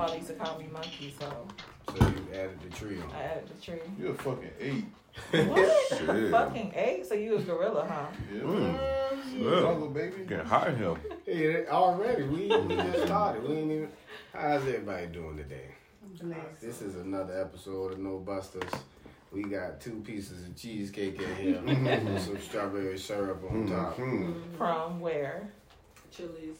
like my grandfather used to call me monkey, so So you added the tree on. I added the tree. You're a fucking eight. What? Shit. Fucking eight? So you a gorilla, huh? Yeah. Mm. Yeah. Jungle, baby. Can hire him. Hey, already we, we just started. We ain't even. How's everybody doing today? Blessed. This is another episode of No Busters. We got two pieces of cheesecake in here with some strawberry syrup on top. Hmm. From where? Chili's.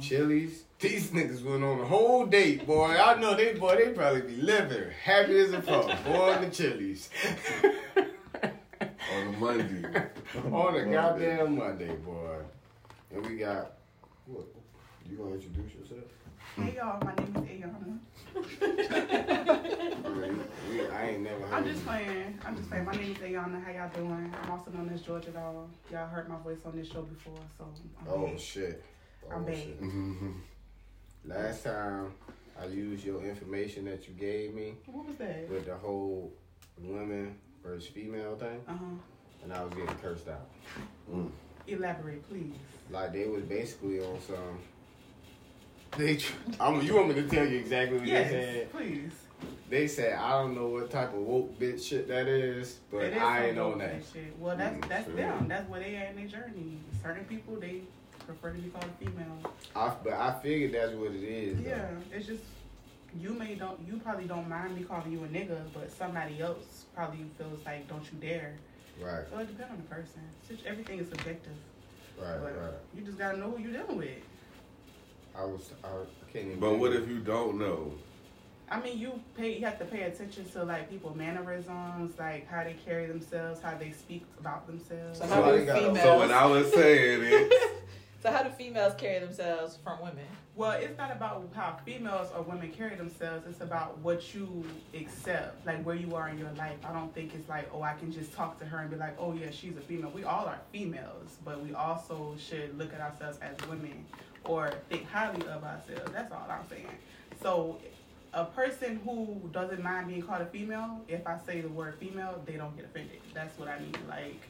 Chili's. These niggas went on a whole date, boy. I know they, boy, they probably be living happy as a fuck. Boy, in the Chili's. On a Monday. on a goddamn Monday, boy. And we got, what? You gonna introduce yourself? Hey y'all, my name is Ayana. I, mean, we, I ain't never heard I'm just playing. I'm just playing. My name is Ayana. How y'all doing? I'm also known as Georgia Doll. Y'all heard my voice on this show before, so I'm Oh back. shit. Oh, I'm back. Mm-hmm. Last time I used your information that you gave me What was that? with the whole women versus female thing, Uh huh. and I was getting cursed out. Elaborate, please. Like they was basically on some. They, I'm, you want me to tell you exactly what they Yes, said? please. They said I don't know what type of woke bitch shit that is, but is I ain't on that. Shit. Well, that's Mm, that's them. That's where they at in their journey. Certain people they prefer to be called female. I, but I figured that's what it is. though. Yeah, it's just you may don't you probably don't mind me calling you a nigga, but somebody else probably feels like don't you dare. Right, So it depends on the person. It's just- everything is subjective. right, But right. you just gotta know who you're dealing with. I was, I, I can't even. But what if you don't know? I mean, you pay. You have to pay attention to like people mannerisms, like how they carry themselves, how they speak about themselves. So So how I do got- so females? So when I was saying it, so how do females carry themselves from women? Well, it's not about how females or women carry themselves. It's about what you accept, like where you are in your life. I don't think it's like, oh, I can just talk to her and be like, oh yeah, she's a female. We all are females, but we also should look at ourselves as women or think highly of ourselves. That's all I'm saying. So, a person who doesn't mind being called a female, if I say the word female, they don't get offended. That's what I mean. Like.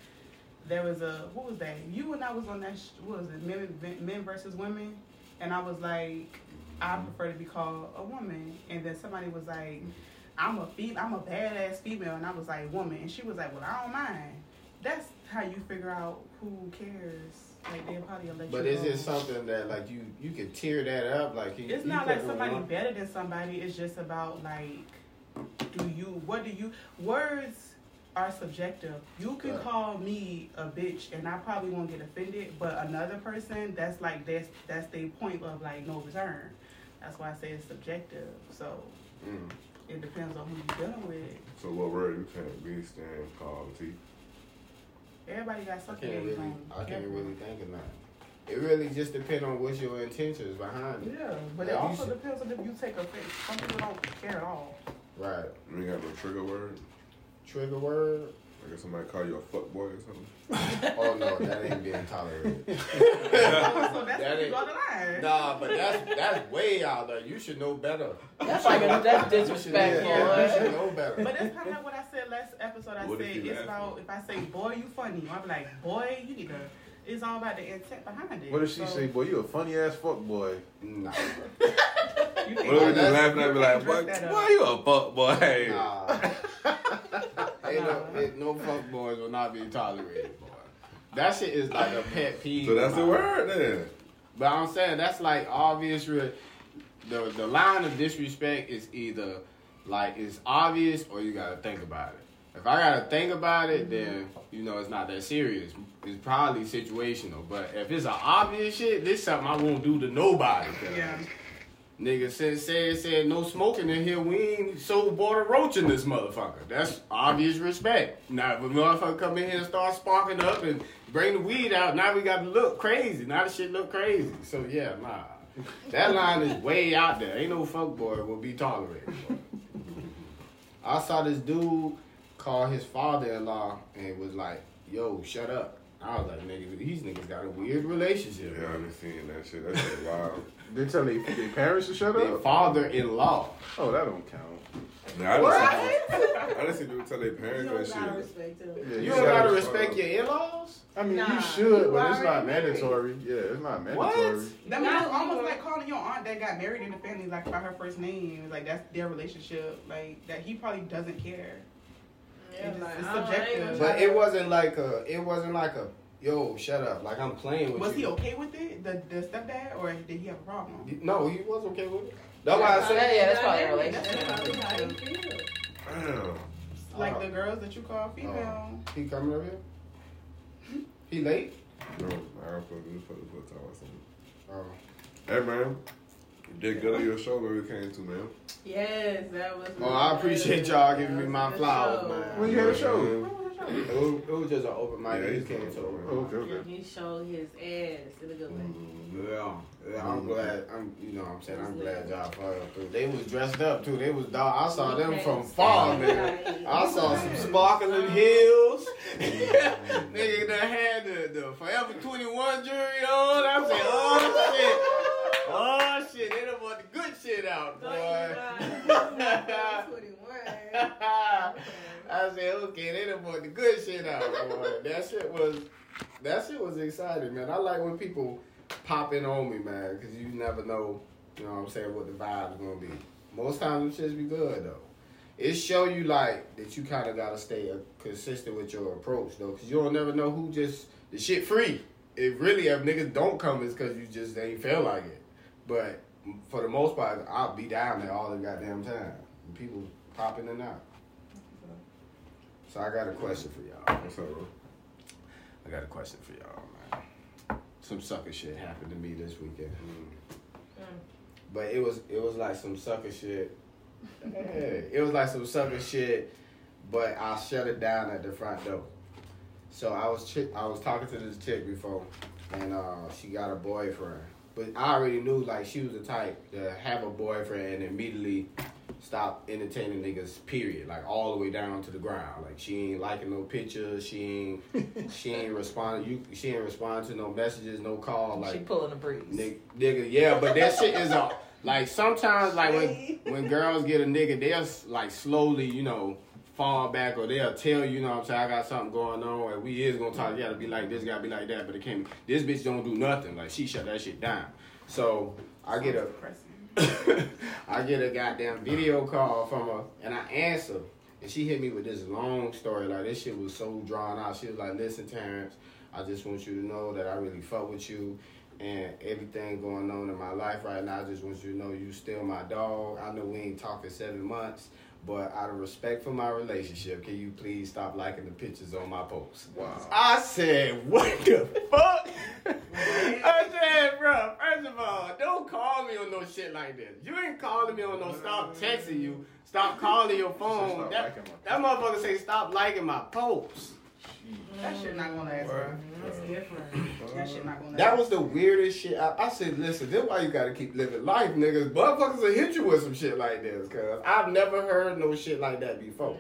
There was a what was that? You and I was on that. What was it? Men, men versus women and I was like, I prefer to be called a woman. And then somebody was like, I'm a fem- I'm a badass female, and I was like, woman. And she was like, well, I don't mind. That's how you figure out who cares. Like they'll probably let But is it something that like you you can tear that up like you, It's you not like somebody better than somebody. It's just about like, do you? What do you? Words are subjective. You can Right. call me a bitch, and I probably won't get offended. But another person, that's like that's that's their point of like no return. That's why I say it's subjective. So Mm. it depends on who you're dealing with. so what word you can't be stand called T? Everybody got I something can't really I can't care really think of that. It really just depends on what your intentions behind it. Yeah, but Like it you also said- depends on if you take offense. Some people don't care at all. Right. You ain't got no trigger word? Trigger word. Like if somebody call you a fuck boy or something? Oh no, that ain't being tolerated. so that's That ain't- the line. nah, but that's that's way out there. You should know better. That's like that's disrespectful. yeah, you should know better. But that's kind of like what I said last episode. I What said it's laughing? about if I say boy you funny, I'm like boy you need to. It's all about the intent behind it. What if she So, say, boy, you a funny ass fuck boy? Nah, You What can't, if you that's- just laughing at me like, dress what? that. Why you a fuck boy? nah. ain't no, ain't no fuck boys will not be tolerated, boy. That shit is like a pet peeve. So that's the word then. But I'm saying that's like obvious. Re- the the line of disrespect is either like it's obvious or you gotta think about it. If I gotta think about it, mm-hmm. then you know it's not that serious. It's probably situational. But if it's an obvious shit, this something I won't do to nobody. Yeah. Nigga said said said no smoking in here. We ain't so bought a roach in this motherfucker. That's obvious respect. Now if a motherfucker come in here and start sparking up and bring the weed out, now we got to look crazy. Now the shit look crazy. So yeah, nah. That line is way out there. Ain't no fuck boy will be tolerated. boy. I saw this dude call his father-in-law and was like, "Yo, shut up." I was like, nigga, these niggas got a weird relationship. Yeah, I been seeing that shit. That shit wild. They tell their their parents to shut Their up. father-in-law. Oh, that don't count. Nah, I done see, I done see people tell their You parents don't that gotta shit. respect. Yeah, You you don't gotta gotta respect- respect your in-laws? I mean, Nah, you should, you but it's not already married. mandatory. Yeah, it's not mandatory. What? mandatory. That means it's almost like calling your aunt that got married in the family like by her first name. Like that's their relationship. Like that he probably doesn't care. Yeah, It's like, it's I don't- I ain't subjective. But it wasn't like a, it wasn't like a, yo, shut up, like I'm playing with Was you. Was he okay with it, the the stepdad, or did he have a problem? No, he was okay with it. That's why I Yeah, said, yeah, that's probably a relationship. probably how he feel. Damn. Like Uh, the girls that you call female. he coming over here? He late? No, I was supposed to do supposed to talk about something. Oh. Hey man, you did good on your show where we came to, man. Yes, that was. Oh, I appreciate y'all giving me my That was a good flowers, man. When you had a show? Man. It was, it was just an open mic. Yeah, he he came came to. Okay, okay. He showed his ass in a good way. Mm, yeah, yeah, I'm mm. glad. I'm, you know, what I'm saying, I'm glad y'all followed through. They was dressed up too. They was dog. I saw them from far, man. I saw some sparkling heels. Nigga that had the, the Forever 21 jewelry on. I said, oh shit. Oh shit, they done brought the good shit out, boy. I said, okay, they done brought the good shit out, boy. That shit was, that shit was exciting, man. I like when people pop in on me, man, because you never know, you know what I'm saying, what the vibe's gonna be. Most times them shits be good, though. It show you, like, that you kind of gotta stay uh, consistent with your approach, though, because you don't never know who just, the shit free. It really, if niggas don't come, it's because you just ain't feel like it. But for the most part, I'll be down there all the goddamn time. People popping in and out. So I got a question for y'all. What's up, bro? I got a question for y'all, man. Some sucker shit happened to me this weekend. But it was it was like some sucker shit. Hey, it was like some sucker shit, but I shut it down at the front door. So I was chick, I was talking to this chick before, and uh, she got a boyfriend. But I already knew like she was the type to have a boyfriend and immediately stop entertaining niggas. Period. Like all the way down to the ground. Like she ain't liking no pictures. She ain't she ain't responding. You she ain't responding to no messages, no call. Like she pulling a breeze. Nigga, nigga, yeah, but that shit is a like sometimes like when when girls get a nigga, they'll like slowly, you know, fall back or they'll tell you, you know what I'm saying, I got something going on and we is gonna talk, you gotta be like this, gotta be like that, but it can't this bitch don't do nothing. Like she shut that shit down. So I get a Depressing. I get a goddamn video call from her and I answer. And she hit me with this long story. Like this shit was so drawn out. She was like, listen, Terrence, I just want you to know that I really fuck with you and everything going on in my life right now. I just want you to know you still my dog. I know we ain't talking seven months, but out of respect for my relationship, can you please stop liking the pictures on my posts? Wow. I said, what the fuck? I said, bro, first of all, don't call me on no shit like this. You ain't calling me on no stop texting you, stop calling your phone. That, that motherfucker say stop liking my posts. That shit not gonna last, bro. That's different. That shit not gonna. That was the weirdest shit. I, I said, listen, this why you gotta keep living life, niggas. Motherfuckers will hit you with some shit like this, cause I've never heard no shit like that before.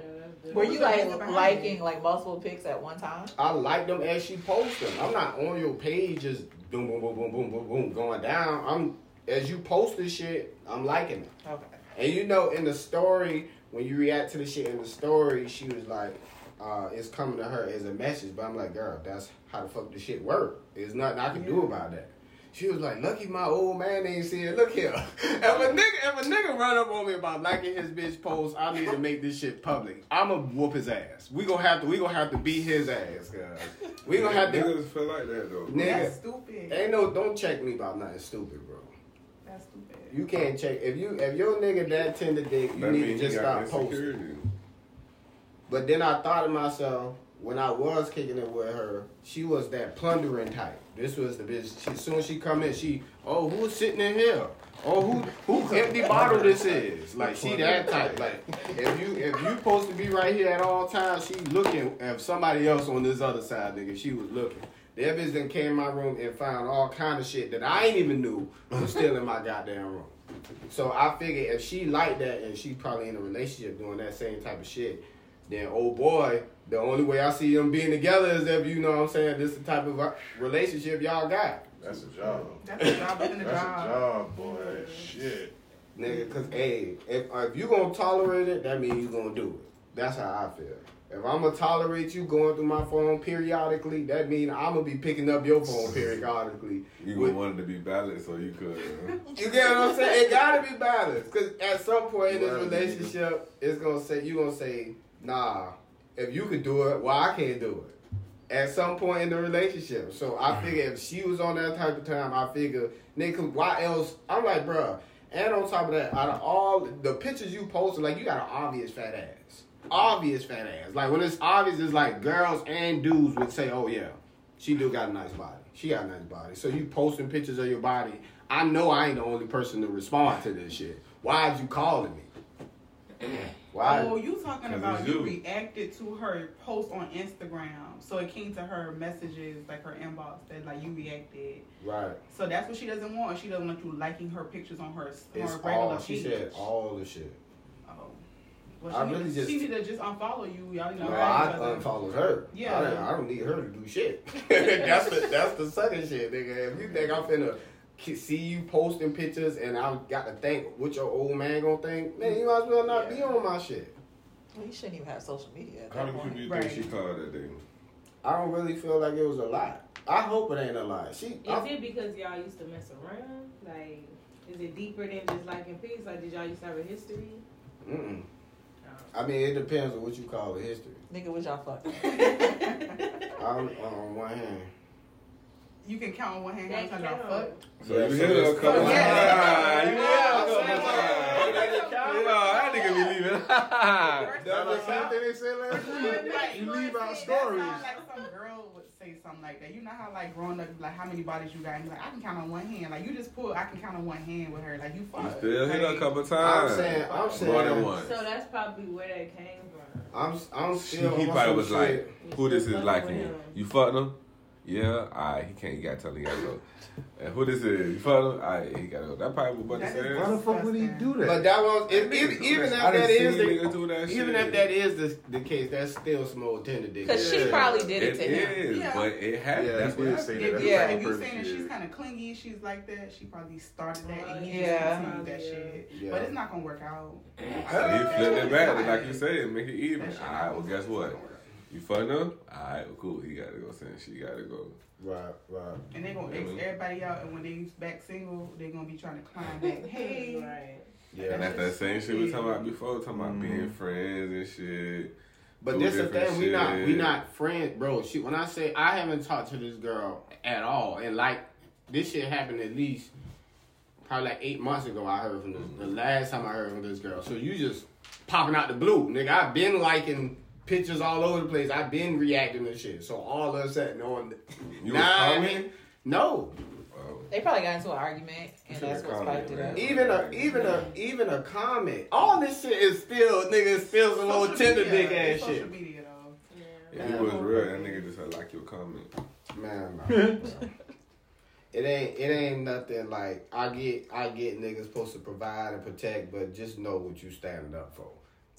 Were you like liking like multiple pics at one time? I like them as she posts them. I'm not on your page just boom, boom, boom, boom, boom, boom, boom, going down. I'm as you post this shit, I'm liking it. Okay. And you know, in the story, when you react to the shit in the story, she was like, uh, it's coming to her as a message. But I'm like, girl, that's how the fuck the shit work. There's nothing I can do about that. She was like, lucky my old man ain't see it. Look here. If a nigga if a nigga run up on me about liking his bitch post, I need to make this shit public. I'ma whoop his ass. We gonna have to we gonna have to beat his ass, guys. We gonna have to Niggas feel like that though. nigga. That's stupid. Ain't no don't check me about nothing stupid, bro. That's stupid. You can't check if you if your nigga that tender dick, you That need to just stop posting. But then I thought to myself, when I was kicking it with her, she was that plundering type. This was the bitch. She, as soon as she come in, she, oh, who's sitting in here? Oh, who who empty bottle this is? Like she that type. Like if you if you supposed to be right here at all times, she looking at somebody else on this other side, nigga. She was looking. That bitch then came in my room and found all kind of shit that I ain't even knew was still in my goddamn room. So I figured if she like that and she probably in a relationship doing that same type of shit, Then oh boy, the only way I see them being together is if you know what I'm saying. This is the type of uh, relationship y'all got, That's a job. That's a job That's a job. job, boy. Shit. nigga. Cause hey, if if you gonna tolerate it, that means you gonna do it. That's how I feel. If I'm gonna tolerate you going through my phone periodically, that means I'm gonna be picking up your phone periodically. You With- would want it to be balanced so you could. huh? You get what I'm saying? It gotta be balanced. Cause at some point in this relationship, it's gonna say you gonna say, nah, if you could do it, why I can't do it? At some point in the relationship. So I mm-hmm. figure if she was on that type of time, I figure, nigga, why else? I'm like, bruh. And on top of that, out of all the pictures you posted, like you got an obvious fat ass. Obvious fat ass. Like when it's obvious, it's like girls and dudes would say, oh yeah, she do got a nice body. She got a nice body. So you posting pictures of your body. I know I ain't the only person to respond to this shit. Why'd you calling me? Why? Oh, you talking about you you. reacted to her post on Instagram, so it came to her messages like her inbox that like you reacted. Right. So that's what she doesn't want. She doesn't want you liking her pictures on her, on It's her all she page. said. All the shit. Oh. Well, I she, really need, just- she need to just unfollow you. Y'all need to No, I unfollowed her. Yeah. I, I don't need her to do shit. that's the that's the second shit, nigga. If you think I'm finna see you posting pictures and I got to think what your old man gonna think, man, you might as well not be on my shit. Well, you shouldn't even have social media at How that many point. people you Right. think she called that day? I don't really feel like it was a lie. I hope it ain't a lie. She, Is I, it because y'all used to mess around? Like, is it deeper than just liking pics? Like, did y'all used to have a history? mm-mm. Oh. I mean, it depends on what you call a history. Nigga, was y'all fuck? I'm on one hand. You can count on one hand how many times y'all count. fuck. So Yeah, you hit her a it's- couple Yeah. times. You hit her a I'm couple times. yeah. Yo, that nigga be leaving. That's the same thing they said last week. You leave out stories. That sound like some girl would say something like that. You know how like growing up, like how many bodies you got, and you're like I can count on one hand. Like you just pull, I can count on one hand with her. Like you fuck. You still hit her a Like, couple I'm saying, I'm saying More than one. So that's probably where that came from. I'm, I'm still. he probably was shit. like, "Who this is Fucking liking you? him. You fucked him? Yeah, alright. He can't. You gotta tell him. You gotta go. And who this is? You fucked him? Alright, he gotta go. That probably was what That he is said. Why the fuck would he do that? But that was, if, if, even if I that done the, that even if that is the, the case, that's still some old tender dick. Because she probably did it, It to him. is, Yeah. but it happened. Yeah, That's what did happened. say that. If, That's Yeah. if you're saying that she's kind of clingy, she's like that. She probably started that, and he Yeah. just continued that shit. Yeah. But it's not gonna work out. So he flipped it back, and like you said, make it even. Alright, well, guess what? Out. You fucked him? Alright, well, cool. He gotta go. Saying she gotta go. Right, right. And they gonna X Mhm. everybody out, and when they back single, they gonna be trying to climb back. Hey, Right. Yeah. And that's that same shit we was talking about before, talking about Mhm. being friends and shit. But Two this the different thing, we not we not friends, bro. She when I say I haven't talked to this girl at all, and like this shit happened at least probably like eight months ago. I heard from this the last time I heard from this girl. So you just popping out the blue, nigga. I've been liking pictures all over the place. I've been reacting to shit. So all of a sudden on You Nah, was I mean, no. They probably got into an argument, and Should've that's what spiked it up. Even a even a even a comment. All this shit is still nigga is still some old Social tender media, dick ass it's social shit. media though. Yeah. If he was real, that nigga just had like your comment. Man, no. it ain't it ain't nothing like I get I get niggas supposed to provide and protect, but just know what you standing up for.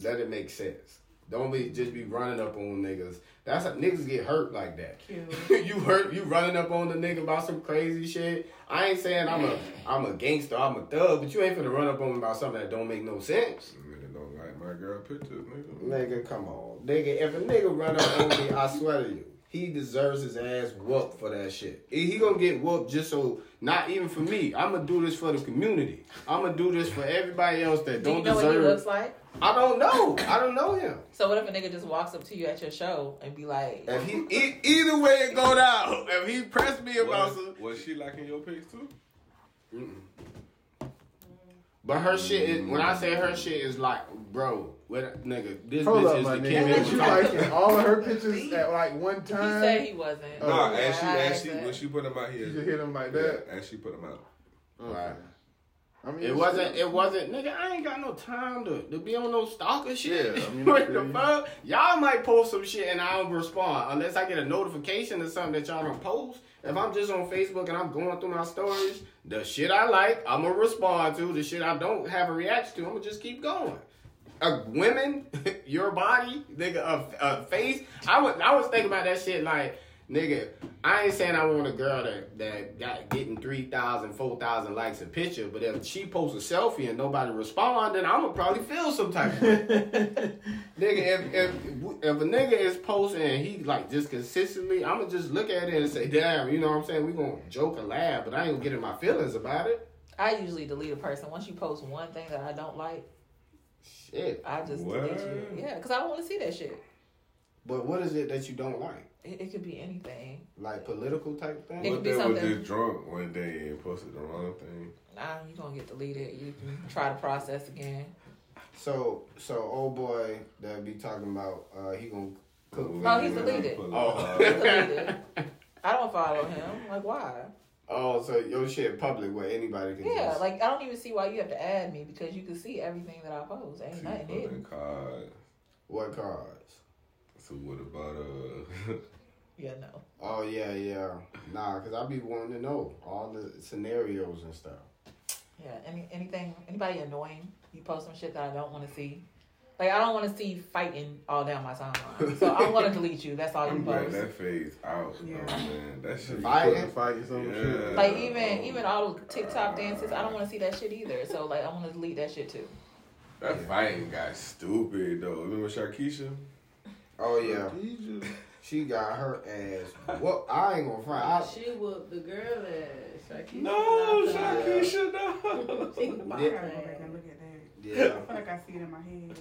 Let it make sense. Don't be just be running up on niggas. That's how niggas get hurt like that. You hurt you running up on the nigga about some crazy shit. I ain't saying I'm a I'm a gangster, I'm a thug, but you ain't finna run up on me about something that don't make no sense. Nigga don't like my girl pictures, nigga. Nigga, come on. Nigga, if a nigga run up on me, I swear to you, he deserves his ass whooped for that shit. He he gonna get whooped just so, not even for me. I'm gonna do this for the community. I'm gonna do this for everybody else that Do you don't know what he deserve. looks like? I don't know. I don't know him. So what if a nigga just walks up to you at your show and be like, If he e- either way it go down, if he press me about Was, some, was she liking your pics too? Mm-mm. but her shit is when I say her shit is like, bro, what nigga, this Hold bitch up, is my the nigga. Kim Was Hill you liking all of her pictures at like one time? he time? said he wasn't. Oh, no, Yeah, as she I as asked she when she put them out You here. just hit him like Yeah, that. as she put them out. Right. I mean, It wasn't. It wasn't. Nigga, I ain't got no time to, to be on no stalker shit. Yeah, I mean, what the fuck? Y'all might post some shit and I don't respond unless I get a notification or something that y'all don't post. If I'm just on Facebook and I'm going through my stories, the shit I like, I'm gonna respond to. The shit I don't have a reaction to, I'm gonna just keep going. uh, women, your body, nigga, a, a face. I was I was thinking about that shit like, nigga. I ain't saying I want a girl that that got getting 3,000, 4,000 likes a picture, but if she posts a selfie and nobody respond, then I'm gonna probably feel some type of way. nigga. If, if if a nigga is posting and he like just consistently, I'm gonna just look at it and say, damn, you know what I'm saying? We gonna joke and laugh, but I ain't gonna get in my feelings about it. I usually delete a person once you post one thing that I don't like. Shit. I just What? delete you. Yeah, because I don't want to see that shit. But what is it that you don't like? It, it could be anything. Like political type thing? It What could be they was something- just drunk one day and posted the wrong thing. Nah, you gonna get deleted. You can try to process again. So, so old boy that be talking about, uh, he gonna cook. for Oh, he's deleted. Oh. He's deleted. I don't follow him. Like why? Oh, so your shit public where anybody can. Yeah, just, like I don't even see why you have to add me because you can see everything that I post. Ain't Two nothing hidden. fucking what cards? So what about uh? Yeah, no. Oh yeah, yeah. Nah, cause I be wanting to know all the scenarios and stuff. Yeah, any anything anybody annoying? You post some shit that I don't want to see. Like I don't want to see fighting all down my timeline. So I'm gonna delete you. That's all you I'm glad post. that phase out. Yeah. Yeah. man. That shit. Fighting? Fighting some Yeah. shit. Like even even all those TikTok dances, I don't want to see that shit either. So like I want to delete that shit too. That fighting got stupid though. Remember Sharkeisha? Oh yeah, she got her ass. Well, I ain't gonna front. I, She whooped the girl ass. Sharkeisha No, knocked her out. Sharkeisha, no. She the I box gotta go ass. back and look at that. yeah, I feel like I see it in my head.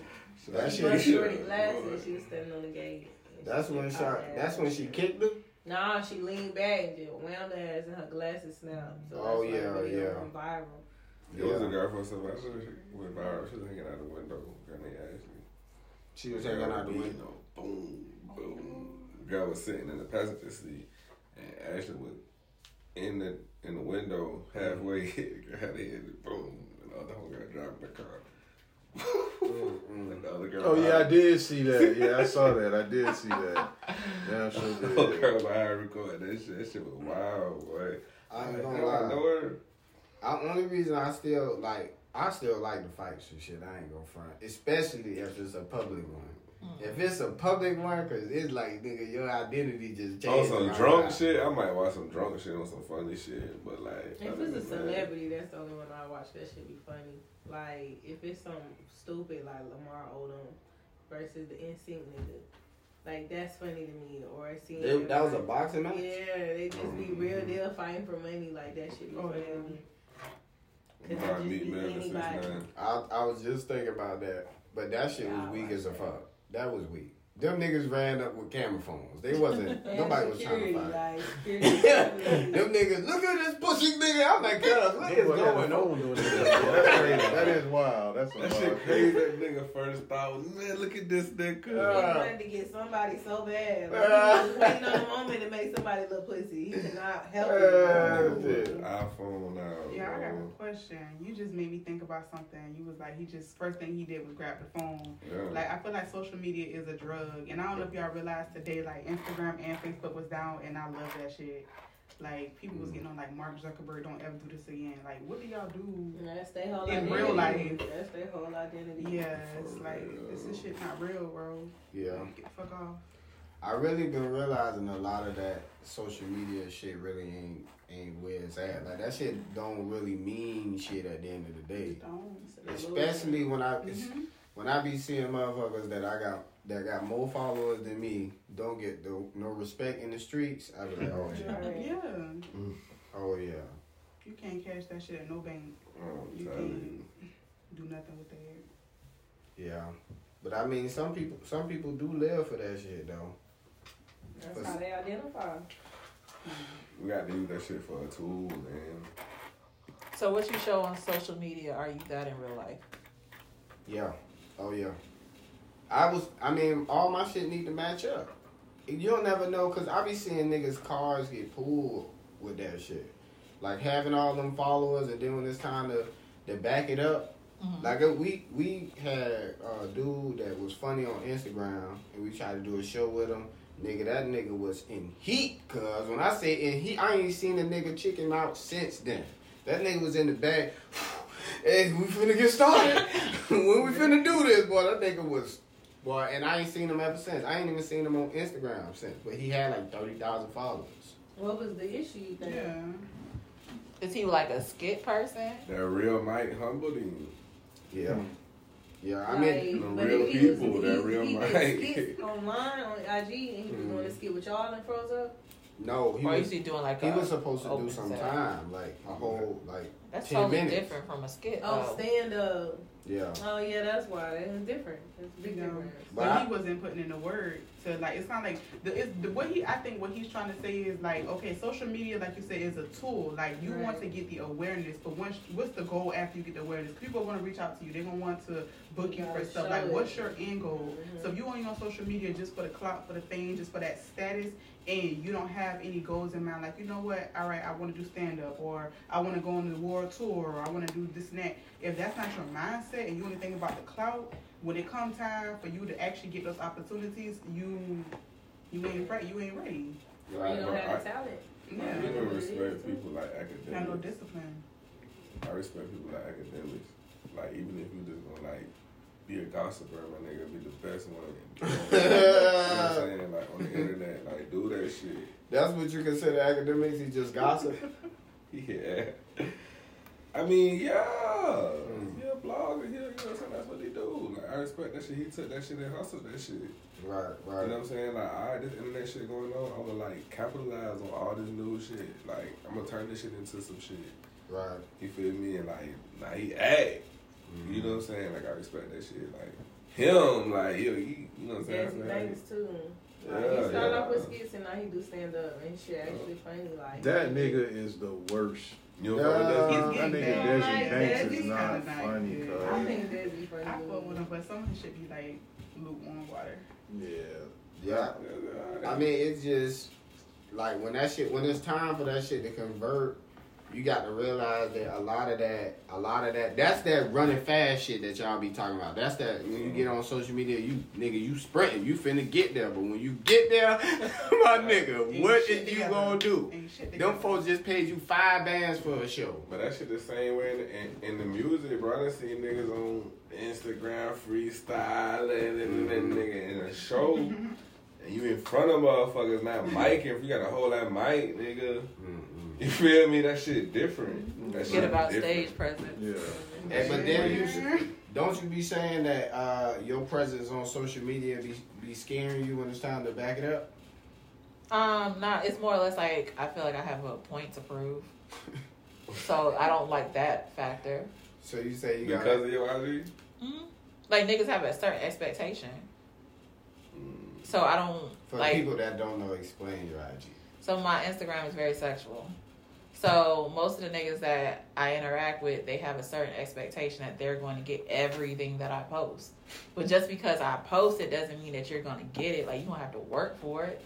that She was shit. shorty glasses. She was standing on the gate. That's she when popped shot. That's when she kicked him. Nah, she leaned back and just wound her ass and her glasses snapped. So Oh, that's why yeah, the video yeah. went viral. There was a girl from Savannah. She went viral. She was hanging out the window. Girl named Ashley. She was hanging out the window. Boom, boom. Girl was sitting in the passenger seat, and Ashley was in the in the window halfway. Girl had her head, boom, and the other whole girl driving the car. And the other girl. Oh yeah, I did see that. Yeah, I saw that. I did see that. Damn sure The whole did. girl behind recording that shit. That shit was wild, boy. I ain't Like, gonna I lie. know her. I, only reason I still like I still like the fights and shit. I ain't gonna front, especially if it's a public one. Mm. If it's a public one, cause it's like nigga, your identity just changed. On some around. drunk shit, I might watch some drunk shit on some funny shit, but like. If it's a than that- celebrity, that's the only one I watch. That should be funny. Like if it's some stupid like Lamar Odom versus the NSYNC nigga, like that's funny to me. Or seeing They- that was a boxing match. Yeah, they just be mm-hmm. real deal fighting for money. Like that should be Oh, funny yeah. to me. Just man for anybody. 6ix9ine. I I was just thinking about that, but that shit was Yeah, I weak as a fuck. That was weak. Them niggas ran up with camera phones. They wasn't. Nobody was trying to fight. like. Them niggas, look at this pussy nigga. I'm like, cuz, what That is boy going on? doing that. That's crazy. That is wild. That's a That wild shit crazy. That nigga first thought was, man, look at this nigga. He wanted to get somebody so bad. Like, Uh. he was waiting on the moment to make somebody look pussy. He could not help Uh, it. Nigga with shit. the iPhone now. Yeah, I got a question. You just made me think about something. You was like, he just first thing he did was grab the phone. Yeah. Like I feel like social media is a drug, and I don't know if y'all realized today, like Instagram and Facebook was down, and I love that shit. Like people was getting on like Mark Zuckerberg, don't ever do this again. Like what do y'all do? That's their whole In identity. real life. That's their whole identity. Yeah, it's like this is shit not real, bro. Yeah. Get the fuck off. I really been realizing a lot of that social media shit really ain't ain't where it's at. Like that shit don't really mean shit at the end of the day. Don't. Especially when I Mhm. when I be seeing motherfuckers that I got that got more followers than me don't get the, no respect in the streets. I be like, oh yeah, Right. Yeah, mm, oh yeah. you can't cash that shit at no bank. Oh, I'm You can't do nothing with that. Yeah, but I mean, some people some people do live for that shit though. That's how they identify. We got to use that shit for a tool, man. So what you show on social media, are you that in real life? Yeah, oh yeah. I was, I mean, all my shit need to match up. You'll never know because I be seeing niggas cars get pulled with that shit. Like having all them followers and then when it's time to, to back it up. Mhm. Like we we had a dude that was funny on Instagram and we tried to do a show with him. Nigga, that nigga was in heat. Cause when I say in heat, I ain't seen a nigga chicken out since then. That nigga was in the back. hey, we finna get started. when we finna do this, boy, that nigga was, boy, and I ain't seen him ever since. I ain't even seen him on Instagram since, but he had like 30,000 followers. What was the issue? You think? Yeah. Is he like a skit person? That real Mike humbled him. Yeah. Yeah, I Like, mean, the real if he was- people, that he- real he did Mike. skits online on IG, and he was Mm. doing a skit with y'all and froze up. no, he or was, is he doing like he a was supposed to do some set? time, like a whole, like, That's 10 totally minutes. different from a skit. Oh, stand up. Yeah. Oh yeah, that's why. It's different. It's a big Yeah. difference. But But I- he wasn't putting in the word to like. It's not like the, it's, the what he. I think what he's trying to say is like, okay, social media, like you said, is a tool. Like you want to get the awareness, but once what's the goal after you get the awareness? People are going to reach out to you. They're gonna want to book you for stuff. Like, it. what's your end goal? Mhm. So if you only on social media just for the clout, for the fame, just for that status, and you don't have any goals in mind, like you know what? All right, I want to do stand up, or I want to go on the world tour, or I want to do this and that. If that's not your mindset, and you only think about the clout, when it come time for you to actually get those opportunities, you you ain't ready. You ain't ready. You Right, don't have the I, talent. Yeah, I even respect people like have no academics. discipline. I respect people like academics. Like even if you just gonna like be a gossiper, my nigga, be the best one. You know what I'm saying? Like on the internet, like do that shit. That's what you consider academics? He just gossip? Yeah. I mean, yeah. Mm. He a blogger, he, you know what I'm saying? That's what he do. Like I respect that shit. He took that shit and hustled that shit. right, right. You know what I'm saying? Like, all right, this internet shit going on. I'm gonna like capitalize on all this new shit. Like, I'm gonna turn this shit into some shit. Right. You feel me? And like, now he act. Mm-hmm. You know what I'm saying? Like, I respect that shit. Like, him, like, he, he you know what I'm saying? Desi Banks too. Like, Yeah, he started yeah. off with skits and now he do stand up and shit actually funny. Like That nigga is the worst. You know what I'm saying? That getting nigga bad. Desi Like, Banks Desi's is not kinda nice, funny, cuz. I think that'd funny. I fuck with him, but some of his shit be like lukewarm water. Yeah. Yeah. I mean, it's just like when that shit, when it's time for that shit to convert, you got to realize that a lot of that, a lot of that, that's that running fast shit that y'all be talking about. That's that when you get on social media, you nigga, you sprinting, you finna get there, but when you get there, my nigga, Ain't what you gonna do? Them folks just paid you five bands for a show. But that shit the same way in the, in, in the music, bro. I done seen niggas on Instagram freestyling and then nigga in a show. and you in front of motherfuckers, not mic. If you got a whole that mic, nigga. Hmm. You feel me? That shit different. That Get shit about different. stage presence. Yeah. Hey, but then you should, don't you be saying that uh, your presence on social media be be scaring you when it's time to back it up? Um, nah, it's more or less like I feel like I have a point to prove. so I don't like that factor. So you say you got Because of your IG? hmm Like niggas have a certain expectation. Mm. So I don't for like people that don't know, explain your IG. So my Instagram is very sexual. So most of the niggas that I interact with, they have a certain expectation that they're going to get everything that I post. But just because I post it doesn't mean that you're going to get it. Like you don't have to work for it.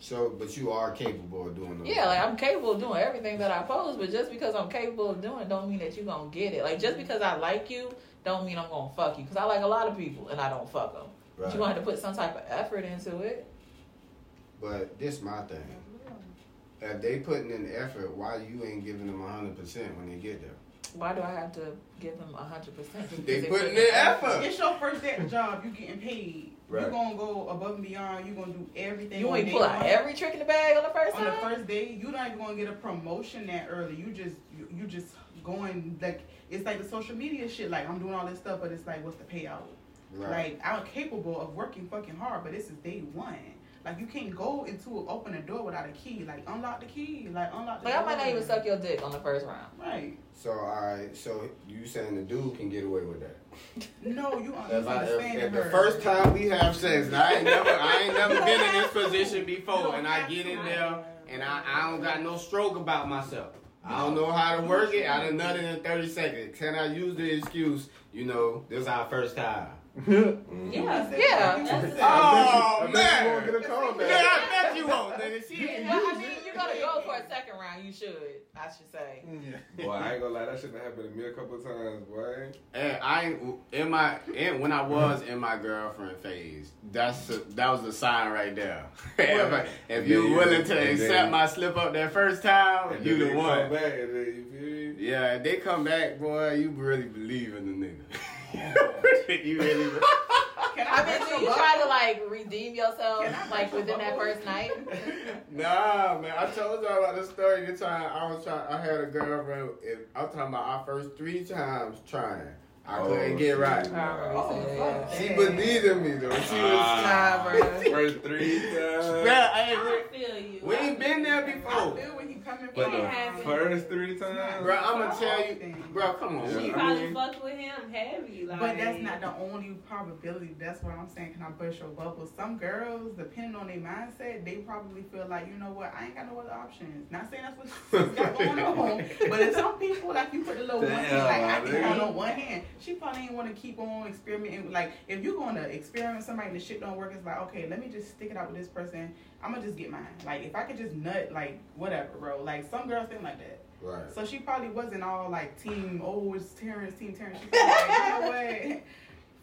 So, but you are capable of doing those. Yeah, like I'm capable of doing everything that I post, but just because I'm capable of doing it don't mean that you're going to get it. Like just because I like you don't mean I'm going to fuck you cuz I like a lot of people and I don't fuck them. But you're going to have to put some type of effort into it. But this my thing. If they putting in effort, why you ain't giving them hundred percent when they get there? Why do I have to give them 100%? They putting in effort. It's your first day at the job. You getting paid. Right. You gonna go above and beyond. You gonna do everything. You on ain't day pull out one. every trick in the bag on the first on the first day. You not even gonna get a promotion that early. You just you, you just going like it's like the social media shit. Like I'm doing all this stuff, but it's like what's the payout? Right. Like I'm capable of working fucking hard, but this is day one. Like you can't go into open a door without a key. Like unlock the key. Like unlock the Like I might not even suck your dick on the first round. Right. So, alright. So you saying the dude can get away with that? No, you If, I, if, understand if her. the first time we have sex, I ain't never, I ain't never been in this position before, and I get in there and I, I don't got no stroke about myself. I don't know how to work it. I done done it in 30 seconds. Can I use the excuse, you know, this is our first time? Mm. Yeah, yeah. That's Oh, I bet you man. won't get a call Yeah, back. I bet you won't, nigga. She Yeah, ain't I mean, it. you gonna go for a second round, you should. I should say. Yeah. Boy, I ain't gonna lie, that shit done happened to me a couple times, boy. And I ain't in my in when I was in my girlfriend phase. That's a, that was a sign right there. if, if you're And willing to accept then- my slip up that first time, you the one. Come back and then you? Yeah, if they come back, boy, you really believe in the nigga. you really. Can I I, mean, do you butt? try to like redeem yourself like within that first night? Nah, man. I told y'all about the story the time I was trying. I had a girlfriend. I'm talking about our first three times trying. I Oh, couldn't get right. shit. I remember Oh, you saying fuck. that. She believed in me though. She was. Nah, bro. First three times. Bro, I ain't, I feel you. we ain't been there before. I before. feel when he coming But from. It the happened. first three times. Bro, I'm gonna tell you, bro. Come on. Yeah. She probably fucked with him heavy. Like, But that's not the only probability. That's what I'm saying. Can I burst your bubble? Some girls, depending on their mindset, they probably feel like, you know what, I ain't got no other options. Not saying that's what she's got going on. But if some people, like you put the little one hand, like I can count on one hand, she probably ain't want to keep on experimenting. Like if you're going to experiment with somebody and the shit don't work, it's like, okay, let me just stick it out with this person. I'm going to just get mine. Like if I could just nut, like whatever, bro. Like some girls think like that. right. So she probably wasn't all like team, oh, it's Terrence, team Terrence. She probably like, you know what?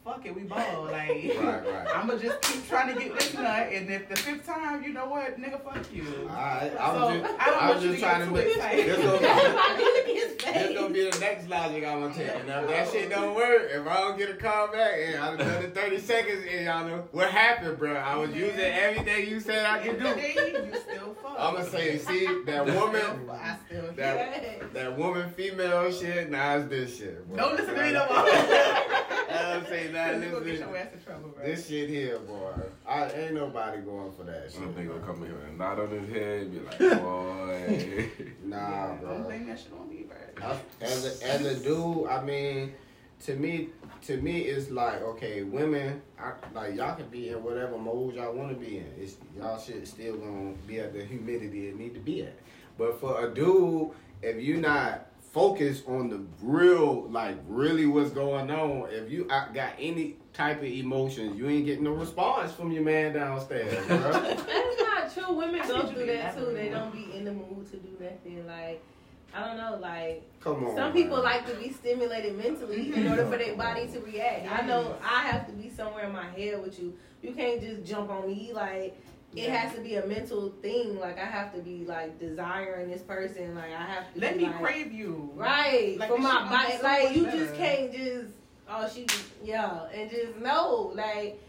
Fuck it, we ball. Like, Right, right. I'm gonna just keep trying to get this nut, and if the fifth time, you know what, nigga, fuck you. I, So, I was just, I don't I was just to trying get to too make. excited. This gonna, Look at his this face. gonna be the next logic I'm gonna take. And if that shit don't work, if I don't get a call back, and I done done it 30 seconds, and y'all know what happened, bro. I was using everything you said I could do. You still fuck. I'm gonna say, see that woman, I still that that woman female shit. Nah, it's this shit. Boy. Don't listen to me no more. I'm saying, nah, you gonna get your listen. ass in trouble, bro. This shit here, boy. I ain't nobody going for that shit. Some nigga come in here and nod on his head and be like, boy. Nah, yeah, bro. Don't blame that shit on me, bro. I- as a, as a dude, I mean, to me, to me, it's like okay, women, I, like y'all can be in whatever mode y'all want to be in. It's y'all shit still gonna be at the humidity it need to be at. But for a dude, if you not focused on the real, like really what's going on, if you uh, got any type of emotions, you ain't getting no response from your man downstairs, bro. That's not true. Women go through that too. They don't be in the mood to do nothing. Like, I don't know. Like, Come on. some people man. like to be stimulated mentally in mm-hmm. order for their body to react. I know I have to be somewhere in my head with you. You can't just jump on me. Like, it has to be a mental thing. Like, I have to be like desiring this person. Like, I have to Let be, me like, crave you. Right. Like, for my body. so like you better. just can't just oh she yeah and just no like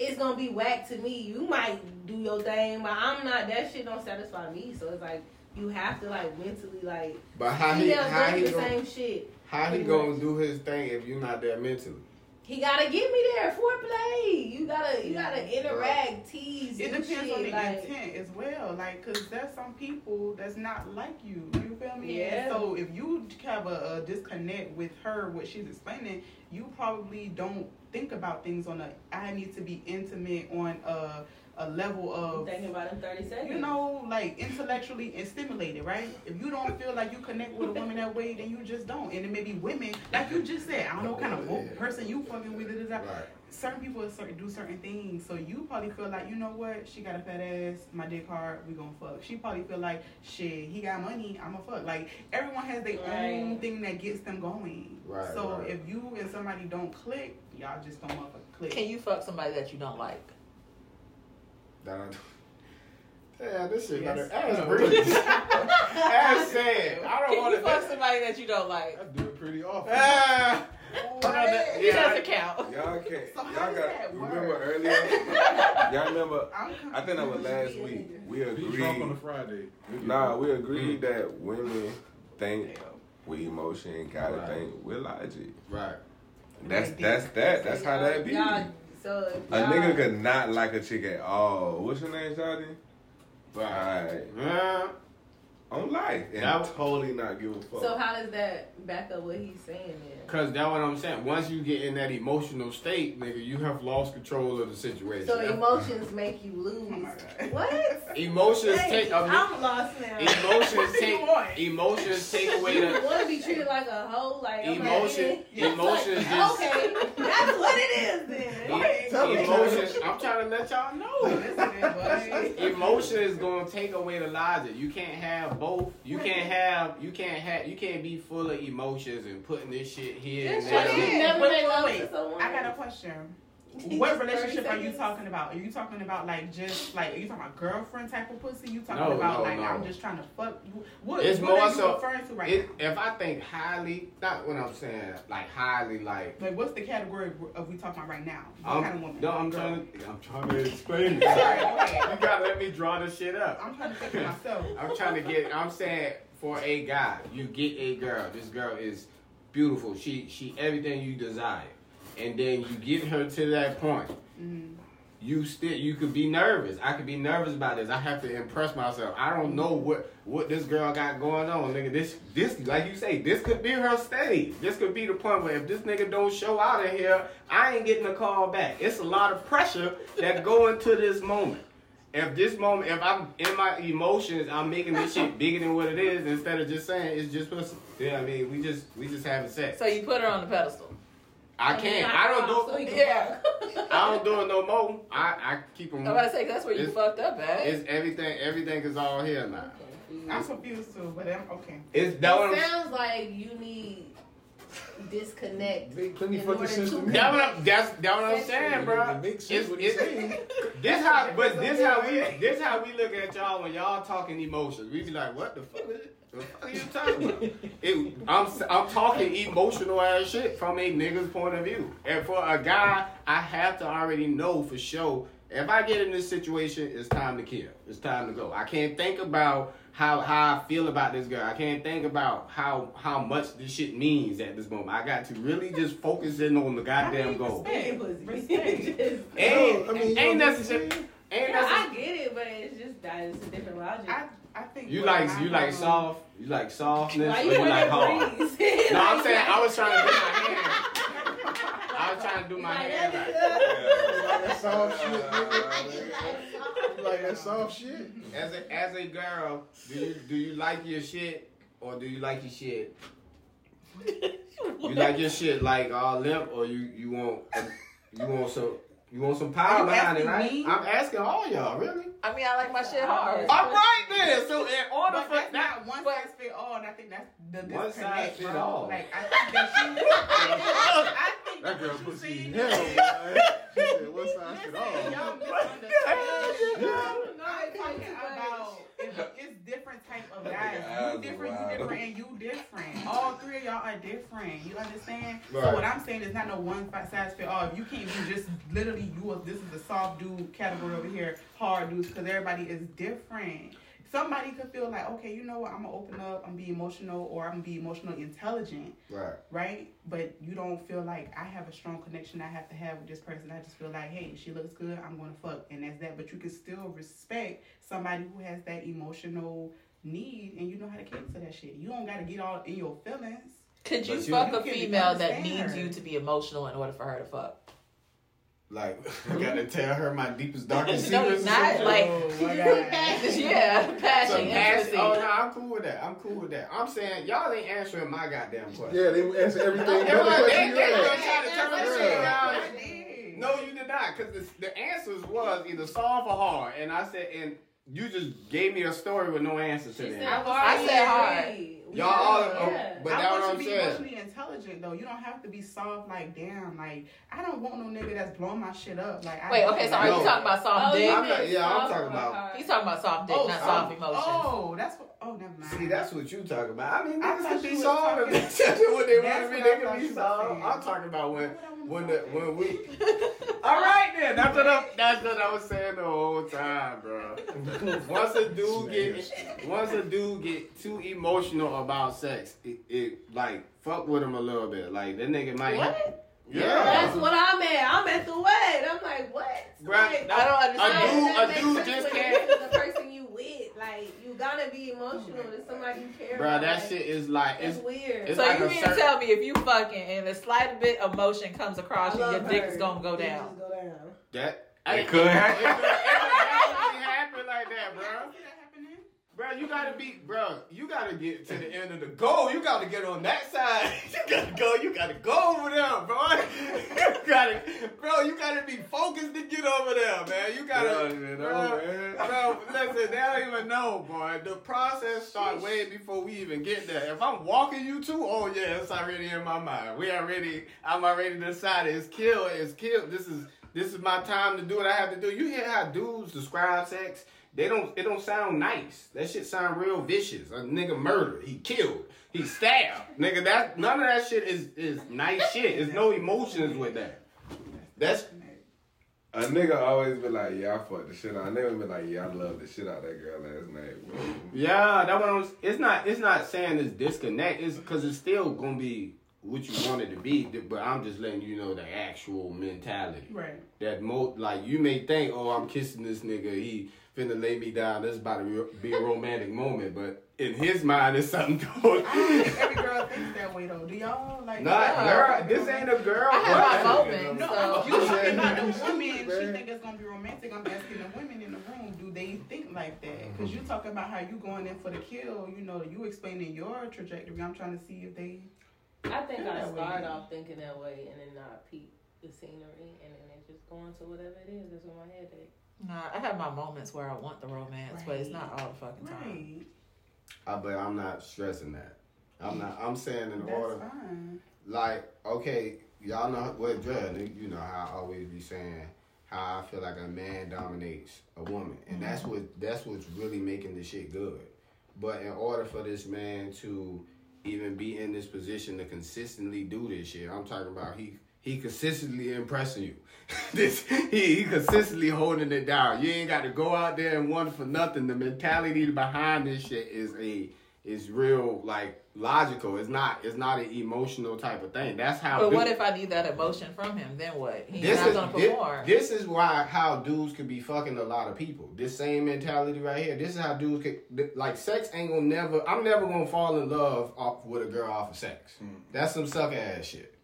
it's gonna be whack to me. You might do your thing, but I'm not. That shit don't satisfy me. So it's like you have to like mentally like. But how he Females how go he the gonna, same shit. how he gonna much. do his thing if you're not there mentally? He gotta get me there. Foreplay. You gotta you gotta interact, tease. It depends shit, on the like, intent as well, like, cause there's some people that's not like you. You feel me? Yeah. And So if you have a, a disconnect with her, what she's explaining, you probably don't think about things on a. I need to be intimate on a a level of. thinking about in thirty seconds. You know, like intellectually and stimulated, right? If you don't feel like you connect with a woman that way, then you just don't. And it may be women, like you just said, I don't know what kind of woke person you fucking with. Da, da, da. Right. certain people are certain, do certain things, so you probably feel like, you know what, she got a fat ass, my dick hard, we gonna fuck. She probably feel like, shit, he got money, I'ma fuck. Like everyone has their own thing that gets them going. Right, So right. if you and somebody don't click, y'all just don't motherfucking click. Can you fuck somebody that you don't like? That I, Damn, this shit Yes. better ass breathe. ass sad. I don't Can want you fuck somebody that you don't like? I do it pretty often. Ah, He doesn't count. Y'all can't. So y'all got. that Remember work? earlier? y'all remember? I'm I think that was last week. We Be drunk on a agreed. Friday. Nah, we agreed that women think with emotion, gotta Right. think with logic. right. That's that's that. That's how that be. Y'all, so if A nigga could not like a chick at all. What's your name, Shawty? Right. Alright. Yeah. on life and That- totally not give a fuck. So how does that back up what he's saying then? Cause that's what I'm saying. Once you get in that emotional state, nigga, you have lost control of the situation. So emotions make you lose. Oh. What? Emotions Hey, take. I mean, I'm lost now. emotions take. want? Emotions take away you the. want to be treated like a hoe, like Emotion- like, emotions like, just- okay, that's what it is then. E- emotions. I'm trying to let y'all know. Listen, boy. Emotion is gonna take away the logic. You can't have both. You can't have. You can't have. You can't be full of emotions and putting this shit here and Just there. try never Wait, make wait, love wait. to someone. I got a question. What relationship are you talking about? Are you talking about like just like are you talking about girlfriend type of pussy? You talking No, about no, like no. I'm just trying to fuck? What, It's what more are you so- referring to right It, if I think highly, not what I'm saying, like highly, like? Like what's the category of we talking about right now? What I'm, kind of woman? no, I'm Girl. trying to, I'm trying to explain. Sorry, it. you gotta let me draw this shit up. I'm trying to think of myself. I'm trying to get. I'm saying for a guy, you get a girl. This girl is beautiful. She she everything you desire, and then you get her to that point. Mm. You still you could be nervous. I could be nervous about this. I have to impress myself. I don't know what what this girl got going on, nigga. This this like you say, this could be her stage. This could be the point where if this nigga don't show out of here, I ain't getting a call back. It's a lot of pressure that go into this moment. If this moment, if I'm in my emotions, I'm making this shit bigger than what it is instead of just saying it's just pussy. Yeah, I mean, we just we just having sex. So you put her on the pedestal. I can't. I don't So do. he can Yeah. I don't do it no more. I I keep them. I'm about to say that's where you It's- fucked up at. It's everything. Everything is all here now. I'm confused too, but I'm okay. It's that what It sounds like you need disconnect. Make plenty in fucking order sense to- to me. That what I'm. That's that what I'm saying, bro. It makes It's, sense what he's it's, saying. this how, but this how we this how we look at y'all when y'all talking emotions. We be like, what the fuck? Is, the fuck are you talking about? It, I'm I'm talking emotional ass shit from a nigga's point of view. And for a guy, I have to already know for sure. If I get in this situation, it's time to kill. It's time to go. I can't think about how how I feel about this girl. I can't think about how how much this shit means at this moment. I got to really just focus in on the goddamn goal. Respect. Respect. Just- Ain't, No, I mean, you ain't know I'm necessary. Ain't Yeah, I get it, but it's just that it's a different logic. I I think You like I you like have- soft. You like softness. Why you you like to hard. breeze? No, I'm saying I was trying to do my hand. I was trying to do my hair. Like, Like that soft shit, nigga. You like that soft shit? as a as a girl, do you do you like your shit or do you like your shit? You like your shit like all limp or you you want you want some you want some power behind it, right? me? I'm asking all y'all, really. I mean, I like my shit hard. All right then. So in order But for that's that, not one but- size fit all, and I think that's the One disconnect, size fit all. Like I think that she, I think That girl pussy see- hell, man. She said, what's size Listen, it all? y'all misunderstand. No, I'm talking about much. It's, different type of guys. You different, you different, and you different. All three of y'all are different. You understand? So what I'm saying is not no one size fit all. If you can't be just literally you, this is the soft dude category over here, hard dudes, because everybody is different. Somebody could feel like, okay, you know what? I'm gonna open up. I'm gonna be emotional, or I'm gonna be emotionally intelligent right. right? But you don't feel like I have a strong connection I have to have with this person. I just feel like, hey, she looks good, I'm gonna fuck, and that's that. But you can still respect somebody who has that emotional need, and you know how to cater to that shit. You don't gotta get all in your feelings. Could you But you- fuck you a can female that needs her. you to be emotional in order for her to fuck? Like I gotta tell her my deepest, darkest No, secrets. or not something? like- Oh, my God. yeah, Some passion, ass- intimacy. oh no, I'm cool with that. I'm cool with that. I'm saying y'all ain't answering my goddamn question. Yeah, they answer everything. They, but they, they, you gonna try to turn this shit around. I did. No, you did not, because the, the answers was either soft or hard, and I said, and you just gave me a story with no answer to that. I said hard. Agree. Y'all all, oh, Yeah. oh, but I that's want what you I'm to be saying. emotionally intelligent though. You don't have to be soft like damn. Like I don't want no nigga that's blowing my shit up. Like I Wait, okay, so are No. you talking about soft Oh, dick? I'm not- meant yeah, I'm talking about- hard? He's talking about soft dick, Oh, not oh, soft emotions. Oh, that's what. Oh, never mind. See, that's what you talking about. I mean, I niggas thought can be was soft talking- and that's what they want That's to be. They can be soft. I'm talking about when, That's what I wanna when the, when we. All right then, that's what I, that's what I was saying the whole time, bro. Once a dude get, once a dude get too emotional about sex, it, it like fuck with him a little bit. Like that nigga might. What? Yeah. That's what I'm at. I'm at the what? I'm like, what? Bruh, Like, I don't A understand. dude- a dude just when can't- the person you with. Like you gotta be emotional to somebody you care Bro, about. that Like, shit is like It's it's weird. it's So like you mean certain- to tell me if you fucking and the slight bit of emotion comes across you, your love dick her. is gonna go down. go down. that It could happen. It could, it could definitely happen like that, bro. See that happening? Bro, you gotta be, bro. You gotta get to the end of the goal. You gotta get on that side. You gotta go. You gotta go over there, bro. You gotta, bro. You gotta be focused to get over there, man. You gotta, bro, bro. Listen, they don't even know, boy. The process starts way before we even get there. If I'm walking you to, oh yeah, it's already in my mind. We already, I'm already decided. It's kill. It's kill. This is, this is my time to do what I have to do. You hear how dudes describe sex? They don't. It don't sound nice. That shit sound real vicious. A nigga murdered. He killed. He stabbed. Nigga, that none of that shit is is nice shit. There's no emotions with that. That's A nigga always be like, yeah, I fucked the shit out. A nigga be like, yeah, I love the shit out of that girl last night, bro. yeah. That one. was- It's not. It's not saying it's disconnect. It's because it's still gonna be what you want it to be. But I'm just letting you know the actual mentality. Right. That mo like you may think, oh, I'm kissing this nigga. He finna lay me down. This is about to be a romantic moment. But in his mind, it's something going. I don't think every girl thinks that way though. Do y'all like? Not Yeah. girl. This ain't a girl. I have my bro. No, So- I'm you talking about the Yeah. women. She think it's gonna be romantic. I'm asking the women in the room. Do they think like that? Mm-hmm. Because you talking about how you going in for the kill. You know, you explaining your trajectory. I'm trying to see if they. I think I that start off thinking that way and then not peep the scenery and then it just go into whatever it is that's in my head. That Nah, I have my moments where I want the romance, but it's not all the fucking time. Right. Uh, but I'm not stressing that. I'm not. I'm saying in That's order, fine. like, okay, y'all know what Dre, You know how I always be saying how I feel like a man dominates a woman, and that's what that's what's really making the shit good. But in order for this man to even be in this position to consistently do this shit, I'm talking about he he consistently impressing you. this he he consistently holding it down. You ain't got to go out there and one for nothing. The mentality behind this shit is a is real like logical. It's not it's not an emotional type of thing. That's how. But dude- what if I need that emotion from him? Then what? He's this not is gonna this, perform. this is why how dudes could be fucking a lot of people. This same mentality right here. This is how dudes could like sex ain't gonna never. I'm never gonna fall in love off with a girl off of sex. Mm. That's some sucker ass shit.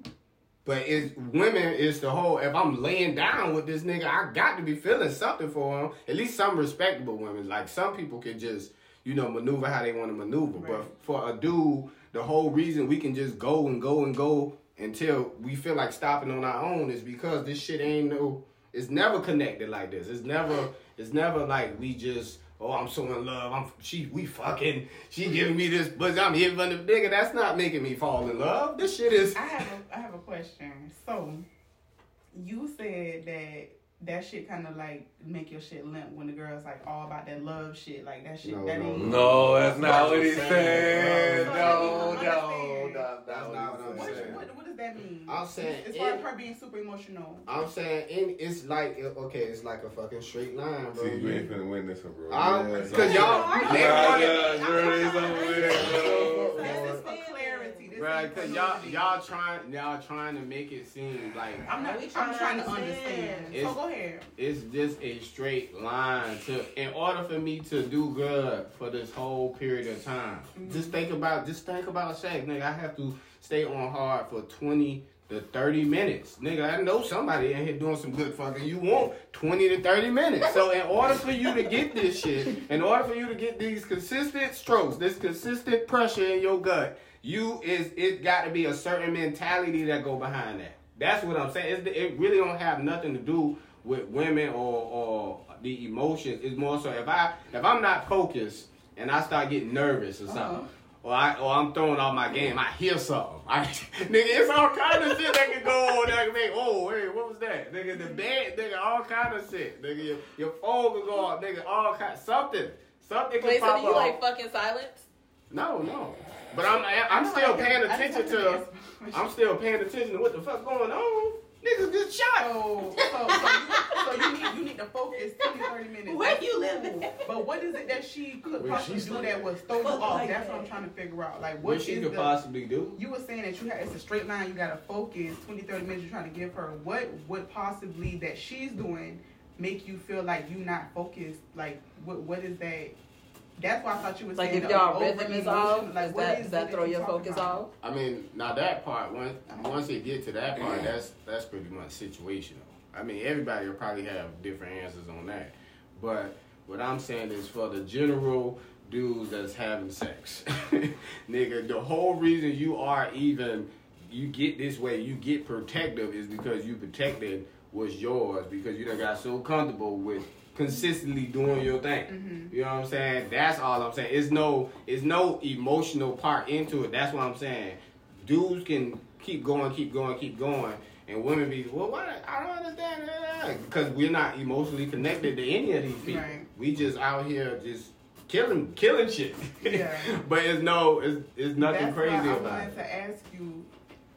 But it's women is the whole. If I'm laying down with this nigga, I got to be feeling something for him. At least some respectable women. Like some people can just you know maneuver how they want to maneuver. Right. But for a dude, the whole reason we can just go and go and go until we feel like stopping on our own is because this shit ain't no. It's never connected like this. It's never. It's never like we just. Oh, I'm so in love. I'm she. We fucking. She giving me this, but I'm hitting the nigga. That's not making me fall in love. This shit is. I have a I have a question. So, you said that that shit kind of like make your shit limp when the girl's like all about that love shit, like that shit. No, that no, ain't. No, that's not what he That's said. what No, no, no, That's not what I'm saying. what, what does that mean? I'm saying as far it- as her being super emotional. I'm saying in, it's like okay, it's like a fucking straight line, bro. See, you ain't finna win this one, bro. I'm- Yeah, cause y'all- Yeah, they yeah, wanted- Jordy's over there, bro. This is for clarity. This Bro, ain't cause y'all y'all trying y'all trying to make it seem like I'm not. I'm trying to understand. understand. So go ahead. It's just a straight line to in order for me to do good for this whole period of time. Mm-hmm. Just think about just think about sex, nigga. I have to stay on hard for twenty to thirty minutes. Nigga, I know somebody in here doing some good fucking. You want twenty to thirty minutes. So in order for you to get this shit, in order for you to get these consistent strokes, this consistent pressure in your gut, you is it got to be a certain mentality that go behind that. That's what I'm saying. It's, it really don't have nothing to do with women or or the emotions. It's more so if I if I'm not focused and I start getting nervous or something. Uh-huh. Or, I, or I'm throwing off my game. I hear something. I, nigga, it's all kind of shit that can go on. That can make, oh, hey, what was that? Nigga, the bed, nigga, all kind of shit. Nigga, your, your phone can go off. Nigga, all kind, something. Something can Wait, so pop do you off. like fucking silence? No, no. But I'm I'm still paying attention to ask my question. I'm still paying attention to what the fuck going on. Niggas get shot. So, so, so, you, so you need you need to focus 20, 30 minutes. Where you live But what is it that she could Where possibly she do that at? was throw you off? like That's what. I'm trying to figure out. Like, What what she could the? possibly do? You were saying that you had it's a straight line. You gotta focus 20, 30 minutes. You're trying to give her. What would possibly that she's doing make you feel like you not focused? Like, what what is that? That's why I thought you were Like saying if y'all over rhythm is off, like, does that, is does that throw your focus about? off? I mean, now that part, once uh-huh. once it get to that part, that's that's pretty much situational. I mean, everybody will probably have different answers on that. But what I'm saying is for the general dudes that's having sex, nigga, the whole reason you are even you get this way, you get protective is because you protected what's yours because you done got so comfortable with consistently doing your thing. Mm-hmm. You know what I'm saying? That's all I'm saying. It's no it's no emotional part into it. That's what I'm saying. Dudes can keep going, keep going, keep going. And women be, well, what? I don't understand that. Because we're not emotionally connected to any of these people. Right. We just out here just killing, killing shit. Yeah. but it's no, it's, it's nothing That's crazy why I about wanted it. to ask you.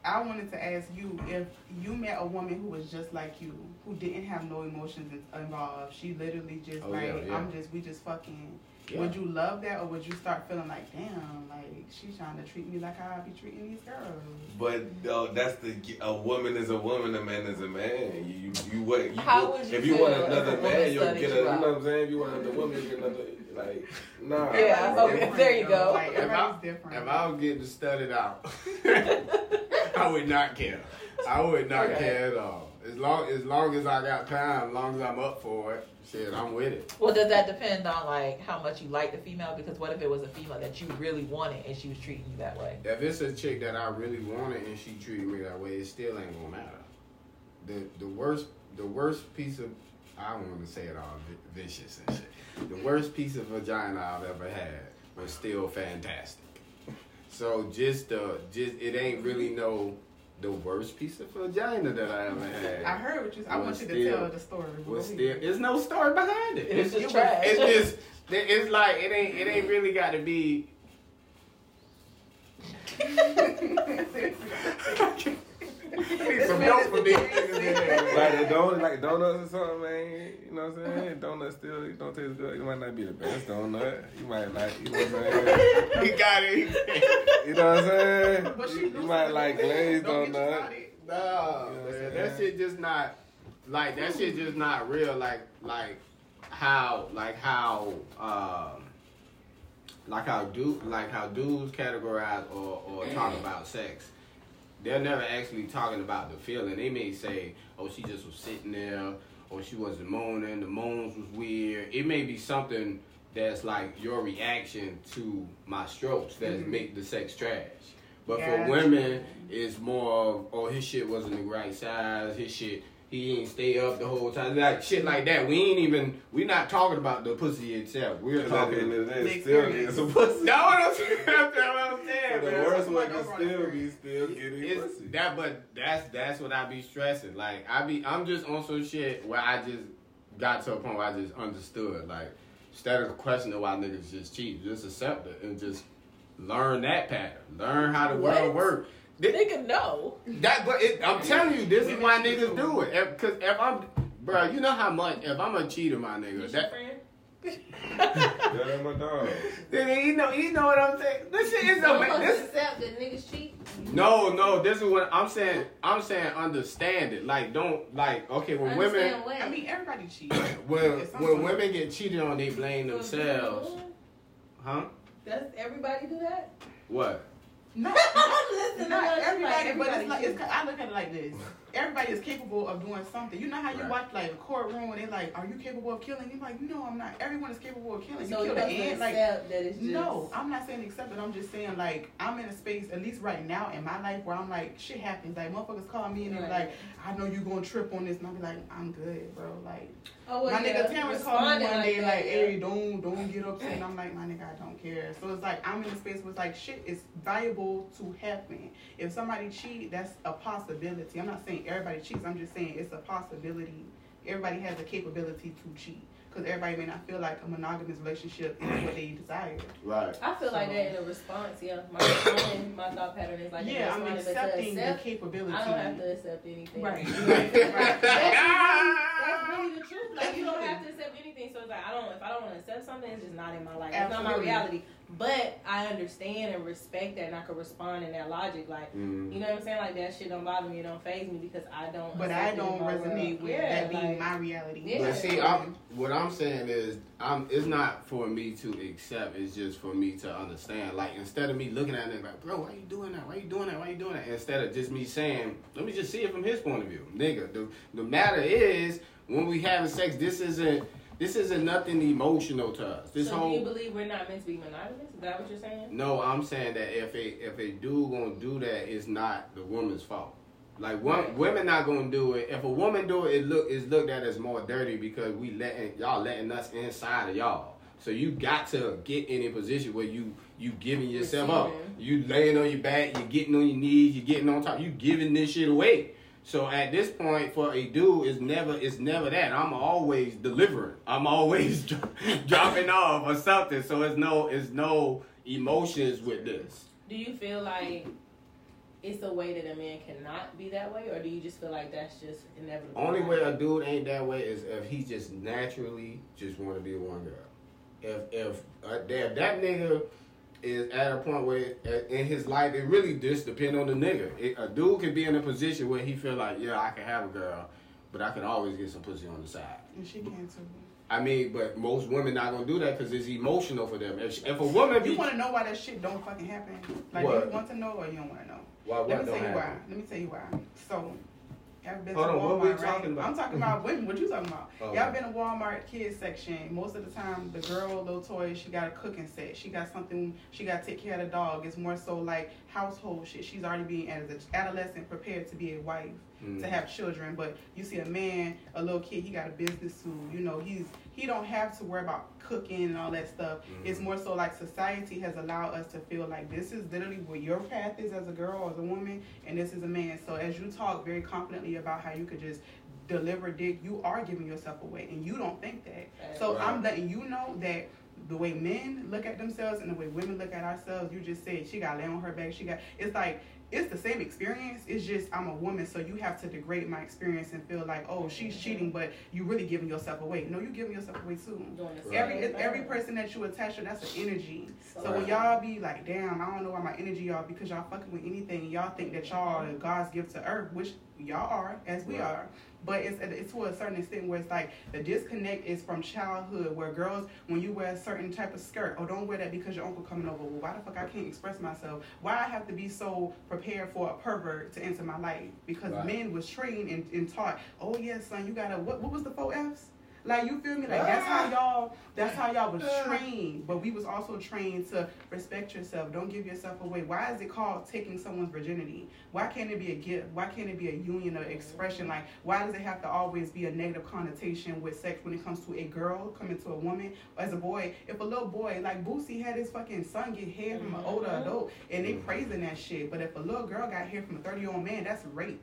I wanted to ask you if you met a woman who was just like you, who didn't have no emotions involved. She literally just Oh, like, yeah, yeah. I'm just, we just fucking. Yeah. Would you love that, or would you start feeling like, damn, like she's trying to treat me like how I be treating these girls? But uh, that's the a woman is a woman, a man is a man. You you, you what? You, How would- would you if you want another man, you'll get a. you You know what I'm saying? If you want another woman, you get another. Like nah. Yeah, okay, different, there you go. Like, If I, everybody's different. if I was getting studied out, I would not care. I would not Okay. care at all. As long as long as I got time, as long as I'm up for it, shit, I'm with it. Well, does that depend on like how much you like the female? Because what if it was a female that you really wanted and she was treating you that way? If it's a chick that I really wanted and she treated me that way, it still ain't gonna matter. The the worst the worst piece of I don't want to say it all vicious and shit. The worst piece of vagina I've ever had was still fantastic. So just the just it ain't really no the worst piece of vagina that I ever had. I heard what you. said. I want you to tell the story. was still there's no story behind it. It's just trash. It's just it's like it ain't it ain't really got to be some help for these niggas in here. Like the donut, like donuts or something, man. You know what I'm saying? Donuts still don't taste good. It might not be the best donut. You might like, you know what I'm saying? He got it. You know what I'm saying? But she You, you might like glazed Don't get you donut. started. Nah, You know man, that shit just not like that shit just not real. Like like how like how um like how dude like how dudes categorize or or talk about sex. They're never actually talking about the feeling. They may say, "Oh, she just was sitting there," or "She wasn't moaning. The moans was weird." It may be something that's like your reaction to my strokes that mm-hmm. make the sex trash. But for Gotcha. women, it's more of, "Oh, his shit wasn't the right size. His shit." He ain't stay up the whole time, like shit like that. We ain't even. We not talking about the pussy itself. We're Because at the end talking. of the day, still experience. getting some pussy. That's what I'm saying. That's what I'm saying. the worst one can still be still getting It's pussy. that, but that's that's what I be stressing. Like I be, I'm just on some shit where I just got to a point where I just understood. Like instead of questioning why niggas just cheat, just accept it and just learn that pattern. Learn how the world works. Th- Nigga, no. That, but it, I'm telling you, this is why niggas do it. If, Cause if I'm, bro, you know how much. If I'm a cheater, my nigga, Is your that friend? Yeah, that's my dog. then you know, you know what I'm saying. This shit is a much this. accept that niggas cheat. No, no, this is what I'm saying. I'm saying understand it. Like don't like okay when women what? I mean, everybody cheats. when At when point. women get cheated on, they blame themselves. Huh? Does everybody do that? What? No, Listen, not I'm everybody, but it's like it's. I look at it like this. Everybody is capable of doing something. You know how you Right. watch like a courtroom and they're like, "Are you capable of killing?" You're like, "No, I'm not." Everyone is capable of killing. So you you kill the doesn't ant, like accept just No, I'm not saying accept it. I'm just saying like I'm in a space, at least right now in my life, where I'm like shit happens. Like motherfuckers call me and they're Right. like, I know you're gonna trip on this, and I'll be like, I'm good, bro. Like Oh, well, my yeah, nigga Terrence called me one day like, yeah. hey, don't don't get upset. And I'm like, my nigga, I don't care. So it's like I'm in a space where it's like shit is valuable to happen. If somebody cheat, that's a possibility. I'm not saying everybody cheats. I'm just saying it's a possibility. Everybody has the capability to cheat. Because everybody may not feel like a monogamous relationship is what they desire. Right. I feel like that in a response, yeah. My responding, my thought pattern is like yeah, I'm responding, but accepting the accept, capability. I don't have to accept anything. Right. Right. That's really the truth. Like you don't have to accept anything. So it's like I don't. If I don't want to accept something, it's just not in my life. It's not my reality. But I understand and respect that, and I can respond in that logic. Like, Mhm. you know what I'm saying? Like that shit don't bother me, it don't faze me because I don't. But I don't resonate world. with Yeah, that being like, my reality. Yeah. But see, I'm, what I'm saying is, I'm. It's not for me to accept. It's just for me to understand. Like instead of me looking at it like, bro, why you doing that? Why you doing that? Why you doing that? Instead of just me saying, let me just see it from his point of view, nigga. The the matter is, when we having sex, this isn't. This isn't nothing emotional to us. This so whole do you believe we're not meant to be monogamous? Is that what you're saying? No, I'm saying that if a if a dude gonna do that, it's not the woman's fault. Like one, Right. women not gonna do it. If a woman do it, it look is looked at as more dirty because we letting y'all letting us inside of y'all. So you got to get in a position where you you giving yourself up. You laying on your back. You getting on your knees. You getting on top. You giving this shit away. So at this point, for a dude, it's never it's never that. I'm always delivering. I'm always dropping off or something. So it's no it's no emotions with this. Do you feel like it's a way that a man cannot be that way, or do you just feel like that's just inevitable? Only way a dude ain't that way is if he just naturally just want to be one girl. If if uh, if that nigga is at a point where uh, in his life it really just depend on the nigga. It, a dude can be in a position where he feel like yeah I can have a girl, but I can always get some pussy on the side. And she can too. I mean, but most women not gonna do that because it's emotional for them. If, if a woman be You want to know why that shit don't fucking happen? Like, What? do you want to know or you don't want to know? why Let me don't tell you why. Let me tell you why. So, y'all been Hold to on, Walmart, what we right? talking about? I'm talking about women. What you talking about? Oh, Y'all been to Walmart kids section. Most of the time, the girl, little toys, she got a cooking set. She got something. She got to take care of the dog. It's more so like household shit. She's already being as an adolescent prepared to be a wife. Mm. to have children. But you see a man, a little kid, he got a business to, you know, he's he don't have to worry about cooking and all that stuff. Mm-hmm. It's more so like society has allowed us to feel like this is literally where your path is as a girl or as a woman, and this is a man. So as you talk very confidently about how you could just deliver dick, you are giving yourself away, and you don't think that. So I'm letting you know that the way men look at themselves and the way women look at ourselves, you just said she got lay on her back. She got it's like it's the same experience. It's just I'm a woman, so you have to degrade my experience and feel like oh she's mm-hmm. cheating, but you really giving yourself away. No, you giving yourself away too. Doing the Every every person that you attach to, that's an energy. So, So when y'all be like, damn, I don't know why my energy y'all because y'all fucking with anything. Y'all think that y'all are God's gift to earth, which y'all are, as we Right. are. But it's it's to a certain extent where it's like the disconnect is from childhood, where girls, when you wear a certain type of skirt, oh don't wear that because your uncle coming over. Well, why the fuck I can't express myself? Why I have to be so prepared for a pervert to enter my life? Because Right. men was trained and, and taught, oh yeah, son, you gotta what what was the four F's? Like you feel me? Like that's how y'all that's how y'all was trained. But we was also trained to respect yourself. Don't give yourself away. Why is it called taking someone's virginity? Why can't it be a gift? Why can't it be a union or expression? Like why does it have to always be a negative connotation with sex when it comes to a girl coming to a woman as a boy? If a little boy like Boosie had his fucking son get hair from an older Mhm. adult and they Mhm. praising that shit. But if a little girl got hair from a thirty year old man, that's rape.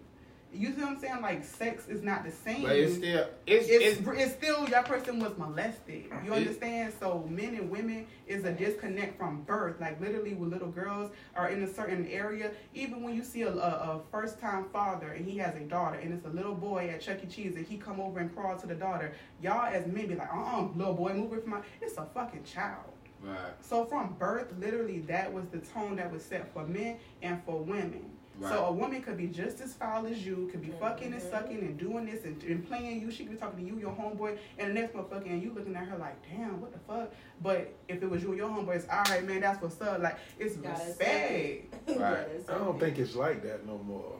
You see what I'm saying? Like sex is not the same But it's still it's it's, it's, it's still that person was molested. You understand? So men and women is a disconnect from birth. Like literally, when little girls are in a certain area, even when you see a, a, a first time father and he has a daughter and it's a little boy at Chuck E. Cheese and he come over and crawl to the daughter, y'all as men be like, uh uh little boy, move away from my. It's a fucking child. right. So from birth, literally, that was the tone that was set for men and for women. Right. So a woman could be just as foul as you, could be fucking and sucking and doing this and, and playing you. She could be talking to you, your homeboy, and the next motherfucker, and you looking at her like, damn, what the fuck? But if it was you and your homeboy, it's all right, man. That's what's up. Like it's Gotta respect. Right. I don't think it's like that no more.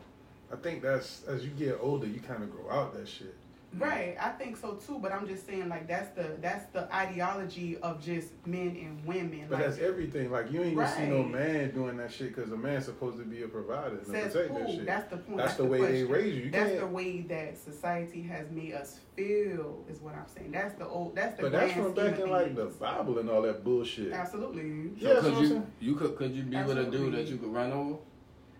I think that's as you get older, you kind of grow out that shit. Right, I think so too. But I'm just saying, like that's the that's the ideology of just men and women. But like, that's everything. Like you ain't gonna see no man doing that shit because a man's supposed to be a provider and says protect who? that shit. That's the point. That's the way they raise you. You that's can't- the way that society has made us feel. Is what I'm saying. That's the old. That's the. But that's grand from back in like the. Bible and all that bullshit. Absolutely. So Yeah, that's could you saying. you could could you be with a dude that you could run over?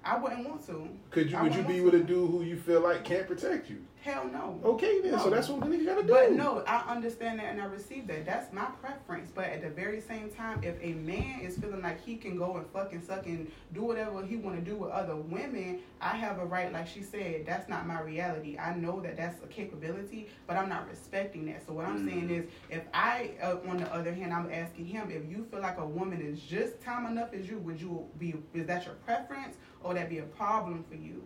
I wouldn't want to. Could you? I Would you be want with a dude who you feel like can't protect you? Hell no. Okay, then. So that's what the nigga gotta do. But no, I understand that and I receive that. That's my preference. But at the very same time, if a man is feeling like he can go and fucking suck and do whatever he want to do with other women, I have a right, like she said, that's not my reality. I know that that's a capability, but I'm not respecting that. So what I'm saying is, if I, uh, on the other hand, I'm asking him, if you feel like a woman is just time enough as you, would you be, is that your preference or would that be a problem for you?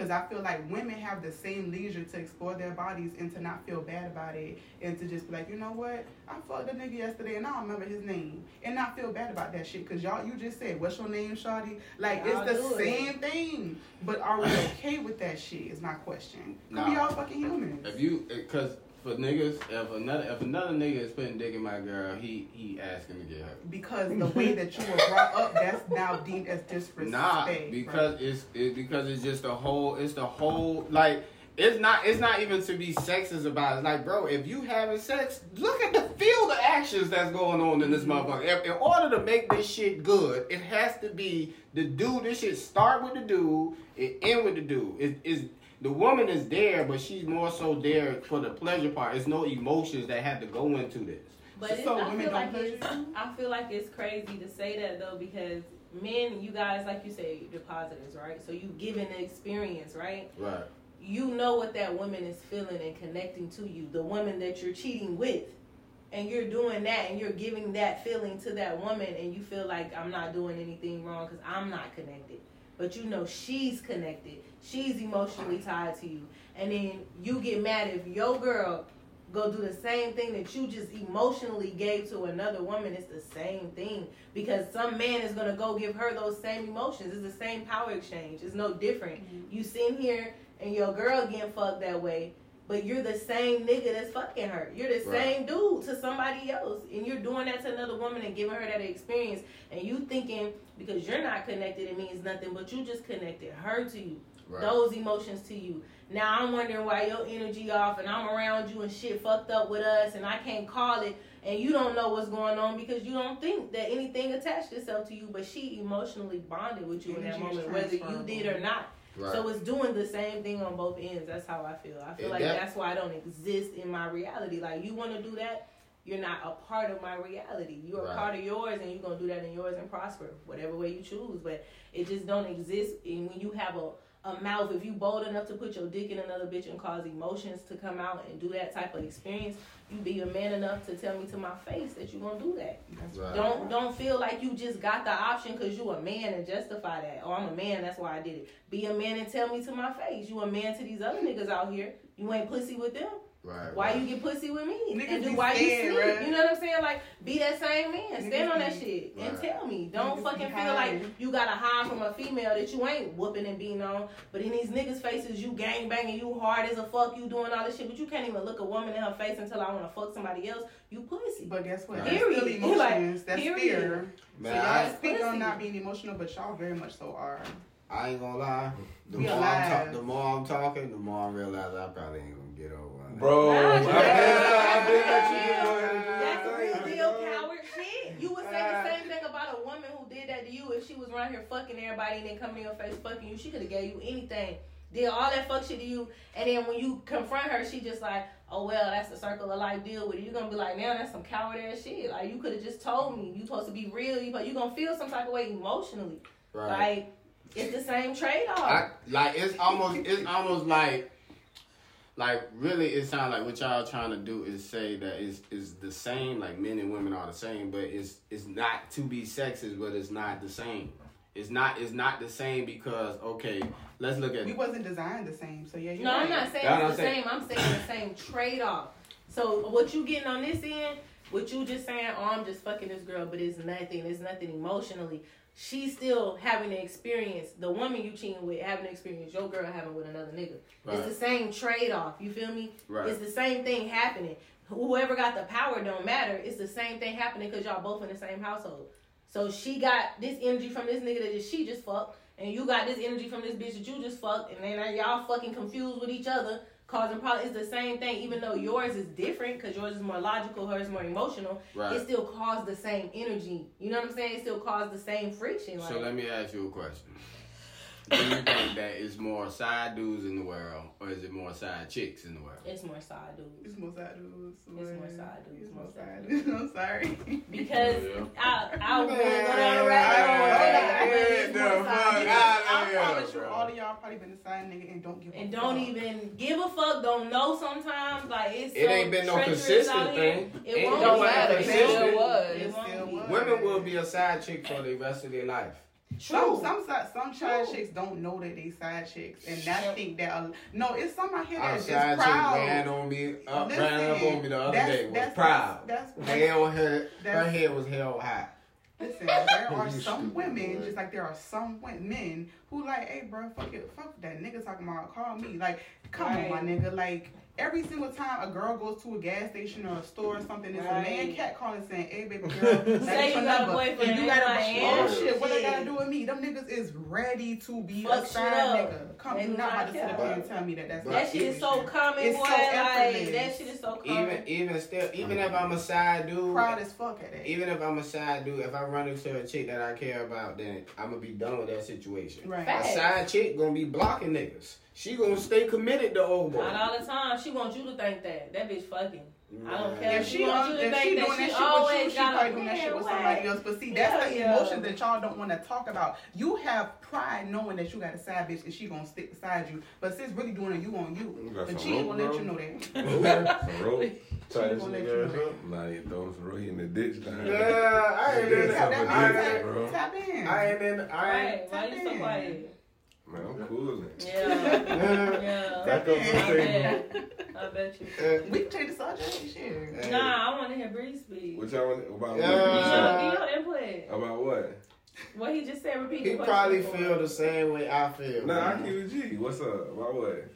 Because I feel like women have the same leisure to explore their bodies and to not feel bad about it and to just be like, you know what? I fucked a nigga yesterday and I don't remember his name. And not feel bad about that shit. Because y'all, you just said, what's your name, Shawty? Like, Y'all it's the do it. same thing. But are we okay with that shit is my question. Because we all fucking humans. If you, because for niggas, if another if another nigga is putting dick in my girl, he he asking to get her. Because the way that you were brought up, that's now deemed as disrespect. Nah, right? because it's it, because it's just the whole it's the whole like it's not it's not even to be sexist about it. Like, bro, if you having sex, look at the field of actions that's going on in this mm-hmm. motherfucker. If, in order to make this shit good, it has to be the dude. This shit start with the dude, it end with the dude. It is the woman is there, but she's more so there for the pleasure part. It's no emotions that have to go into this. But it's, So I feel like it's I feel like it's crazy to say that though because men, you guys, like you say, you're right? So you given the experience, right? Right. You know what that woman is feeling and connecting to you, the woman that you're cheating with. And you're doing that and you're giving that feeling to that woman and you feel like I'm not doing anything wrong because I'm not connected. But you know she's connected. She's emotionally tied to you. And then you get mad if your girl go do the same thing that you just emotionally gave to another woman. It's the same thing because some man is gonna go give her those same emotions. It's the same power exchange. It's no different. Mm-hmm. You sitting here and your girl getting fucked that way, but you're the same nigga that's fucking her. You're the Right. same dude to somebody else, and you're doing that to another woman and giving her that experience. And you thinking because you're not connected, it means nothing, but you just connected her to you Right. those emotions to you. Now I'm wondering why your energy off and I'm around you and shit fucked up with us and I can't call it and you don't know what's going on because you don't think that anything attached itself to you, but she emotionally bonded with you in that moment, whether you did or not. Right. So it's doing the same thing on both ends. That's how I feel. I feel And like that- that's why I don't exist in my reality. Like you want to do that, you're not a part of my reality. You're Right. a part of yours, and you're gonna do that in yours and prosper, whatever way you choose. But it just don't exist. And when you have a a mouth, if you bold enough to put your dick in another bitch and cause emotions to come out and do that type of experience, you be a man enough to tell me to my face that you gonna do that. Right. Don't don't feel like you just got the option because you a man and justify that. Oh, I'm a man, that's why I did it. Be a man and tell me to my face. You a man to these other niggas out here. You ain't pussy with them. Right. Why right. you get pussy with me? Niggas and do be why you sleep? bruh. You know what I'm saying? Like be that same man. Stand on that be- shit and tell me. Don't Niggas fucking feel like you gotta hide from a female that you ain't whooping and beating on. But in these niggas' faces, you gang banging, you hard as a fuck, you doing all this shit. But you can't even look a woman in her face until I want to fuck somebody else. You pussy. But guess what? Right. That's still Period. emotions. Like, That's period. fear. Man, so y'all I, speak Pussy. on not being emotional, but y'all very much so are. I ain't gonna lie. The more, I'm alive. talk, the more I'm talking, the more I realize I probably ain't gonna get over on it. Bro, Nah, I've been, I've been let you yeah. go ahead and do That's your real deal bro. coward shit. You would say the ah. same thing about a woman who did that to you if she was around here fucking everybody and then coming in your face fucking you. She could have gave you anything. Did all that fuck shit to you, and then when you confront her, she just like, oh well, that's the circle of life. Deal with it. You gonna be like, now that's some coward ass shit. Like you could have just told me. You supposed to be real. You you gonna feel some type of way emotionally. Right. Like it's the same trade off. Like it's almost it's almost like like really it sounds like what y'all trying to do is say that it's is the same like men and women are the same but it's it's not to be sexist but it's not the same it's not it's not the same because okay let's look at We wasn't designed the same, so yeah. You're No, right. I'm not saying That's it's the I'm same. I'm saying the same trade off. So what you getting on this end, what you just saying, oh, I'm just fucking this girl, but it's nothing. It's nothing emotionally. She's still having the experience. The woman you cheating with having the experience. Your girl having with another nigga. Right. It's the same trade off. You feel me? Right. It's the same thing happening. Whoever got the power don't matter. It's the same thing happening because y'all both in the same household. So she got this energy from this nigga that just, she just fucked, and you got this energy from this bitch that you just fucked, and then y'all fucking confused with each other, causing problems. It's the same thing, even though yours is different because yours is more logical, hers is more emotional. Right. It still caused the same energy. You know what I'm saying? It still caused the same friction. Like, so let me ask you a question do you think that it's more side dudes in the world, or is it more side chicks in the world? It's more side dudes. It's more side dudes. It's more side dudes, It's more side dudes. I'm sorry. Because Yeah. I I would go down the I rabbit hole. don't and know. think, Yeah, It's the more fuck side dudes. outta I promise you, all of y'all probably been a side nigga and don't give a And fuck. don't even give a fuck. Don't know sometimes. Like it's It so ain't been no treacherous consistent thing. It Ain't won't no be. matter. It It still was. It It still was. Women will be a side chick for the rest of their life. Some True. some side some side True. chicks don't know that they side chicks, and I think that uh, no, it's some out here Our that's side just chick proud. ran on me, up, Listen, ran up on me the other that's- day. Was that's- proud. that's- that's- Hell, her, her head was held high. Listen, there are some women, just like there are some men who like, hey, bro, fuck it, fuck that nigga talking about, call me. Like, come Right. on, my nigga. Like, every single time a girl goes to a gas station or a store or something, it's a man Right. cat calling saying, hey, baby girl, Say that's you your got a number. boyfriend, And you they got a like, oh shit, what they shit. gotta do with me? Them niggas is ready to be Fuck a shit side nigga. Come, They you're do not not about to sit up here and tell me that that's But That shit is so common, It's boy. so like effortless. that shit is so common. Even even still, even if I'm a mm-hmm. side dude, proud as fuck at that. even if I'm a side dude, if I run into a chick that I care about, then I'm gonna be done with that situation. Right. A side chick gonna be blocking niggas. She gonna stay committed to old boy. Not all the time. She wants you to think that. That bitch fucking. I don't care. If She she, wants you to if think she that doing she that shit with you, always she got a probably doing that shit man with somebody else. But see, that's the Yeah, yeah. emotions that y'all don't want to talk about. You have pride knowing that you got a side bitch and she gonna stick beside you. But sis really doing it you on you. You But she ain't gonna let you know that. Some rope. Tie this gonna let nigga you ass up. Nah, you throwing some rope in the ditch down Yeah. I ain't in. Tap something that I ain't. tap, tap in. I ain't in. I ain't. Right. Why you so quiet? Man, I'm cooling. Yeah. Yeah. Back up on the I bet. I bet you. Uh, we can change the subject. Shit. Hey. Nah, I want to hear Bree speak. What y'all want about Yeah. Give what? your input. About what? What he just said, repeat He the question. probably for feel the same way I feel. Nah, I man. keep it G. What's up? About what?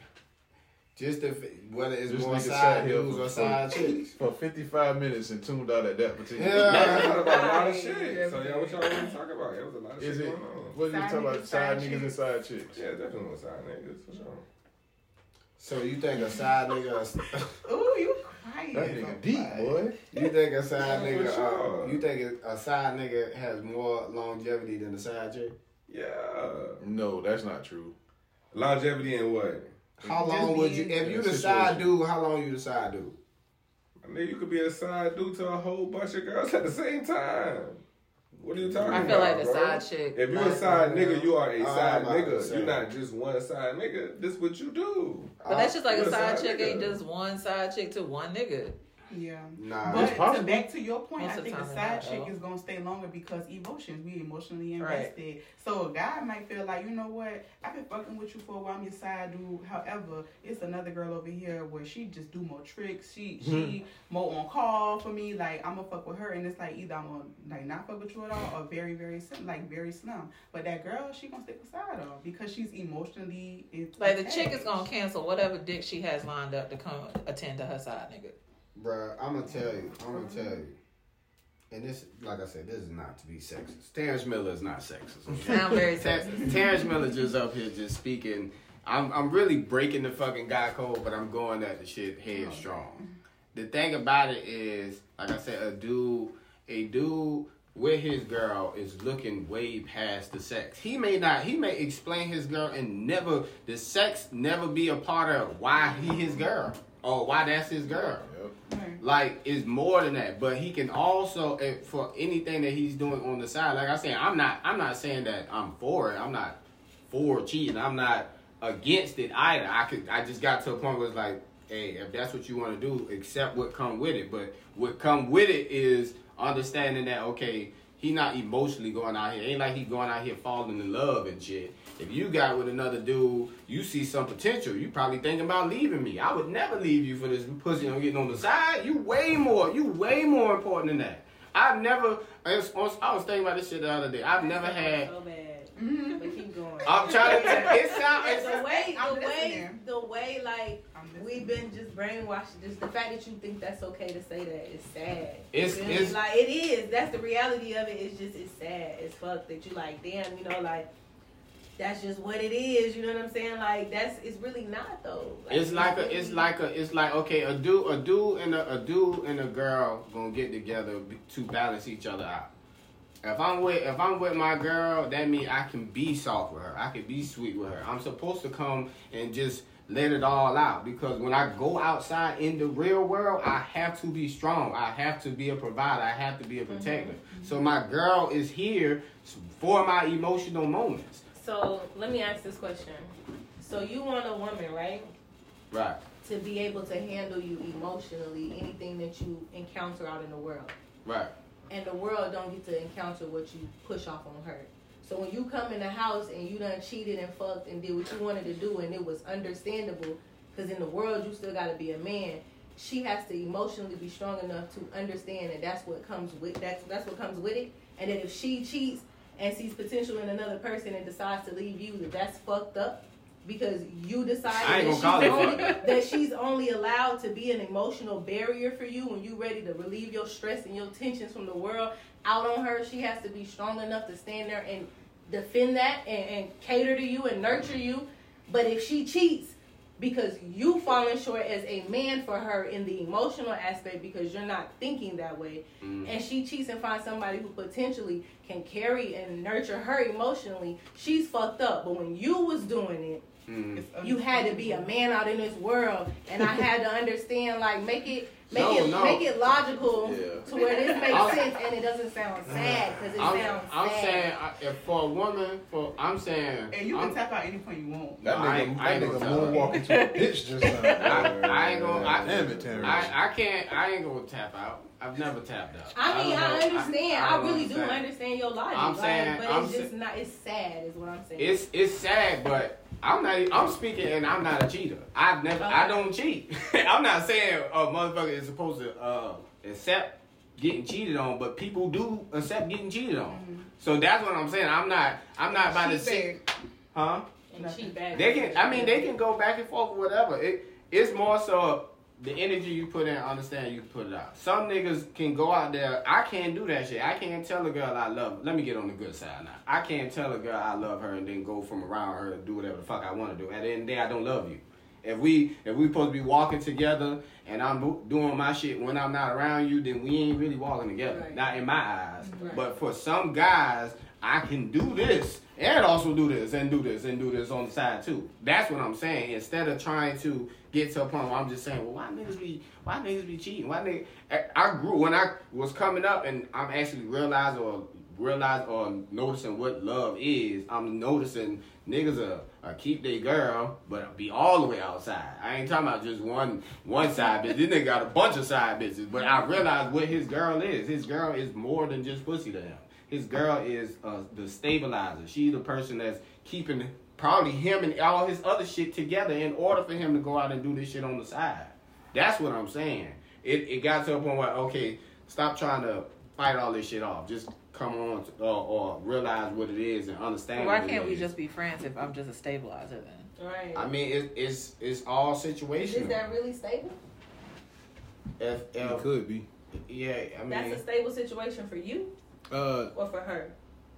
Just if whether it's This more nigga side sat here dudes for- or side chicks. For 55 minutes and tuned out at that particular Yeah. Nah, about a lot of shit. So y'all, what y'all want to talk about? There was a lot of Is shit it? going on. What did you Side talk about? Side side niggas and side chicks. Yeah, definitely on side niggas for sure. So you think a side nigga? Ooh, you quiet. That nigga deep, boy. You think a side Yeah, for nigga? Uh, you think a, a side nigga has more longevity than a side chick? Yeah. No, that's not true. Longevity in what? How Just long would you? If you In a the side dude, how long you the side dude? I mean, you could be a side dude to a whole bunch of girls at the same time. What are you talking I about? feel like the bro? side chick. If you're a like- side nigga, you are a I'm side about to nigga. say. You're not just one side nigga. This what you do. But that's just like You're a a side side chick ain't just one side chick to one nigga. Yeah. Nah. But to possible. back to your point, Most I think the side chick is gonna stay longer because emotions. We emotionally Right. invested. So a guy might feel like, you know what, I've been fucking with you for a while. I'm your side dude. However, it's another girl over here where she just do more tricks. She hmm. she more on call for me. Like I'm gonna fuck with her, and it's like either I'm gonna like not fuck with you at all, or very very slim, like very slim. But that girl, she gonna stick beside her because she's emotionally. Like the chick is gonna cancel whatever dick she has lined up to come attend to her side nigga. Bruh, I'm gonna tell you. I'm gonna tell you. And this, like I said, this is not to be sexist. Terrence Miller is not sexist. okay? Sound very sexist. Terrence Miller just up here just speaking. I'm I'm really breaking the fucking guy code, but I'm going at the shit headstrong. The thing about it is, like I said, a dude, a dude with his girl is looking way past the sex. He may not, he may explain his girl and never the sex never be a part of why he his girl or why that's his girl. Like it's more than that, but he can also eh, for anything that he's doing on the side. Like I said, I'm not. I'm not saying that I'm for it. I'm not for cheating. I'm not against it either. I could. I just got to a point where it's like, hey, if that's what you want to do, accept what come with it. But what come with it is understanding that okay, he not emotionally going out here. Ain't like he going out here falling in love and shit. If you got with another dude, you see some potential. You probably thinking about leaving me. I would never leave you for this pussy I'm getting on the side. You way more. You way more important than that. I've never. I was, I was thinking about this shit the other day. I've never had. So bad. Mhm. But keep going. I'm trying to. It sounds. And the way, I'm the way, listening. the way, like we've been just brainwashed. Just the fact that you think that's okay to say that is sad. It's- You feel me? it's- like it is. That's the reality of it. It's just it's sad. It's fuck that you like. Damn, you know, like that's just what it is. You know what I'm saying? Like that's it's really not though. It's like a, it's like a, it's like okay, a dude, a dude and a, a dude and a girl gonna get together to balance each other out. If I'm with if I'm with my girl, that means I can be soft with her. I can be sweet with her. I'm supposed to come and just let it all out because when I go outside in the real world, I have to be strong. I have to be a provider. I have to be a protector. Mm-hmm. So my girl is here for my emotional moments. So let me ask this question. So you want a woman, right? Right. To be able to handle you emotionally, anything that you encounter out in the world. Right. And the world don't get to encounter what you push off on her. So when you come in the house and you done cheated and fucked and did what you wanted to do and it was understandable, because in the world you still gotta be a man. She has to emotionally be strong enough to understand that that's what comes with that's that's what comes with it. And that if she cheats and sees potential in another person and decides to leave you, that that's fucked up because you decided that she's, only, that she's only allowed to be an emotional barrier for you when you're ready to relieve your stress and your tensions from the world out on her. She has to be strong enough to stand there and defend that and, and cater to you and nurture you. But if she cheats because you falling short as a man for her in the emotional aspect because you're not thinking that way, Mm. and she cheats and finds somebody who potentially can carry and nurture her emotionally, she's fucked up. But when you was doing it, Mm. You had to be a man out in this world, and I had to understand, like, make it, make No, it, no. make it logical Yeah. to where this makes I'm- sense and it doesn't sound sad because it I'm, sounds I'm sad. saying I, if for a woman, for I'm saying And you I'm, can tap out any point you want. That No, I nigga, ain't- I ain't that nigga gonna into a bitch just now. I, I ain't gonna. I, Damn it, Terrence. I, I can't. I ain't gonna tap out. I've never tapped out. I mean, don't I, understand. I, don't really do understand. understand your logic. I'm like, but I'm it's sa- just not. It's sad, is what I'm saying. It's it's sad, but I'm not. e, I'm speaking, and I'm not a cheater. I've never. I don't cheat. I'm not saying a motherfucker is supposed to uh, accept getting cheated on, but people do accept getting cheated on. Mm-hmm. So that's what I'm saying. I'm not. I'm not about to say, Huh? and cheap. They can. I mean, they can go back and forth, or whatever. It. It's more so the energy you put in. Understand you put it out. Some niggas can go out there. I can't do that shit. I can't tell a girl I love. Let me get on the good side now. I can't tell a girl I love her and then go from around her and do whatever the fuck I want to do. At the end of the day, I don't love you. If we if we supposed to be walking together and I'm doing my shit when I'm not around you, then we ain't really walking together. Right. Not in my eyes. Right. But for some guys, I can do this and also do this and do this and do this on the side too. That's what I'm saying. Instead of trying to get to a point where I'm just saying, well, why niggas be why niggas be cheating? Why niggas? I- grew when I was coming up and I'm actually realizing or realize or noticing what love is. I'm noticing niggas are, are keep their girl, but be all the way outside. I ain't talking about just one one side bitch. This nigga got a bunch of side bitches. But I realize what his girl is. His girl is more than just pussy to him. His girl is uh, the stabilizer. She's the person that's keeping probably him and all his other shit together in order for him to go out and do this shit on the side. That's what I'm saying. It it got to a point where okay, stop trying to fight all this shit off. Just come on to, or, or realize what it is and understand. Why what can't it we is. just be friends if I'm just a stabilizer then? right. I mean, it, it's it's all situation. is that really stable? if, It could be. yeah, I mean, That's a stable situation for you Uh, or for her?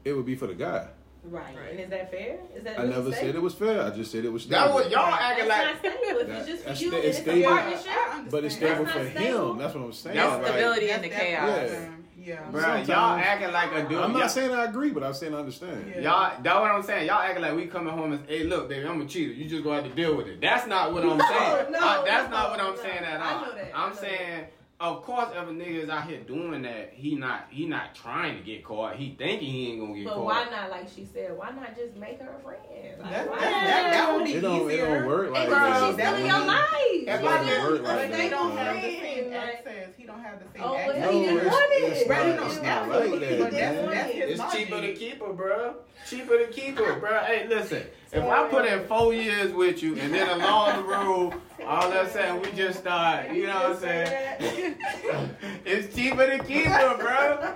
it would be for the guy. Right. Right. And is that fair? Is that I never said it was fair. I just said it was. that was y'all That's acting not like stable. If That- it's just for you, sta- then it's it's a stable. partnership. But it's stable not for stable. him. That's what I'm saying. That's Like, stability in the That's- chaos. Yeah. Yeah. Bruh, Sometimes- y'all acting like a dude. I'm y'all- not saying I agree, but I'm saying I understand. Yeah. Y'all, that's what I'm saying. Y'all acting like we coming home and hey, look, baby, I'm a cheater. You just gonna have to deal with it. That's not what I'm No, saying. no, Uh, that's no, not what I'm no. saying at I all. know that. I I'm know saying, of course, if a nigga is out here doing that, he not he not trying to get caught. He thinking he ain't gonna get But caught. But why not, like she said, why not just make her a friend? Like, That, that, that, that would be It don't. It easier. don't work like And Bro, she's that. still in your life. If She's I still didn't work like they that, don't have the same access. He don't have the same Oh, well, access. No, he didn't it's- want it. it's Right, not- no, it's not absolutely, like that, that's, that's It's cheaper to keep her, bro. Cheaper to keep her, bro. Hey, listen. If I put in four years with you and then along the road, all of a sudden we just start, you know what I'm saying? it's cheaper to keep her, bro.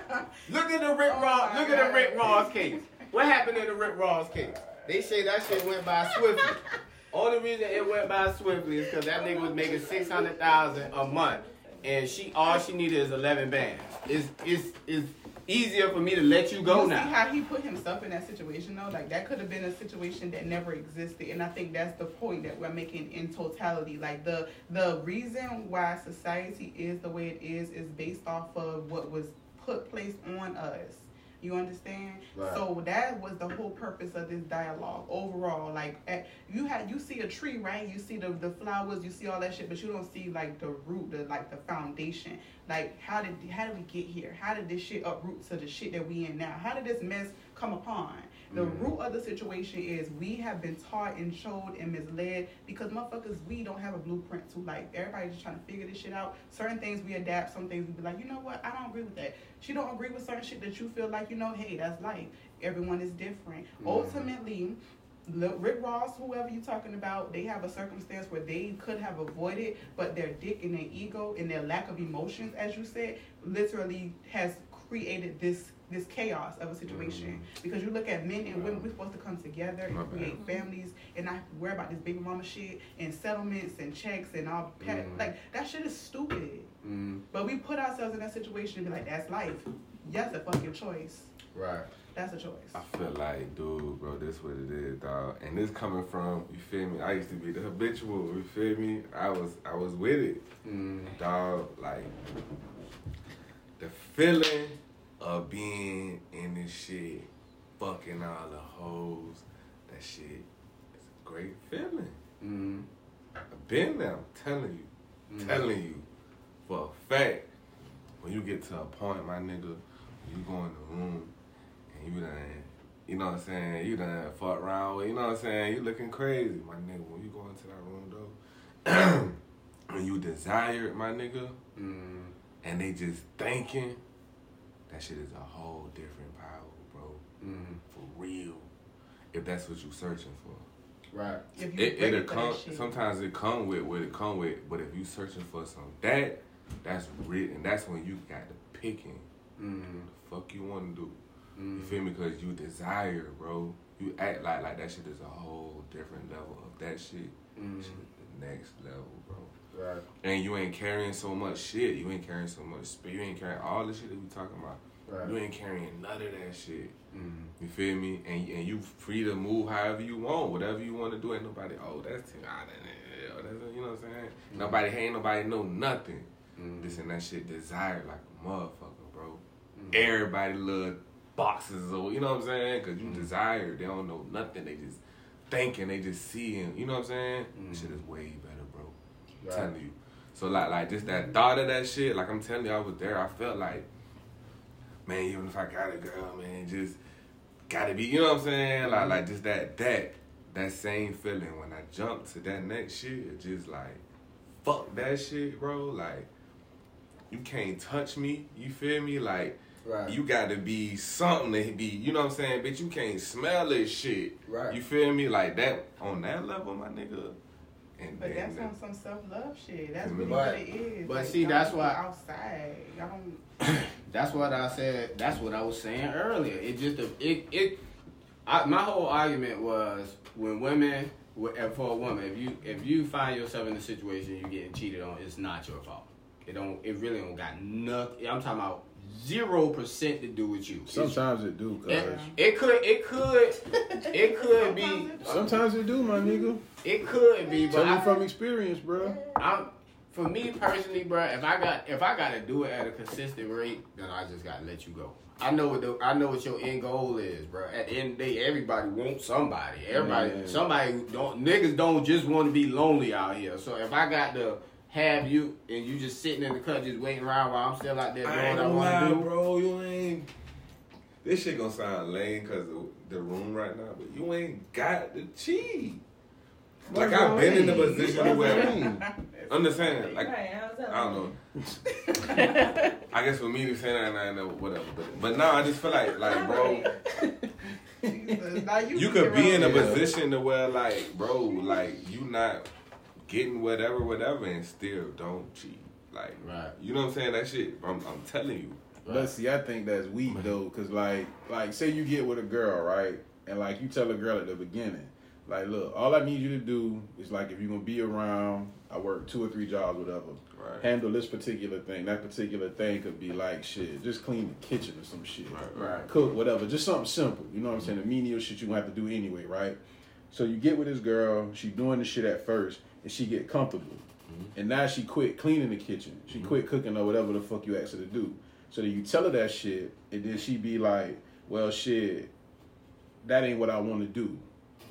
Look at the Rick Oh Ross. Look at the oh God. Rick Ross case. What happened in the Rick Ross case? They say that shit went by swiftly. Only reason it went by swiftly is because that nigga was making six hundred thousand a month, and she all she needed is eleven bands. It's it's it's easier for me to let you go you now. see how he put himself in that situation though? Like that could have been a situation that never existed. And I think that's the point that we're making in totality. Like the the reason why society is the way it is is based off of what was put placed on us. You understand? Right. So that was the whole purpose of this dialogue overall. Like at, you had you see a tree, right? You see the the flowers, you see all that shit, but you don't see like the root, the like the foundation. Like how did how did we get here? How did this shit uproot to the shit that we in now? How did this mess come upon? The Mhm. root of the situation is we have been taught and showed and misled because motherfuckers we don't have a blueprint to like everybody's just trying to figure this shit out. Certain things we adapt, some things we be like, you know what, I don't agree with that. She don't agree with certain shit that you feel like, you know, hey, that's life. Everyone is different. Mhm. Ultimately, Rick Ross, whoever you're talking about, they have a circumstance where they could have avoided, but their dick and their ego and their lack of emotions, as you said, literally has created this this chaos of a situation. Because you look at men and women, we're supposed to come together and My bad. create families and not worry about this baby mama shit and settlements and checks and all. Pet, Mhm. Like that shit is stupid. Mm, But we put ourselves in that situation and be like, that's life. Yes, a fucking choice. right. That's a choice. I feel like, dude, bro, this what it is, dog. And this coming from, you feel me? I used to be the habitual, you feel me? I was, I was with it, Mm, dog. Like the feeling of being in this shit, fucking all the hoes. That shit is a great feeling. mm, I've been there. I'm telling you, mm. telling you for a fact. When you get to a point, my nigga, you go in the room and you done, you know what I'm saying? You done fuck around with, you know what I'm saying? You looking crazy, my nigga. When you go into that room though, when you desire it, my nigga, Mm, and they just thinking, that shit is a whole different power, bro. mm, For real. If that's what you're searching for. right. If you It it'll come that shit. sometimes it come with what it come with, but if you searching for some that, that's written. That's when you got the picking. Mm, The fuck you wanna do. You mm, feel me? Cause you desire, bro. You act like like that shit is a whole different level of that shit. mm, Shit the next level, bro. Right. And you ain't carrying so much shit. You ain't carrying so much spirit. You ain't carrying all the shit that we talking about. You ain't carrying none of that shit. Mm, You feel me? And and you free to move however you want, whatever you want to do. Ain't nobody. Oh, that's too. Ah, that, that's, you know what I'm saying? Mhm. Nobody. Ain't nobody know nothing. mm, This and that shit desired like a motherfucker, bro. mm. Everybody love boxes or you know what I'm saying? Cause you Mhm. desire. They don't know nothing. They just thinking. They just seeing. You know what I'm saying? This shit is way better, Right. telling you. So like like just that thought of that shit, like I'm telling you, I was there. I felt like, man, even if I got a girl, man, just gotta be, you know what I'm saying? Like mm-hmm. like just that that that same feeling when I jumped to that next shit, just like fuck that shit, bro. Like you can't touch me. You feel me? Like Right. you gotta be something to be, you know what I'm saying? Bitch, you can't smell this shit. Right. You feel me? Like that on that level, my nigga. And But that's on some self love shit. That's But- really what it is. but Like, see, that's why- outside. Y'all don't. That's what I said. That's what I was saying earlier. It just it it. I, my whole argument was when women, for a woman, if you if you find yourself in a situation you're getting cheated on, it's not your fault. It don't. It really don't got nothing. I'm talking about zero percent to do with you. It's- Sometimes it do, cuz. it, it could. It could. It could be. Sometimes it do, my nigga. It could be. But Tell me from experience, bro. I'm for me personally, bro. If I got if I gotta do it at a consistent rate, then I just gotta let you go. I know what the, I know what your end goal is, bro. At the end of the day, everybody wants somebody. Everybody, Man. somebody don't niggas don't just want to be lonely out here. So if I got to have you and you just sitting in the cut just waiting around while I'm still out there doing I what I want to do, bro. You ain't. This shit gonna sound lame because of the room right now, but you ain't got the cheat. Like I've been in the do you mean? position What do you where mean? understand, like I don't know. I guess for me to say that, I know whatever. But but now I just feel like like bro, Now you, you could be in a position to where like bro, like you not getting whatever whatever and still don't cheat. Like Right. you know what I'm saying? That shit. I'm, I'm telling you. But see, I think that's weak though, cause like, like say you get with a girl, right, and like you tell a girl at the beginning, like, look, all I need you to do is like, if you're gonna be around, I work two or three jobs, whatever. Right. Handle this particular thing. That particular thing could be like shit, just clean the kitchen or some shit, Right, right. cook whatever, just something simple. You know what I'm saying? The menial shit you gonna have to do anyway, right? So you get with this girl, she doing the shit at first, and she get comfortable, mm-hmm. and now she quit cleaning the kitchen, she mm-hmm. quit cooking or whatever the fuck you asked her to do. So then you tell her that shit, and then she be like, well, shit, that ain't what I want to do,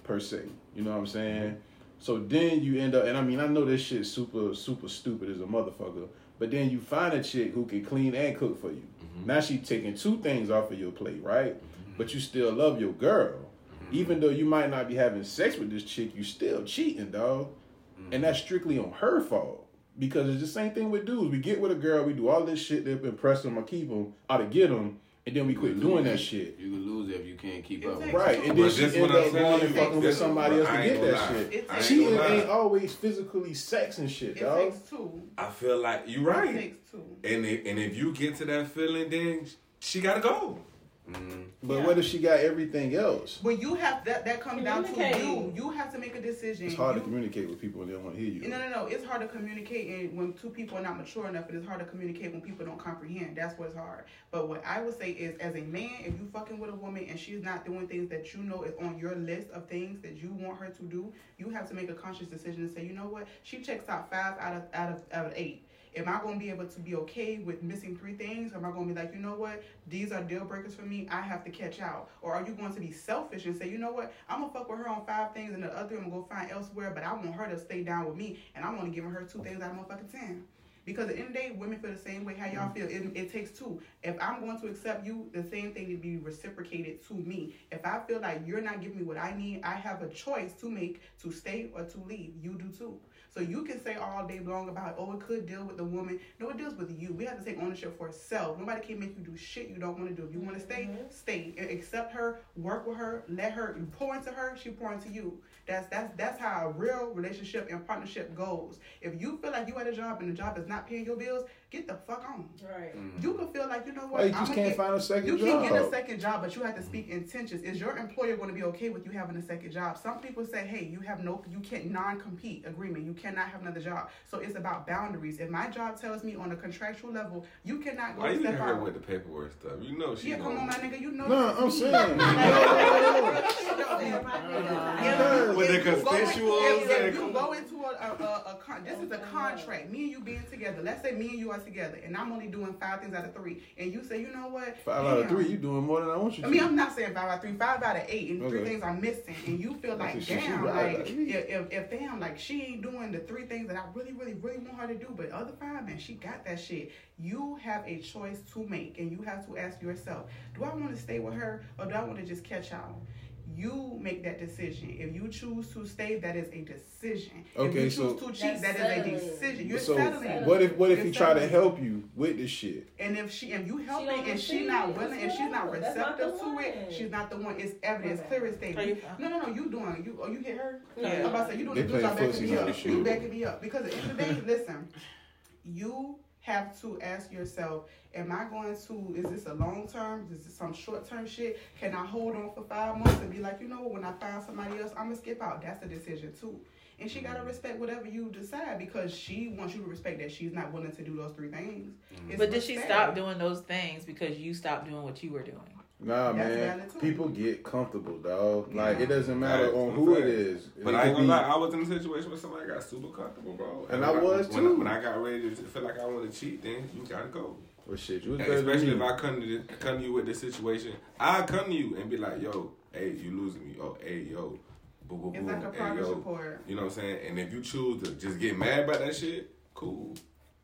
per se. You know what I'm saying? Mm-hmm. So then you end up, and I mean, I know this shit super, super stupid as a motherfucker, but then you find a chick who can clean and cook for you. Now she taking two things off of your plate, right? But you still love your girl. Even though you might not be having sex with this chick, you still cheating, dog. And that's strictly on her fault. Because it's the same thing with dudes. We get with a girl, we do all this shit to impress them or keep them, or to get them, and then we quit doing that shit. You can lose it if you can't keep up. Exactly. Right, and then she this end up going and saying. fucking with This- somebody else to get that lie. shit. It Cheating gonna ain't always physically sex and shit, It dog. takes two. I feel like you're right. takes two. And if, and if you get to that feeling, then she gotta go. Mm. But Yeah. what if she got everything else? But you have that. That comes down to you. You have to make a decision. It's hard you, to communicate with people and they don't want to hear you. No, no, no. It's hard to communicate and when two people are not mature enough. It is hard to communicate when people don't comprehend. That's what's hard. But what I would say is, as a man, if you fucking with a woman and she's not doing things that you know is on your list of things that you want her to do, you have to make a conscious decision and say, you know what? She checks out five out of out of out of eight. Am I going to be able to be okay with missing three things? Am I going to be like, you know what? These are deal breakers for me. I have to catch out. Or are you going to be selfish and say, you know what? I'm going to fuck with her on five things and the other I'm going to go find elsewhere, but I want her to stay down with me and I'm only giving her two things out of motherfucking 10. Because at the end of the day, women feel the same way. How y'all feel? It, it takes two. If I'm going to accept you, the same thing to be reciprocated to me. If I feel like you're not giving me what I need, I have a choice to make to stay or to leave. You do too. So you can say all day long about, oh, it could deal with the woman. No, it deals with you. We have to take ownership for ourselves. Nobody can make you do shit you don't want to do. If you want to stay, mm-hmm. stay. Accept her, work with her, let her you pour into her, she pour into you. That's that's that's how a real relationship and partnership goes. If you feel like you at a job and the job is not paying your bills, get the fuck on. Right. Mm-hmm. You can feel like you know what? Why you I'ma just can't get- find a second you job? can get a second job, but you have to speak intentions. Is your employer going to be okay with you having a second job? Some people say, "Hey, you have no, you can't non-compete agreement. You cannot have another job." So it's about boundaries. If my job tells me on a contractual level, you cannot go Why you step out. with the paperwork stuff? You know she yeah, come gonna- on, my nigga. You know. No, I'm is me. saying. Yeah, With the if you go in- consensual if- you go into a, a, a, a con, this is a contract. Me and you being together. Let's say me and you are together, and I'm only doing five things out of three, and you say, you know what? Five out of three, you doing more than I want you to. I mean, I'm not saying five out of three, five out of eight, and three things I'm missing, and you feel like, That's what she- she damn, right, like like, if, if if damn, like she ain't doing the three things that I really, really, really want her to do, but other five, man, she got that shit. You have a choice to make, and you have to ask yourself, do I want to stay with her, or do I want to just catch out? You make that decision. If you choose to stay, that is a decision. Okay, if Okay, you so- choose to cheat, That's that is settling. a decision. You're so settling. what if what if You're he try to help you with this shit? And if she, if you help don't it, and she not it, willing, and that's she's not wrong. That's not receptive the to it, she's not the one. It's evident, it's Okay. clear as day. You- No, no, no. You doing? You oh, you hit her? Yeah. I'm about to say you doing They a good job backing me up. You shoe. backing me up because at the end of the day, listen, you have to ask yourself, am I going to? Is this a long term? Is this some short term shit? Can I hold on for five months and be like, you know? When I find somebody else, I'm gonna skip out. That's a decision too. And she gotta respect whatever you decide because she wants you to respect that she's not willing to do those three things. Mm-hmm. It's But did she respect. stop doing those things because you stopped doing what you were doing? Nah, That's man. People get comfortable, dog. Like it doesn't matter Facts, on who it facts. But It I ain't gonna be- lie, I was in a situation where somebody got super comfortable, bro. And I was when too. when I got ready to feel like I want to cheat, then you gotta go. Well, shit, you was And than especially me. if I come to this, come to you with this situation, I come to you and be like, "Yo, hey, you losing me? Oh, hey, yo, boo, boo, It's like a hey, progress yo." report. You know what I'm saying? And if you choose to just get mad about that shit, cool.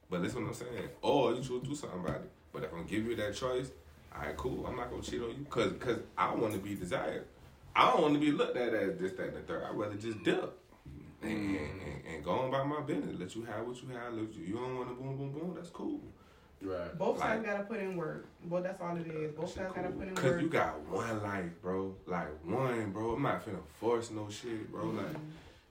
But that's what I'm saying. Or you choose to do something about it. But if I'm gonna give you that choice, all right, cool. I'm not gonna cheat on you, cause, cause I want to be desired. I don't want to be looked at as this, that, and the third. I'd rather just dip. And, and, and, and go on by my business. Let you have what you have. Let you, you don't want to boom, boom, boom. That's cool. Right. Both sides gotta put in work. Well, that's all it is. Both sides gotta put in Cause work. you got one life, bro. Like one, bro. I'm not finna force no shit, bro. Mm-hmm. Like,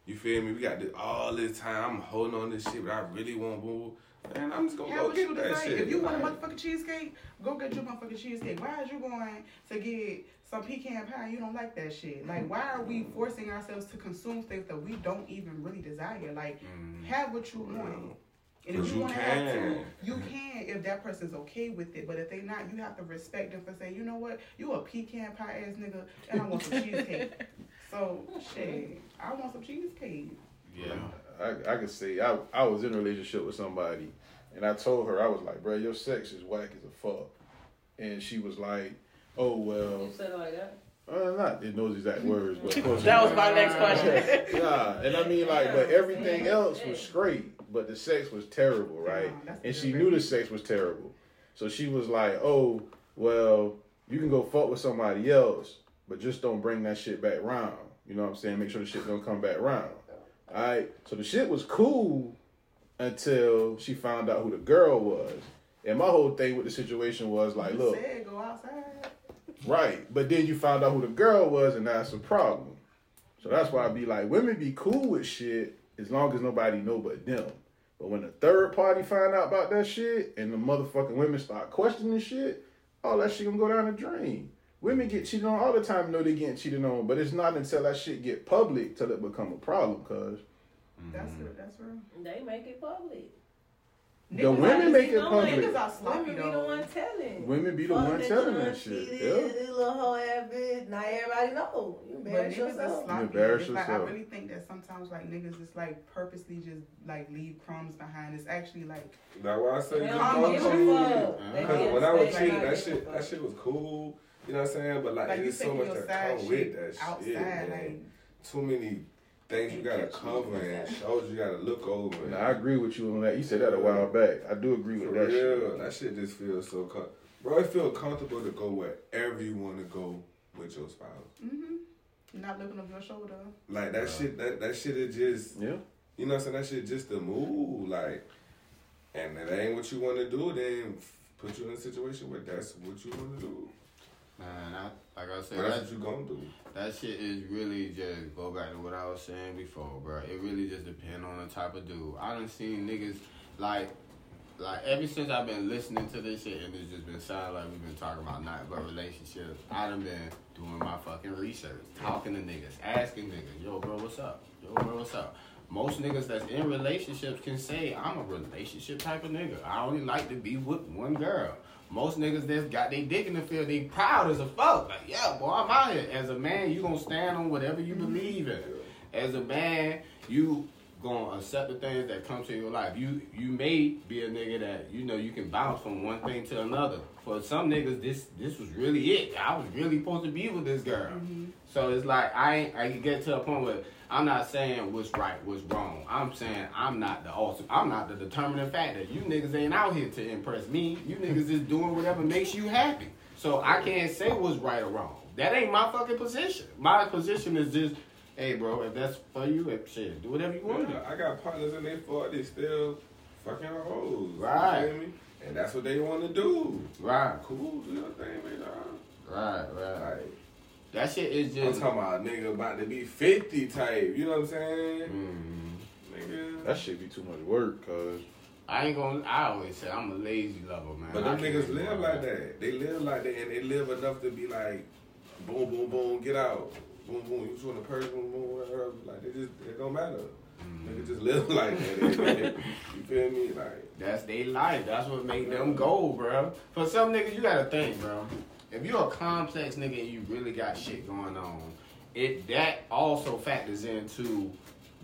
you feel me? We got this, all this time. I'm holding on this shit, but I really want boo. Man, I'm just gonna Have go what get you that decide. shit. If you want a motherfucking cheesecake, go get your motherfucking cheesecake. Why is you going to get some pecan pie you don't like that shit? Like, why are we forcing ourselves to consume things that we don't even really desire? Like, have what you want. And if you you want to have two, can. you can if that person's okay with it. But if they not, you have to respect them for saying, you know what, you a pecan pie ass nigga, and I want some cheesecake. So shit, I want some cheesecake. Yeah. I, I could say I, I was in a relationship with somebody, and I told her I was like, bro, your sex is whack as a fuck, and she was like, oh well, You said it like that. uh, not in those exact words, but That was my next question. Yeah, and I mean like, but everything else was great, but the sex was terrible, right? Yeah, And she knew the sex was terrible, so she was like, "Oh, well, you can go fuck with somebody else, but just don't bring that shit back round." You know what I'm saying? Make sure the shit don't come back round. All right. So the shit was cool until she found out who the girl was. And my whole thing with the situation was like, You look, said go outside. Right. But then you found out who the girl was, and that's a problem. So that's why I be like, women be cool with shit as long as nobody know but them. But when the third party find out about that shit and the motherfucking women start questioning shit, all that shit gonna go down the drain. Women get cheated on all the time, know they getting cheated on, but it's not until that shit get public till it become a problem, cause That's it. That's real. They make it public. The Niggas women make it you know, public. Niggas are sloppy Women be the one telling. Women be the Fuck one that telling that shit. cheated, Yeah. This little hoe ass bitch. Now everybody know. You But embarrass niggas are yourself. sloppy. embarrass It's like I really think that sometimes like niggas just like purposely just like leave crumbs behind. It's actually like That's why I say They just don't don't give cheat. a Because mm-hmm. when I was cheating, that shit, that shit was cool. You know what I'm saying? But like, like it's so much your that come with that outside. shit, man. like Too many things you gotta cover and shows you gotta look over. And I agree with you on that. You said that a while back. I do agree For with that real, shit. that shit just feels so com- Bro, it feel comfortable to go wherever you want to go with your spouse. mm-hmm. not looking over your shoulder. Like that shit, that that shit is just, Yeah. you know what I'm saying? That shit just a move, like, and if that ain't what you want to do, then put you in a situation where that's what you want to do. Man, I, like I said, that's that, what you gonna do. that shit is really just go back to what I was saying before, bro. It really just depend on the type of dude. I done seen niggas like, like ever since I've been listening to this shit and it's just been sounding like we've been talking about nothing but relationships. I done been doing my fucking research, talking to niggas, asking niggas, yo, bro, what's up? Yo, bro, what's up? Most niggas that's in relationships can say I'm a relationship type of nigga. I only like to be with one girl. Most niggas that's got their dick in the field, they proud as a fuck. Like, yeah, boy, I'm out here. As a man, you gonna stand on whatever you mm-hmm. believe in. As a man, you gonna accept the things that come to your life. You you may be a nigga that you know you can bounce from one thing to another. For some niggas, this this was really it. I was really supposed to be with this girl. Mm-hmm. So it's like I ain't, I can get to a point where I'm not saying what's right, what's wrong. I'm saying I'm not the awesome. I'm not the determining factor. You niggas ain't out here to impress me. You niggas is doing whatever makes you happy. So I can't say what's right or wrong. That ain't my fucking position. My position is just, hey, bro, if that's for you, if shit, do whatever you want to do. I got partners in their 40s still fucking hoes. Right. You feel me? And that's what they want to do. Right, Cool, do your thing, man. dog. right, right. Like, That shit is just. I'm just. talking about a nigga about to be 50 type. You know what I'm saying? Mm, Nigga. That shit be too much work, cause I ain't gonna. I always say I'm a lazy lover, man. But them can't niggas live all like that. They live like that, and they live enough to be like, boom, boom, boom, get out, boom, boom. You just want a person, boom, boom, whatever. Like they just, it don't matter. Mm. Niggas just live like that. you feel me? Like, That's their life. That's what make them go, bro. For some niggas, you gotta think, bro. If you're a complex nigga and you really got shit going on, it that also factors into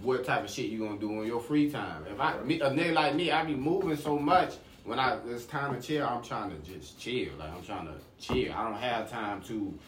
what type of shit you gonna do in your free time. If I me, a nigga like me, I be moving so much. When I it's time to chill, I'm trying to just chill. Like I'm trying to chill. I don't have time to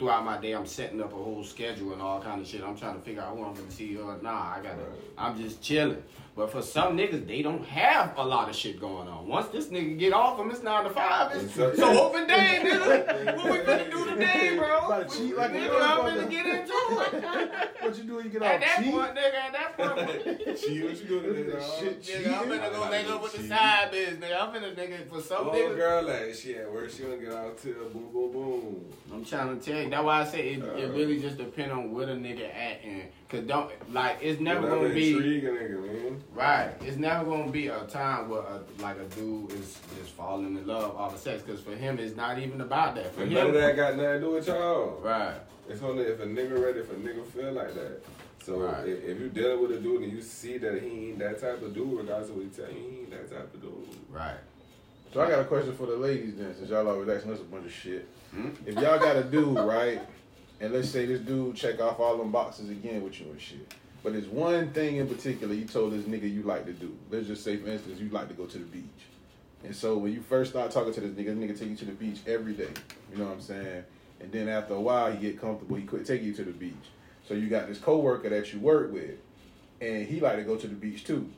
throughout my day. I'm setting up a whole schedule and all kind of shit. I'm trying to figure out who I'm gonna see. Or nah, I gotta. I'm just chilling. But for some niggas, they don't have a lot of shit going on. Once this nigga get off him, it's nine to five. It's, It's so open day, nigga. What we finna do today, bro? About to cheat like nigga, I'm motherfucker. finna get into it. what you do when you get At off that cheat? point, nigga, at that point, Cheat, what you doing today, dog? Shit, nigga, I'm finna go make up with the side biz, nigga. I'm finna, nigga, for some Oh, niggas. girl, like, she at work, she don't get out till boom, boom, boom. I'm trying to tell you. That's why I say it, it uh, really just depends on where the nigga at and cause don't like it's never gonna be intriguing nigga, man. Right. It's never gonna be a time where a, like a dude is just falling in love all the sex. Cause for him, it's not even about that. For But none of him, that got nothing to do with y'all. right. It's only if a nigga ready, if a nigga feel like that. So Right. if, if you dealing with a dude and you see that he ain't that type of dude, regardless of what he tell you, he ain't that type of dude. Right. So I got a question for the ladies then, since y'all always asking us a bunch of shit. Hmm? If y'all got a dude, right, and let's say this dude check off all them boxes again with you and shit, but there's one thing in particular you told this nigga you like to do. Let's just say, for instance, you like to go to the beach. And so when you first start talking to this nigga, this nigga take you to the beach every day. You know what I'm saying? And then after a while, he get comfortable. He could take you to the beach. So you got this coworker that you work with, and he like to go to the beach too.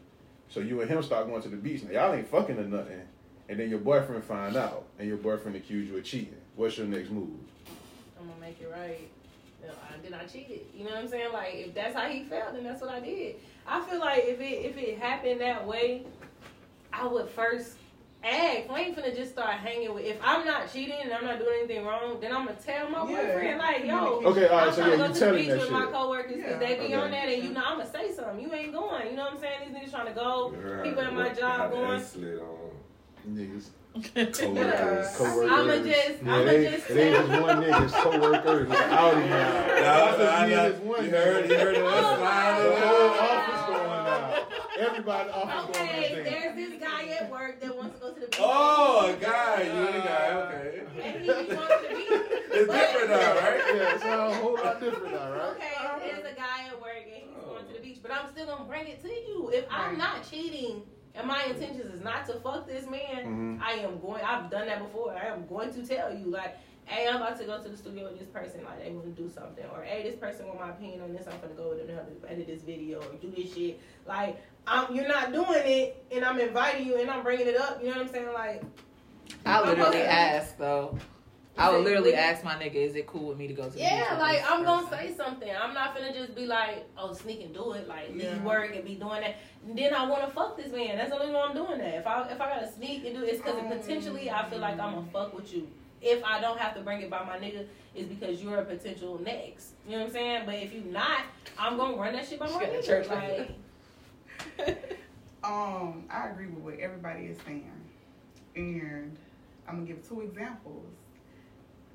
So you and him start going to the beach. Now y'all ain't fucking or nothing. And then your boyfriend find out, and your boyfriend accuse you of cheating. What's your next move? I'm gonna make it right. You know, I did I cheated. You know what I'm saying? Like if that's how he felt, then that's what I did. I feel like if it if it happened that way, I would first ask. I ain't finna just start hanging with. If I'm not cheating and I'm not doing anything wrong, then I'm gonna tell my Yeah. boyfriend like, yo, Okay, all right. I'm So trying yeah, to go to the beach that with my coworkers because Yeah. they be Okay. on that, and you know I'm gonna say something. You ain't going. You know what I'm saying? These niggas trying to go. Yeah, People at my job going. slid on. Niggas, Yeah. coworkers. I'ma just, Yeah, I'ma it just it ain't just one nigga, it's coworkers. It's Audi now. Nah, Office nah, meeting nah. is one You nigga. heard, you heard it. Oh, The whole office going now. Everybody office going Okay, there's this guy at work that wants to go to the beach. Oh, a guy. You and a guy. Okay. And he wants to be. It's different now, right? Yeah, it's a whole lot different now, right? Okay, there's a guy at work and he's going to the beach, but I'm still gonna bring it to you. If I'm not cheating and my intentions is not to fuck this man, Mhm. I am going. I've done that before. I am going to tell you, like, hey, I'm about to go to the studio with this person. Like, they want to do something, or hey, this person want my opinion on this. I'm gonna go with them to edit this video or do this shit. Like, I'm, you're not doing it, and I'm inviting you, and I'm bringing it up. You know what I'm saying? Like, I literally asked though. I would literally ask my nigga, "Is it cool with me to go to the beach Yeah, with like I'm gonna say something. I'm not gonna just be like, oh, sneak and do it, like leave Yeah. work and be doing that. And then I want to fuck this man. That's the only reason I'm doing that. If I if I gotta sneak and do it, it's because potentially I feel like I'm gonna fuck with you. If I don't have to bring it by my nigga, is because you're a potential next. You know what I'm saying? But if you're not, I'm gonna run that shit by my nigga. church Like, Um, I agree with what everybody is saying, and I'm gonna give two examples.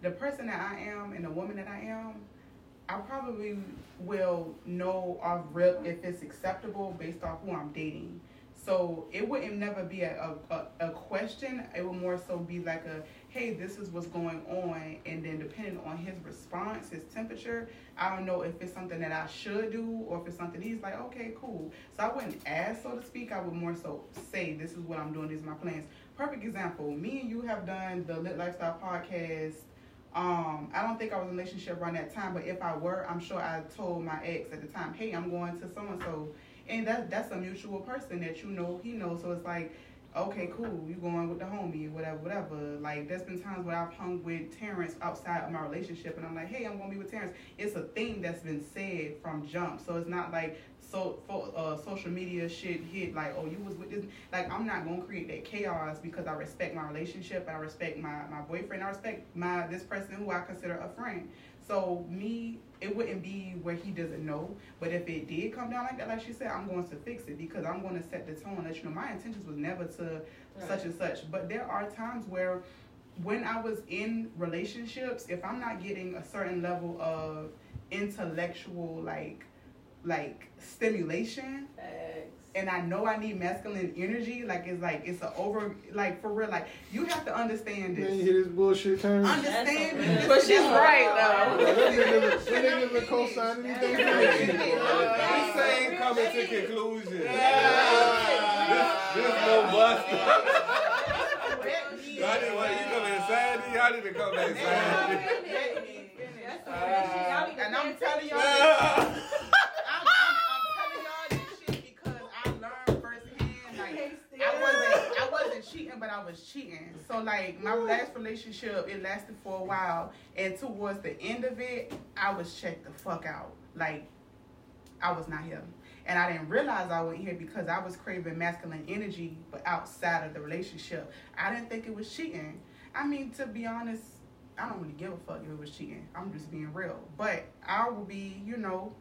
The person that I am and the woman that I am, I probably will know off rip if it's acceptable based off who I'm dating. So it wouldn't never be a, a, a, question. It would more so be like a, hey, this is what's going on. And then depending on his response, his temperature, I don't know if it's something that I should do or if it's something he's like, okay, cool. So I wouldn't ask, so to speak. I would more so say, this is what I'm doing, these are my plans. Perfect example. Me and you have done the Lit Lifestyle podcast. Um, I don't think I was in a relationship around that time, but if I were, I'm sure I told my ex at the time, hey, I'm going to so and so. And that, that's a mutual person that you know, he knows. So it's like, okay, cool, you going with the homie, whatever, whatever. Like, there's been times where I've hung with Terrence outside of my relationship, and I'm like, hey, I'm gonna be with Terrence. It's a thing that's been said from jump, so it's not like so fo- uh, social media shit hit like, oh, you was with this. Like, I'm not gonna create that chaos because I respect my relationship, I respect my my boyfriend, I respect my this person who I consider a friend. So me, it wouldn't be where he doesn't know. But if it did come down like that, like she said, I'm going to fix it because I'm going to set the tone. Let you know my intentions was never to such and such. But there are times where, when I was in relationships, if I'm not getting a certain level of intellectual like, like stimulation, facts. and I know I need masculine energy, like it's like it's a over like for real. Like you have to understand Man, you this. hear this bullshit, Terrence? Understand That's this. But she's right, though. nigga, that nigga been co-signing anything for that shit, bro. Coming to conclusion. Yeah. This, this no bust. Let me- Y'all need, what, you coming inside? Y'all need to come back inside. Let me finish. That's some real shit. Y'all need to And I'm telling y'all but I was cheating. So like my last relationship, it lasted for a while, and towards the end of it, I was checked the fuck out. Like I was not here. And I didn't realize I wasn't here because I was craving masculine energy, but outside of the relationship. I didn't think it was cheating. I mean, to be honest, I don't really give a fuck if it was cheating. I'm just being real. But I will be, you know,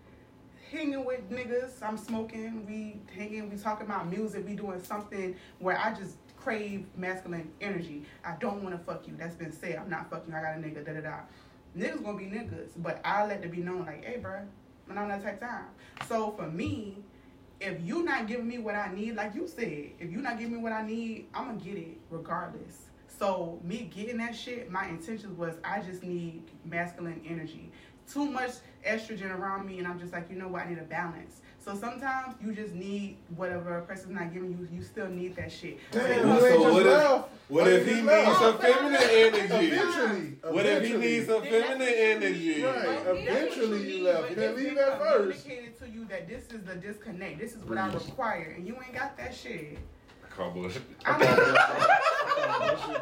hanging with niggas. I'm smoking, we hanging, we talking about music, we doing something where I just crave masculine energy. I don't want to fuck you. That's been said. I'm not fucking you. I got a nigga, da da da. Niggas gonna be niggas, but I let it be known like, hey, bruh, I'm not of time. So for me, if you not giving me what I need, like you said, if you not giving me what I need, I'm gonna get it regardless. So me getting that shit, my intentions was I just need masculine energy. Too much estrogen around me, and I'm just like, you know what? I need a balance. So sometimes you just need whatever a person's not giving you. You still need that shit. Damn, So you what if- What if he just needs left. some feminine energy? Eventually. What if he eventually. needs some feminine energy? Right. Well, that's what Eventually you you need, left. but You didn't leave been at first. communicated to you that this is the disconnect. This is what I require, and you ain't got that shit. Call bullshit. I don't,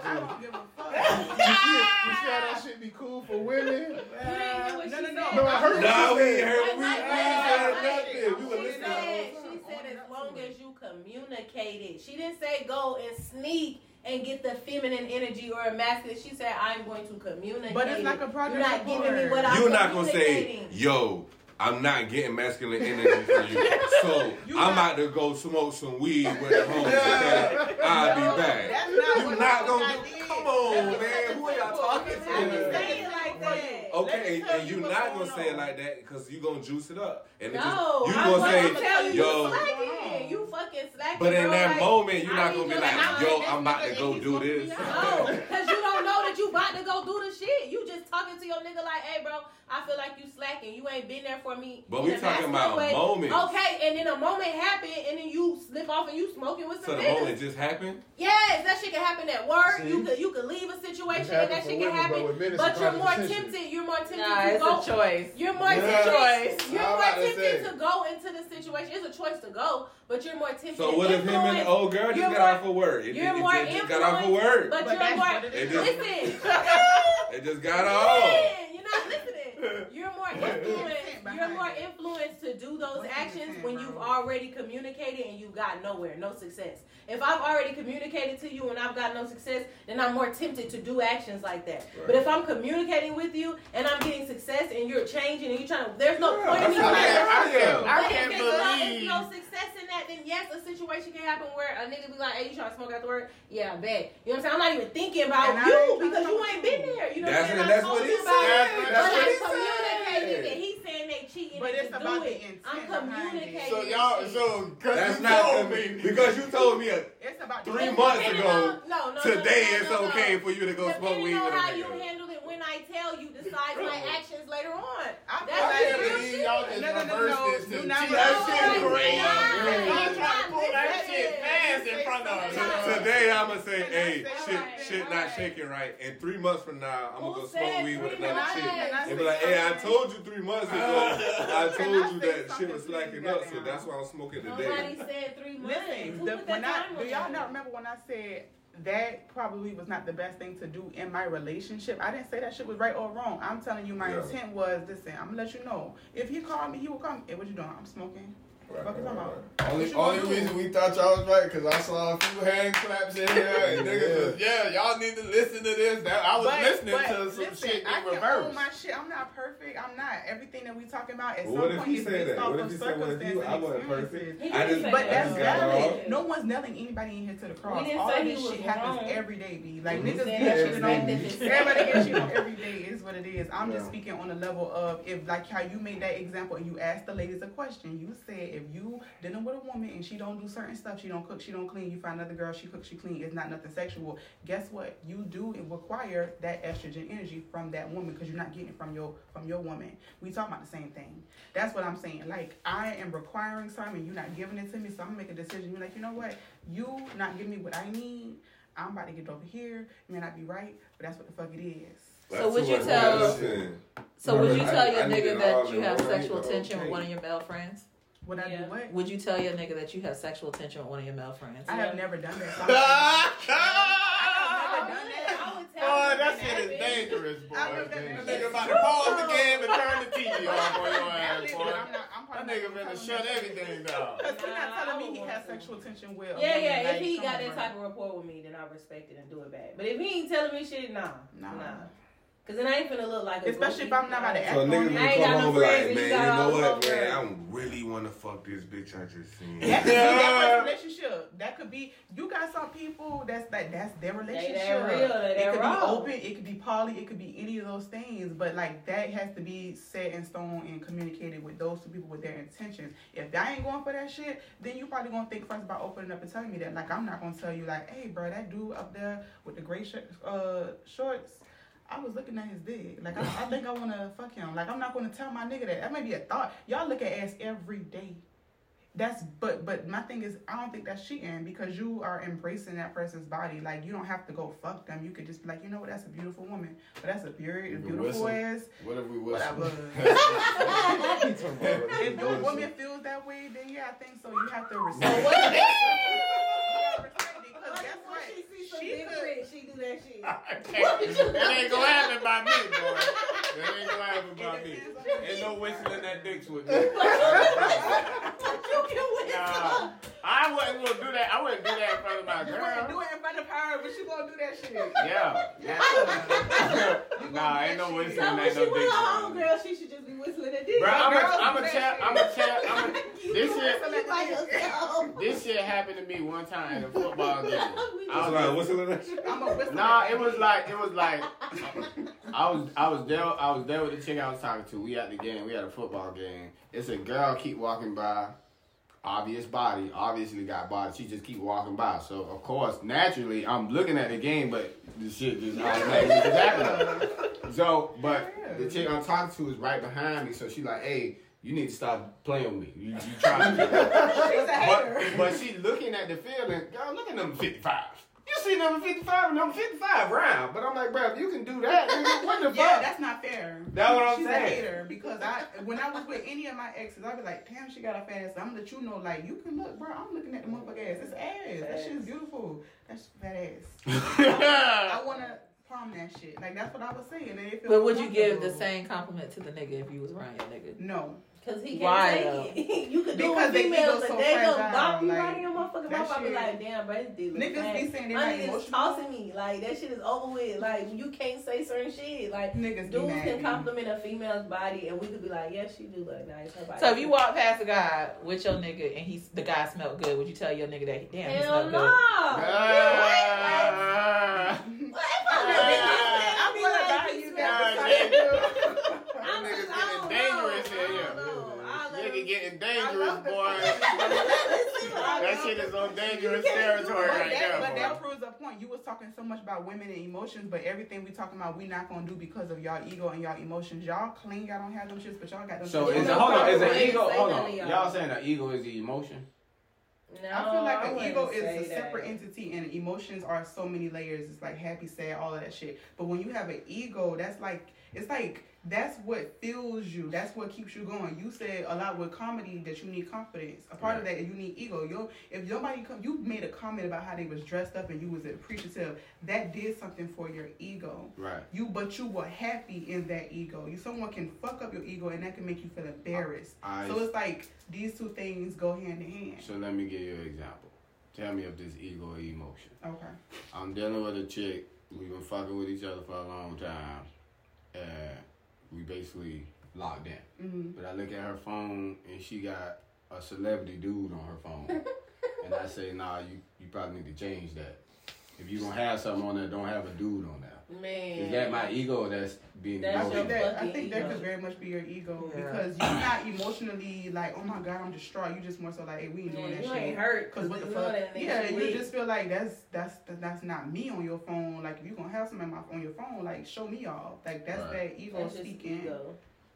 I don't give a fuck. You see, you see how that shit be cool for women? You didn't hear what No, she no, no. No, I heard Nah, what we you ain't said. heard. We, we ain't said nothing. We were She listening. said, she said as long as you communicate it. She didn't say go and sneak and get the feminine energy or a masculine. She said I'm going to communicate. But it's it. like a project You're not giving me what I'm You're not gonna say, communicating. yo, I'm not getting masculine energy from you. So You I'm got- about to go smoke some weed with the homies. and I'll No, be back. That's not You what not gonna do- come on, That's man. Who are y'all talking to? I Yeah. say it like that. Okay, Let me tell and you you're not going gonna say it like that because you're gonna juice it up. And No, you I'm gonna gonna say, tell you yo, you slacking. You fucking slacking. but in bro. that Like, moment, you're not need gonna be like, yo, I'm about to go do this. No, because you don't know that you about to go do the shit. You just talking to your nigga like, hey, bro, I feel like you slacking. You ain't been there for me. But we talking about way. moments. Okay, and then a moment happened, and then you slip off and you smoking with some. So some the niggas. moment just happened. Yes, that shit can happen at work. See? You could you could leave a situation and that shit can women, but happen. with But you're more conscious decision. tempted. You're more tempted Nah, to it's go. a choice. You're more Yeah. tempted. Choice. You're I'm more about to tempted to go into the situation. It's a choice to go, but you're more tempted. So what if him and the old girl just got off of work? It, you're it, it more just got off of influenced, work. But, But you're more. what. Listen. It just got off. You're not listening. You're more influenced. You're more influenced to do those actions when you've already communicated and you've got nowhere, no success. If I've already communicated to you and I've got no success, then I'm more tempted to do actions like that. Right. But if I'm communicating with you and I'm getting success and you're changing and you're trying to, there's no Yeah, point in me that's trying how I to am. I can't if there's no, believe- no success in that, then yes, a situation can happen where a nigga be like, "Hey, you trying to smoke out the work? Yeah, I bet." You know what I'm saying? I'm not even thinking about And you because you ain't been there. You know That's what I'm saying? that's what you he said. That's what I'm he communicating said. it. He's saying they cheating But it's about do the it. intent I'm communicating. So y'all, shit. so cause That's not told me because you told me a, It's about three months ago. No, no, no, today no, no, it's no, no. okay for you to go smoke Depending weed on with a how you nigga. Handle it when I tell you decides my actions later on. I That's feel I like can't real believe shit. y'all just No, no, no, reversed no. this Do to not see reverse that it. shit No, great. it's not. Y'all trying to pull that Listen. shit fast in front of Listen. us. Listen. Today I'ma say, Can hey, shit, shit not shaking right. And three months from now, I'm gonna go smoke weed with another months? chick. And be like, hey, I told you three months ago. I told you that shit was please, slacking up, so that's why I'm smoking today. Nobody today. said three months. Listen, Who the, put when that I do y'all not remember when I said that probably was not the best thing to do in my relationship? I didn't say that shit was right or wrong. I'm telling you, my Yeah. intent was listen. I'm gonna let you know if he called me, he will call me. Hey, what you doing? I'm smoking. Right, right, right. Only, only gonna do? reason we thought y'all was right because I saw a few hand claps in here and niggas was, yeah, y'all need to listen to this. That I was But- listening but to some listen, shit I in can reverse. own my shit. I'm not perfect. I'm not. Everything that we talking about at Well, some point he is said based off of he said, what if circumstance and I wasn't perfect? experiences. He I just, But that. that's I just got off. valid. No one's nailing anybody in here to the cross. didn't All of this shit happens wrong. every day, B. Like We niggas get shit you on. expected this shit. Everybody gets shit on every day. Is what it is. I'm just speaking on the level of if, like, how you made that example and you asked the ladies a question. You said if you dealing with a woman and she don't do certain stuff, she don't cook, she don't clean. You find another girl, she cooks, she clean. It's not nothing sexual. Guess what? You do and require that estrogen energy from that woman because you're not getting it from your from your woman. We talking about the same thing. That's what I'm saying. Like I am requiring something, and you're not giving it to me, so I'm gonna make a decision. You're like, you know what? You not giving me what I need. I'm about to get over here. It may not be right, but that's what the fuck it is. So would you tell- So would you tell your I need nigga it that you have sexual but tension with one of your male friends? Would I do what? Would you tell your nigga that you have sexual tension with one of your male friends? I have never done that. So I'm- have never done that. I would tell Boy, that that shit is dangerous, boy. I would That never- nigga about to pause the game and turn the TV off on your ass, boy. I'm not- I'm That nigga not finna shut everything down. Cause he not telling me he has sexual tension with. a Yeah, yeah. If he got that type of rapport with me, then I respect it and do it back. But if he ain't telling me shit, nah, Nah. Nah. Cause then I ain't finna look like a Especially if. I'm not about to act So on niggas it. will I ain't got come no home and be like, man, you you got know what, those man, girls." I really want to fuck this bitch I just seen. That could be that relationship. That could be you got some people that's like that's their relationship. They that real, they it could raw. be open, it could be poly, it could be any of those things. But like that has to be set in stone and communicated with those two people with their intentions. If I ain't going for that shit, then you probably gonna think first about opening up and telling me that. Like I'm not gonna tell you like, hey bro, that dude up there with the gray shirt, uh, shorts. I was looking at his dick. Like I, I think I wanna fuck him. Like I'm not gonna tell my nigga that. That may be a thought. Y'all look at ass every day. that's but but my thing is I don't think that's cheating because you are embracing that person's body. Like you don't have to go fuck them. You could just be like, you know what, that's a beautiful woman. But that's a very You can beautiful whistle. ass. What if we whistle? Whatever. if your woman feels that way, then yeah, I think so. You have to respect. what- You gotta respect it, 'cause guess When what? she sees some She big print, she do that shit. that ain't gonna happen by me, boy. That ain't gonna happen me. depends on the Ain't no whistling that dicks with me. you can whistle. Nah, I wouldn't gonna do that. I wouldn't do that in front of my girl. You wouldn't do it in front of her, but you gonna do that shit. Yeah. yeah. nah, ain't no whistling So that no with dicks her with own me. girl, she should just be whistling at this. Bro, I'm a, Girls I'm a that tell, shit. I'm a tell, I'm a, You this shit, by this shit happened to me one time at a football game. I was like whistling that shit. I'm a whistle. Nah, it was like it was like I was I was there I was there with the chick I was talking to. We at the game. We had a football game. It's a girl keep walking by, obvious body, obviously got body. She just keep walking by. So of course, naturally, I'm looking at the game, but the shit just automatically just happened. So, but the chick I'm talking to is right behind me. So she like, hey. You need to stop playing with me. You, you trying to She's a hater. but, but she looking at the field and girl, look at them 55. You see number 55 and number 55 round. But I'm like, bro, if you can do that, nigga, what the Yeah, fuck? that's not fair. That's what I'm She's saying. a hater because I when I was with any of my exes, I'd be like, damn, she got a fat ass. I'm gonna let you know, like, you can look, bro. I'm looking at the motherfucker ass. It's ass. That shit's beautiful. That's fat ass. I wanna palm that shit. Like that's what I was saying. And it feel But would you give the same compliment to the nigga if you was around your nigga? No. Cause he can't take it. you could do Because it they with females, ego but so they go fragile, bop you like, right in your motherfucking that mouth. I be shit- like, damn, bro, this dick look Niggas fat. be saying they My not niggas emotional. tossing me. Like, that shit is over with. Like, you can't say certain shit. Like, Niggas dudes can compliment a female's body, and we could be like, yeah, she do look nice. Her body So if you walk past a guy with your nigga and he's the guy smelled good, would you tell your nigga that damn he Hell smelled no. good? Ah. I'm gonna buy you that. God, beside nigga. you. I'm Niggas just- I getting don't dangerous know. in I here. don't know. I'll let Nigga him- getting dangerous, love boy. that shit is on dangerous territory right that, there, but boy. that proves a point. You was talking so much about women and emotions, but everything we talking about, we not gonna do because of y'all ego and y'all emotions. Y'all claim y'all don't have them shits, but y'all got them. So shits. is it no hold on? Is an ego? Hold on. y'all. Y'all saying the ego is the emotion? No, I feel like an ego is say a separate that. entity, and emotions are so many layers. It's like happy, sad, all of that shit. But when you have an ego, that's like it's like that's what fuels you. That's what keeps you going. You said a lot with comedy that you need confidence. A part of that, you need ego. Yo, if nobody come, you made a comment about how they was dressed up and you was appreciative. That did something for your ego. Right. You, but you were happy in that ego. You, someone can fuck up your ego, and that can make you feel embarrassed. I- so it's like these two things go hand in hand. So let me give you an example. Tell me if this ego or emotion. Okay. I'm dealing with a chick. We've been fucking with each other for a long time. And we basically locked in. hmm But I look at her phone and she got a celebrity dude on her phone. and I say, nah, you, you probably need to change that. If you gonna have something on there, don't have a dude on there. Man. Is that my ego that's being That's I think that I fucking think that could very much be your ego Yeah. because you're not emotionally like, oh my god, I'm distraught. You just more so like, hey, we ain't doing Man, that you shit. ain't hurt Cause what the fuck? know that nigga Yeah, you just feel like that's that's that's not me on your phone. Like if you gonna have something on your phone, like show me off. Like that's Right. that ego That's just speaking. ego.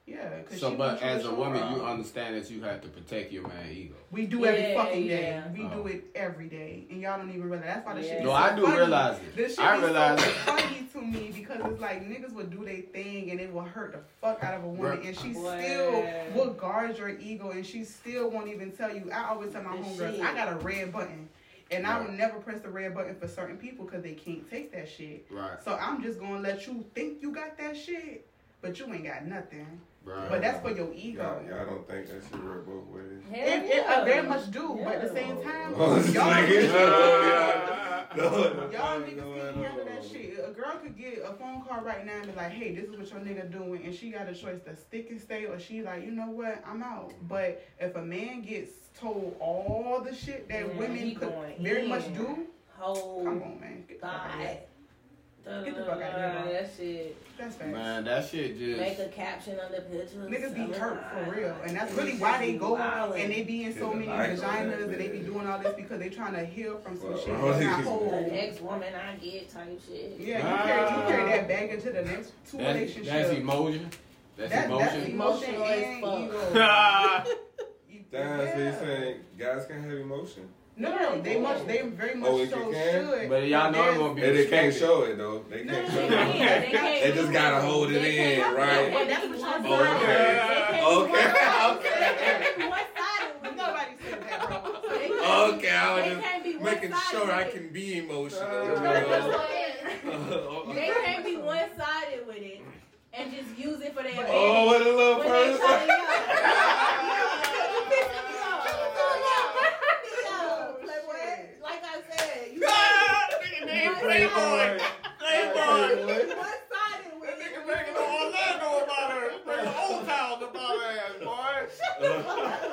Yeah. Cause So, she but wants you as a woman, her you understand that you have to protect your man ego. We do every Yeah, fucking day. yeah. We Oh. do it every day, and y'all don't even realize. That's why the shit. Yeah. is No, so I do funny. realize it. This shit I is realize so it. funny to me because it's like niggas will do their thing and it will hurt the fuck out of a woman, Bruh. and she Boy. still will guard your ego, and she still won't even tell you. I always tell my The homegirls. I got a red button. And I Right. would never press the red button for certain people because they can't take that shit. Right. So I'm just gonna let you think you got that shit, but you ain't got nothing. Right. But that's for your ego. Y'all, y'all don't think that shit work both ways? Hell It, it, I yeah. very much do, but at the same time, Oh, y'all, nigga. No, no, y'all niggas no, can't no, handle no. that shit. A girl could get a phone call right now and be like, "Hey, this is what your nigga doing," and she got a choice to stick and stay, or she like, you know what, I'm out. But if a man gets told all the shit that Yeah, women could very in. much do, Whole come on, man, get the fuck out of here. God. Get the fuck outta here, bro. That shit. That's facts. Man, that shit just. Make a caption on the picture. Niggas be hurt for real, and that's really why they go wildin'. and they be in so Get many vaginas that and they be doing all this because they trying to heal from some Well, shit well, that's not whole. The next woman I get type shit. Yeah, you carry you Ah. carry that bag into the next two That's, relationships. that's emotion. That's That- emotion. That's emotion Emotional as and fuck. ego. Ah, You- Damn, so you Yeah. saying guys can have emotion? No, no, no. They oh, much, they very much Oh, if so you can? should. But y'all know it's gonna be And they can't show it though. They can't no, show They no, it. They can't. They just gotta hold it They in, can't- right? Yeah, that's what y'all oh, Okay. saying. Okay. They can't one-sided nobody said that, bro. it. They can't- Okay, I They was can't be just making one-sided sure I with can be emotional. it. you oh, know? They can't be one-sided with it and just use it for their advantage. Oh, what a little when they try person. Playboy. Playboy. one-sided with That nigga it. making Orlando about her. Making Old Town about her ass, boy.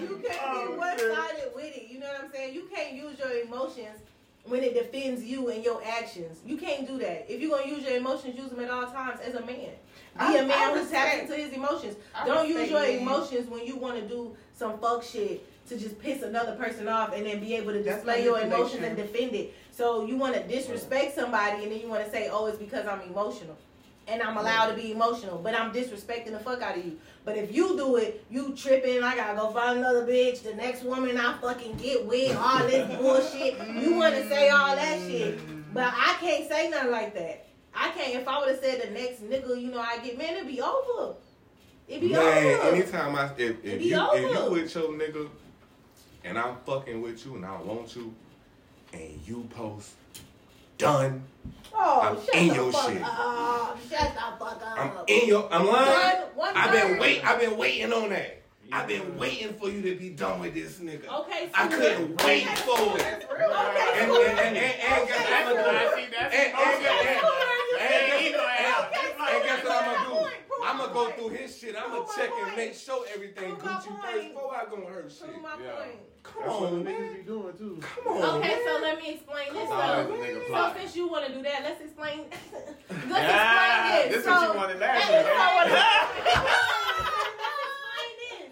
You can't Oh, be one sided with it. You know what I'm saying? You can't use your emotions when it defends you and your actions. You can't do that. If you're gonna use your emotions, use them at all times as a man. Be I- a man I who taps into his emotions. I Don't use your men. emotions when you want to do some fuck shit to just piss another person off and then be able to display your emotions and defend it. So you want to disrespect somebody and then you want to say, "Oh, it's because I'm emotional." And I'm allowed to be emotional, but I'm disrespecting the fuck out of you. But if you do it, you tripping, I gotta go find another bitch, the next woman I fucking get with, all this bullshit. You wanna say all that shit. But I can't say nothing like that. I can't if I would have said the next nigga, you know, I get man, it'd be over. It'd be Man, over. anytime I if, It if be you if you with your nigga and I'm fucking with you and I want you and you post done, oh, I'm shut in the your fuck shit. up. Shut the fuck up. I'm in your I'm lying. One- one I've been word. wait I've been waiting on that. I've been waiting for you to be done with this nigga. Okay, I couldn't wait okay, for it. Okay, And, so- and, and, and, and guess what I'm gonna do? See, that's And, and, and, and, Hey, he know how. and guess what I'm gonna do? Prove my I'm gonna go point. through his shit. I'm gonna Prove my check and make sure everything Prove my Gucci first before I go on her shit. Prove my Yeah. point. Come That's what the on, niggas man. be doing too. Come on. Okay, so let me explain this Come on, though. So fly. since you want to do that, let's explain. let's Ah, explain this. this so, what you wanted last week, so? Let's explain this.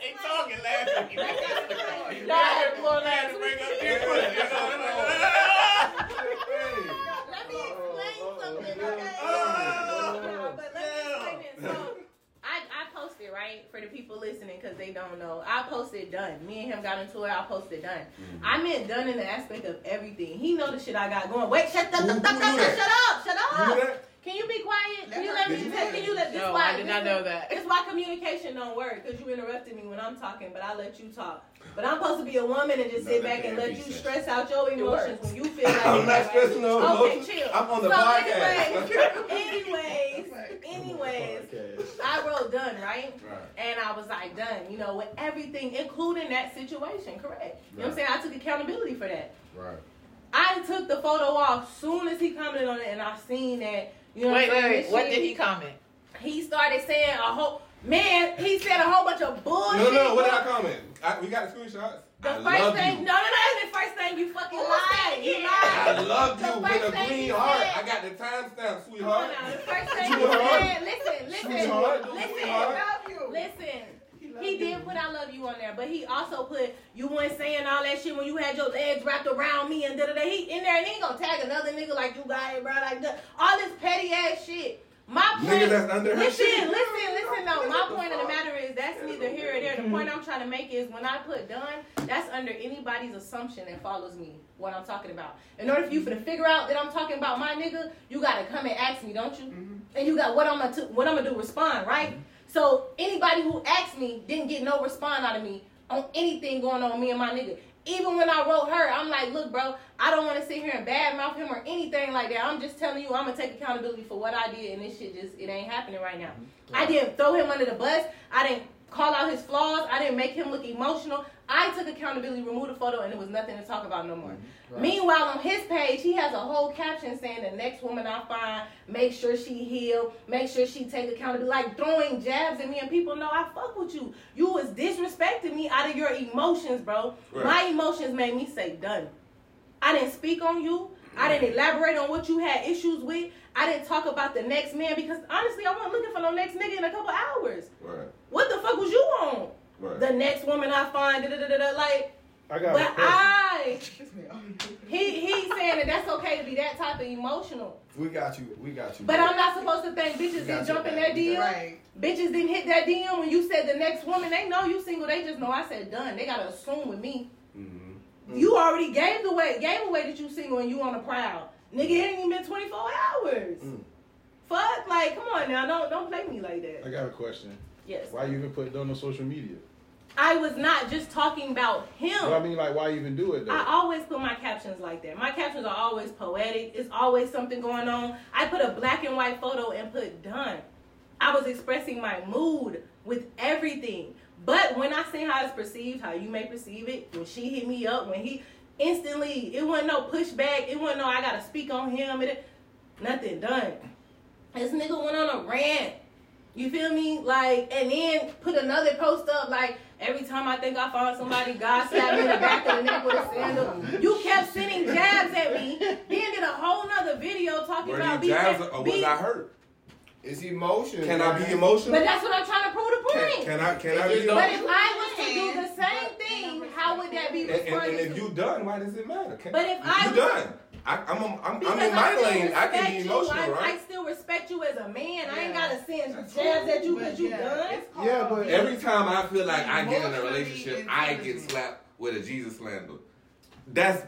They Let's talking last week. Let's explain. You had to pull that to bring up their pussy. you know? Let me explain something, okay? Oh. Yeah, but let me explain it. So, I, I posted, right, for the people listening because they don't know. I posted done. Me and him got into it. I posted done. Mm-hmm. I meant done in the aspect of everything. He know the shit I got going. Wait, shut up, Who- the, who the, knew the, that? shut up, shut up. Know that? Can you be quiet? Can you Let let me? be Can you let this? No, why, I did not know that. This is why communication don't work because you interrupted me when I'm talking, but I let you talk. But I'm supposed to be a woman and just sit back and let you therapy stress out your emotions when you feel like I'm not stressing no Okay, emotions. chill. I'm on the so podcast. Anyways, anyways, anyways, I wrote done, right? Right. And I was like, done, you know, with everything, including that situation, correct? You know what I'm saying? I took accountability for that. Right. I took the photo off soon as he commented on it, and I seen that. You know Wait, what wait, wait. What did he comment? He started saying a whole man. He said a whole bunch of bullshit. No, no, what did I comment? I, we got the screenshots. The I first love thing, you. no, no, no, the first thing you fucking lied. You lied. I love you with a green heart. said- I got the timestamp, Come on sweetheart. now. The first thing you Sweetheart. said. Listen, listen, Sweetheart. listen. Sweetheart. Listen. He did put I love you on there, but he also put you weren't saying all that shit when you had your legs wrapped around me and da da da. He in there and he ain't gonna tag another nigga like you got it, bro, like that. All this petty ass shit. My point, Nigga that's under her listen, shit. listen, listen. No, my point of the matter is that's neither here or there. The mm-hmm. point I'm trying to make is when I put done, that's under anybody's assumption that follows me. What I'm talking about. In order for you for to figure out that I'm talking about my nigga, you gotta come and ask me, don't you? Mm-hmm. And you got what I'm gonna t- what I'm gonna do? Respond, right? Mm-hmm. So anybody who asked me didn't get no response out of me on anything going on me and my nigga. Even when I wrote her, I'm like, look, bro, I don't want to sit here and badmouth him or anything like that. I'm just telling you, I'm gonna take accountability for what I did, and this shit just it ain't happening right now. I didn't throw him under the bus. I didn't call out his flaws. I didn't make him look emotional. I took accountability, removed the photo, and it was nothing to talk about no more. Mm-hmm. Right. Meanwhile, on his page, he has a whole caption saying, "The next woman I find, make sure she heal, make sure she take accountability." Like throwing jabs at me, and people know I fuck with you. You was disrespecting me out of your emotions, bro. Right. My emotions made me say done. I didn't speak on you. I didn't elaborate on what you had issues with. I didn't talk about the next man because honestly, I wasn't looking for no next nigga in a couple hours. Right, What the fuck was you on? Right. The next woman I find, da da da da. da. Like, I got but a question. I like he he's saying that that's okay to be that type of emotional. We got you. We got you. But I'm not supposed to think bitches Got didn't jump in back. that DM. Right. Bitches didn't hit that DM when you said the next woman. They know you single. They just know I said done. They gotta assume with me. Mhm. You already gave away gave away that you single and you on the prowl. Nigga, it ain't even been 24 hours. Mm. Fuck, like, come on now, don't don't play me like that. I got a question. Yes. Why you even put it on social media? I was not just talking about him. Well, I mean, like, why even do it though? I always put my captions like that. My captions are always poetic. It's always something going on. I put a black and white photo and put done. I was expressing my mood with everything. But when I see how it's perceived, how you may perceive it, when she hit me up, when he instantly, it wasn't no pushback. It wasn't no I gotta speak on him. It, nothing done. This nigga went on a rant. You feel me? Like, and then put another post up like, every time I think I found somebody, God slapped me in the back of the neck with a sandal. You kept sending jabs at me. Then did a whole nother video talking Were about these jabs or was I hurt? It's emotion. Can I be emotional? But that's what I'm trying to prove the point. can I? Can I be just but emotional? if I was to do the same thing, how would that be And, and, and if to? you done, why does it matter? Can, But if you I was- done, I, I'm, I'm, I'm in my still lane. I can respect be you. emotional, I, I still respect you as a man. I ain't gotta send That's jabs at you because you yeah, done. Yeah, but- Every time I feel like I get in a relationship, I get slapped with a Jesus slander. That's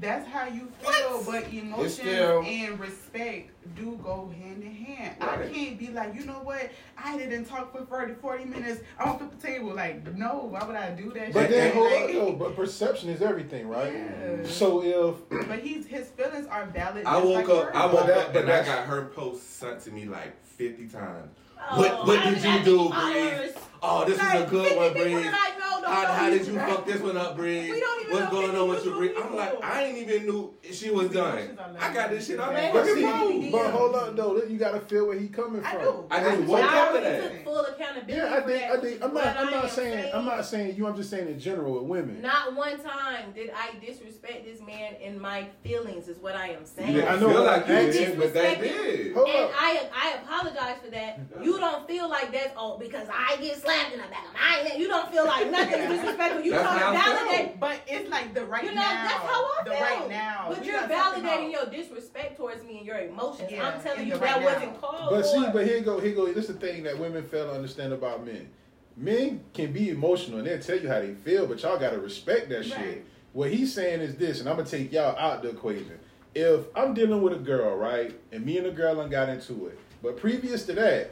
That's how you feel, but emotions still- and respect do go hand in hand. I can't be like, you know what? I didn't talk for 30, 40 minutes. I don't flip the table. Like, no, why would I do that? But shit? then hold Like, up though. But perception is everything, right? Yeah. So if But he's his feelings are valid. I woke like up. yours. I woke that- up but and I got her post sent to me like fifty times. Oh, What- what I did you do, the followers. Breeze? Oh, this Like, is a good one, people Breeze. that I know don't How, how did you fuck this one up, Breeze? We don't even What's know going on with you, Bree? I'm like, I ain't even knew she was done. I got this shit on Man, but fucking see, but hold on though, you gotta feel where he coming I from. do. I just I woke up to already that. took full accountability. Yeah, I for think that. I think I'm not I'm not am saying I'm not saying you. I'm just saying in general with women. Not one time did I disrespect this man in my feelings, is what I am saying. You didn't I know, feel but like you did, but they did. And. I I apologize for that. You don't feel like that's oh because I get slapped in the back of my neck. You don't feel like nothing is disrespectful. You That's trying to how I feel. validate. But it's like the right You know now. that's how I the feel. right now. But We you're validating your disrespect towards me and your emotions. Yeah, I'm telling you the that right wasn't called But see, for. but here go, here go. This is the thing that women fail to understand about men. Men can be emotional and they'll tell you how they feel, but y'all gotta respect that shit. Right. What he's saying is this, and I'm gonna take y'all out the equation. If I'm dealing with a girl, right, and me and the girl done got into it, but previous to that,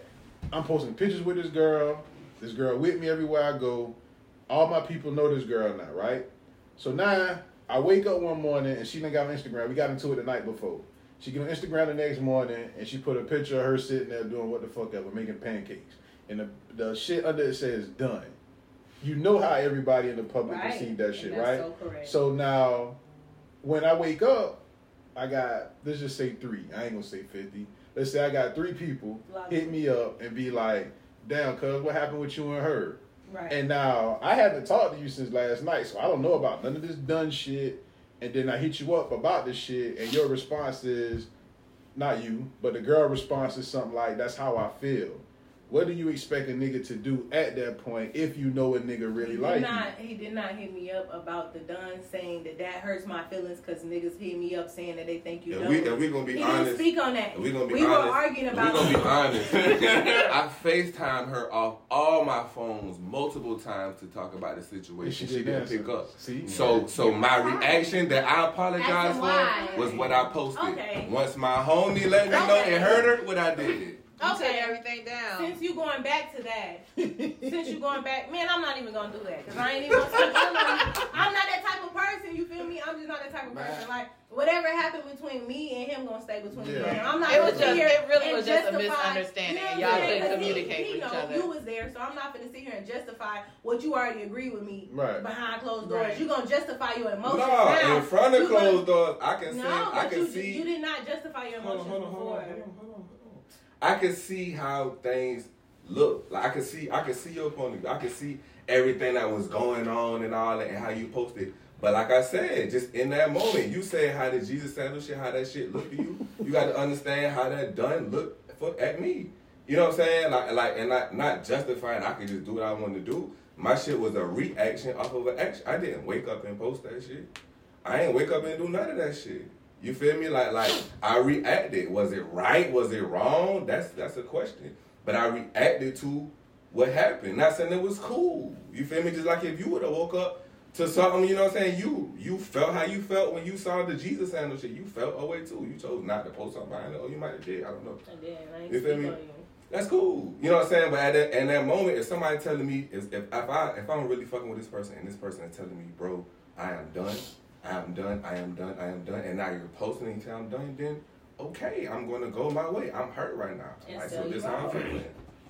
I'm posting pictures with this girl, this girl with me everywhere I go. All my people know this girl now, right? So now I wake up one morning and she done got on Instagram. We got into it the night before. She get on Instagram the next morning and she put a picture of her sitting there doing what the fuck ever, making pancakes. And the, the shit under it says done. You know how everybody in the public Right. perceive that shit, right? so. So now, when I wake up, I got let's just say three. I ain't gonna say fifty. Let's say I got three people hit me up and be like, "Damn, cuz, what happened with you and her?" Right. And now I haven't talked to you since last night, so I don't know about none of this done shit. And then I hit you up about this shit, and your response is, not you, but the girl response is something like, "That's how I feel." What do you expect a nigga to do at that point if you know a nigga really he like did you? He did not hit me up about the done saying that that hurts my feelings because niggas hit me up saying that they think you And know. we, it. and we gonna be he honest. didn't speak on that. And we gonna be we honest. were arguing about. We gonna be honest. I FaceTime her off all my phones multiple times to talk about the situation. she She, didn't didn't answer. pick up. See? So, so my reaction that I apologize for was what I posted. Okay. Once my homie let me know Okay. and heard her, what I did. You Okay. took everything down. Since you going back to that, since you going back, man, I'm not even gonna do that because I ain't even gonna speak ill on. I'm not that type of person. You feel me? I'm just not that type of person. Like whatever happened between me and him gonna stay between me Yeah. and. I'm not It was just- here it really was just a misunderstanding. You know Y'all I'm saying? couldn't 'Cause he- communicate he with each know other. You was there, so I'm not gonna sit here and justify what you already agree with me Right. behind closed doors. Right. You gonna justify your emotions No, now. in front of You gonna- closed doors, I can see. No, I can you, see. you did not justify your Hold on, emotions hold on, hold before. on, hold on, hold on, hold on. I can see how things look. Like I can see, I can see your point of view. I can see everything that was going on and all that, and how you posted. But like I said, just in that moment, you said how did Jesus handle shit, how that shit look to you. You got to understand how that done look for at me. You know what I'm saying? Like, like, and not not justifying. I can just do what I want to do. My shit was a reaction off of an action. I didn't wake up and post that shit. I ain't wake up and do none of that shit. You feel me? Like like I reacted. Was it right? Was it wrong? That's that's a question. But I reacted to what happened. Not saying it was cool. You feel me? Just like if you would have woke up to something, you know what I'm saying? You you felt how you felt when you saw the Jesus handle shit. You felt a way too. You chose not to post something behind it. Or you might have did. I don't know. I did. I You feel me? you. That's cool. You know what I'm saying? But at that, in that moment, if somebody telling me, if, if I if I'm really fucking with this person and this person is telling me, bro, I am done, I am done, I am done, I am done, and now you're posting and you tell I'm done, then okay, I'm gonna go my way. I'm hurt right now. And Like, so so this how I'm feeling.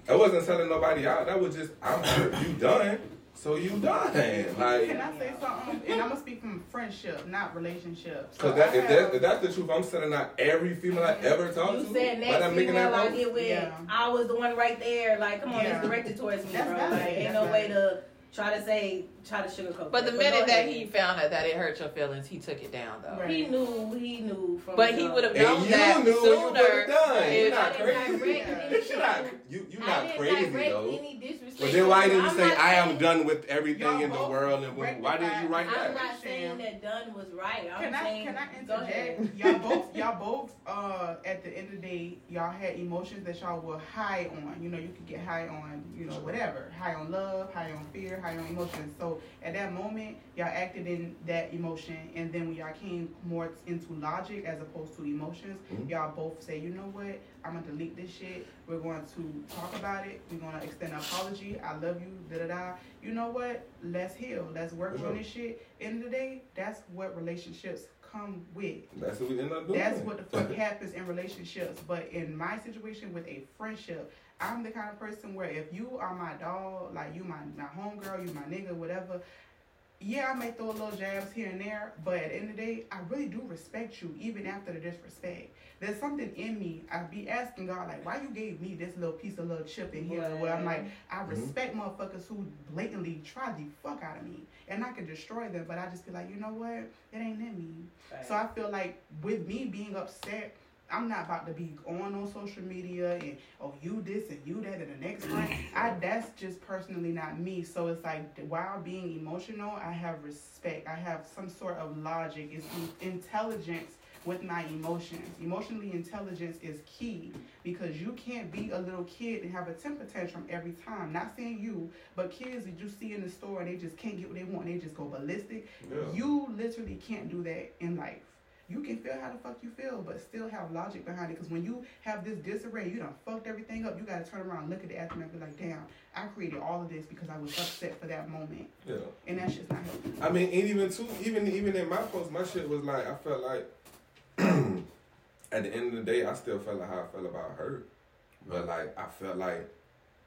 I wasn't selling nobody out. That was just I'm hurt. You done, so you done. Like Can I say something? And I'm gonna speak from friendship, not relationship. So Cause that, I if, that, if that's the truth, I'm selling out every female I ever talked to. You to. said by next female I post. get with, Yeah. I was the one right there. Like, come on, Yeah. it's directed towards me, That's bro. Like, ain't That's no way valid. to try to say, try to sugarcoat. But the that. minute go that ahead. he found out that it hurt your feelings, he took it down though. Right. he knew, he knew from. But the he would have known you that knew what you sooner. would've done. You're not crazy. Yeah. You're not, you, you're not crazy though. Any But then why didn't you say I am done with everything in the world and boom? Why didn't you write rectified- I'm that? not saying that done was right. I'm Can I saying, can I interject? Y'all both y'all both uh at the end of the day y'all had emotions that y'all were high on. You know you could get high on you know whatever high on love, high on fear, high on emotions. So at that moment y'all acted in that emotion, and then when y'all came more into logic as opposed to emotions, Mhm. y'all both say you know what I'm gonna delete this shit. We're going to talk about it. We're gonna extend an apology. I love you. Da da da. You know what? Let's heal. Let's work Yeah. on this shit. End of the day, that's what relationships come with. That's what we end up doing. That's what the fuck happens in relationships. But in my situation with a friendship, I'm the kind of person where if you are my dog, like you my my homegirl, you my nigga, whatever. Yeah, I may throw a little jabs here and there, but at the end of the day, I really do respect you, even after the disrespect. There's something in me. I be asking God, like, why you gave me this little piece of little chip in here? Where I'm like, I mm-hmm. respect motherfuckers who blatantly try the fuck out of me, and I can destroy them. But I just be like, you know what? It ain't in me. So I feel like with me being upset, I'm not about to be on on social media and oh you this and you that and the next one. I that's just personally not me. So it's like while being emotional, I have respect. I have some sort of logic. It's intelligence with my emotions. Emotionally intelligence is key because you can't be a little kid and have a temper tantrum every time. Not saying you, but kids that you see in the store and they just can't get what they want. They just go ballistic. Yeah. You literally can't do that in life. You can feel how the fuck you feel, but still have logic behind it. Because when you have this disarray, you done fucked everything up. You gotta turn around, look at the aftermath, and be like, damn, I created all of this because I was upset for that moment, Yeah. and that's just not healthy. I mean, and even too, even even in my post, my shit was like, I felt like at the end of the day, I still felt like how I felt about her, but like I felt like,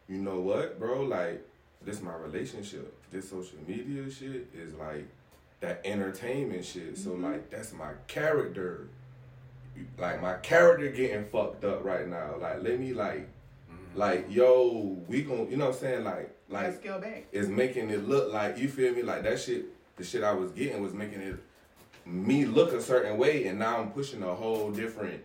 you know what, bro, like this my relationship. This social media shit is like that entertainment shit. So Mhm. like that's my character. Like my character getting fucked up right now. Like let me like like yo, we gon' you know what I'm saying? Like Like like scale back. is making it look like you feel me like that shit the shit I was getting was making it me look a certain way and now I'm pushing a whole different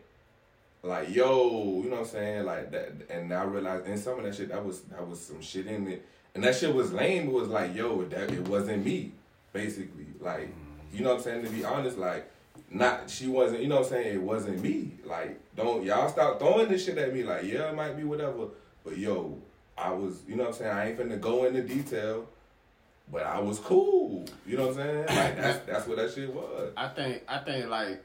like yo you know what I'm saying like that and I realized and some of that shit that was that was some shit in it and that shit was lame it was like yo that it wasn't me basically like you know what I'm saying? To be honest like not she wasn't you know what I'm saying? It wasn't me. Like don't y'all stop throwing this shit at me. Like yeah it might be whatever. But yo I was you know what I'm saying? I ain't finna go into detail but I was cool. You know what I'm saying? Like that's that's what that shit was. I think I think like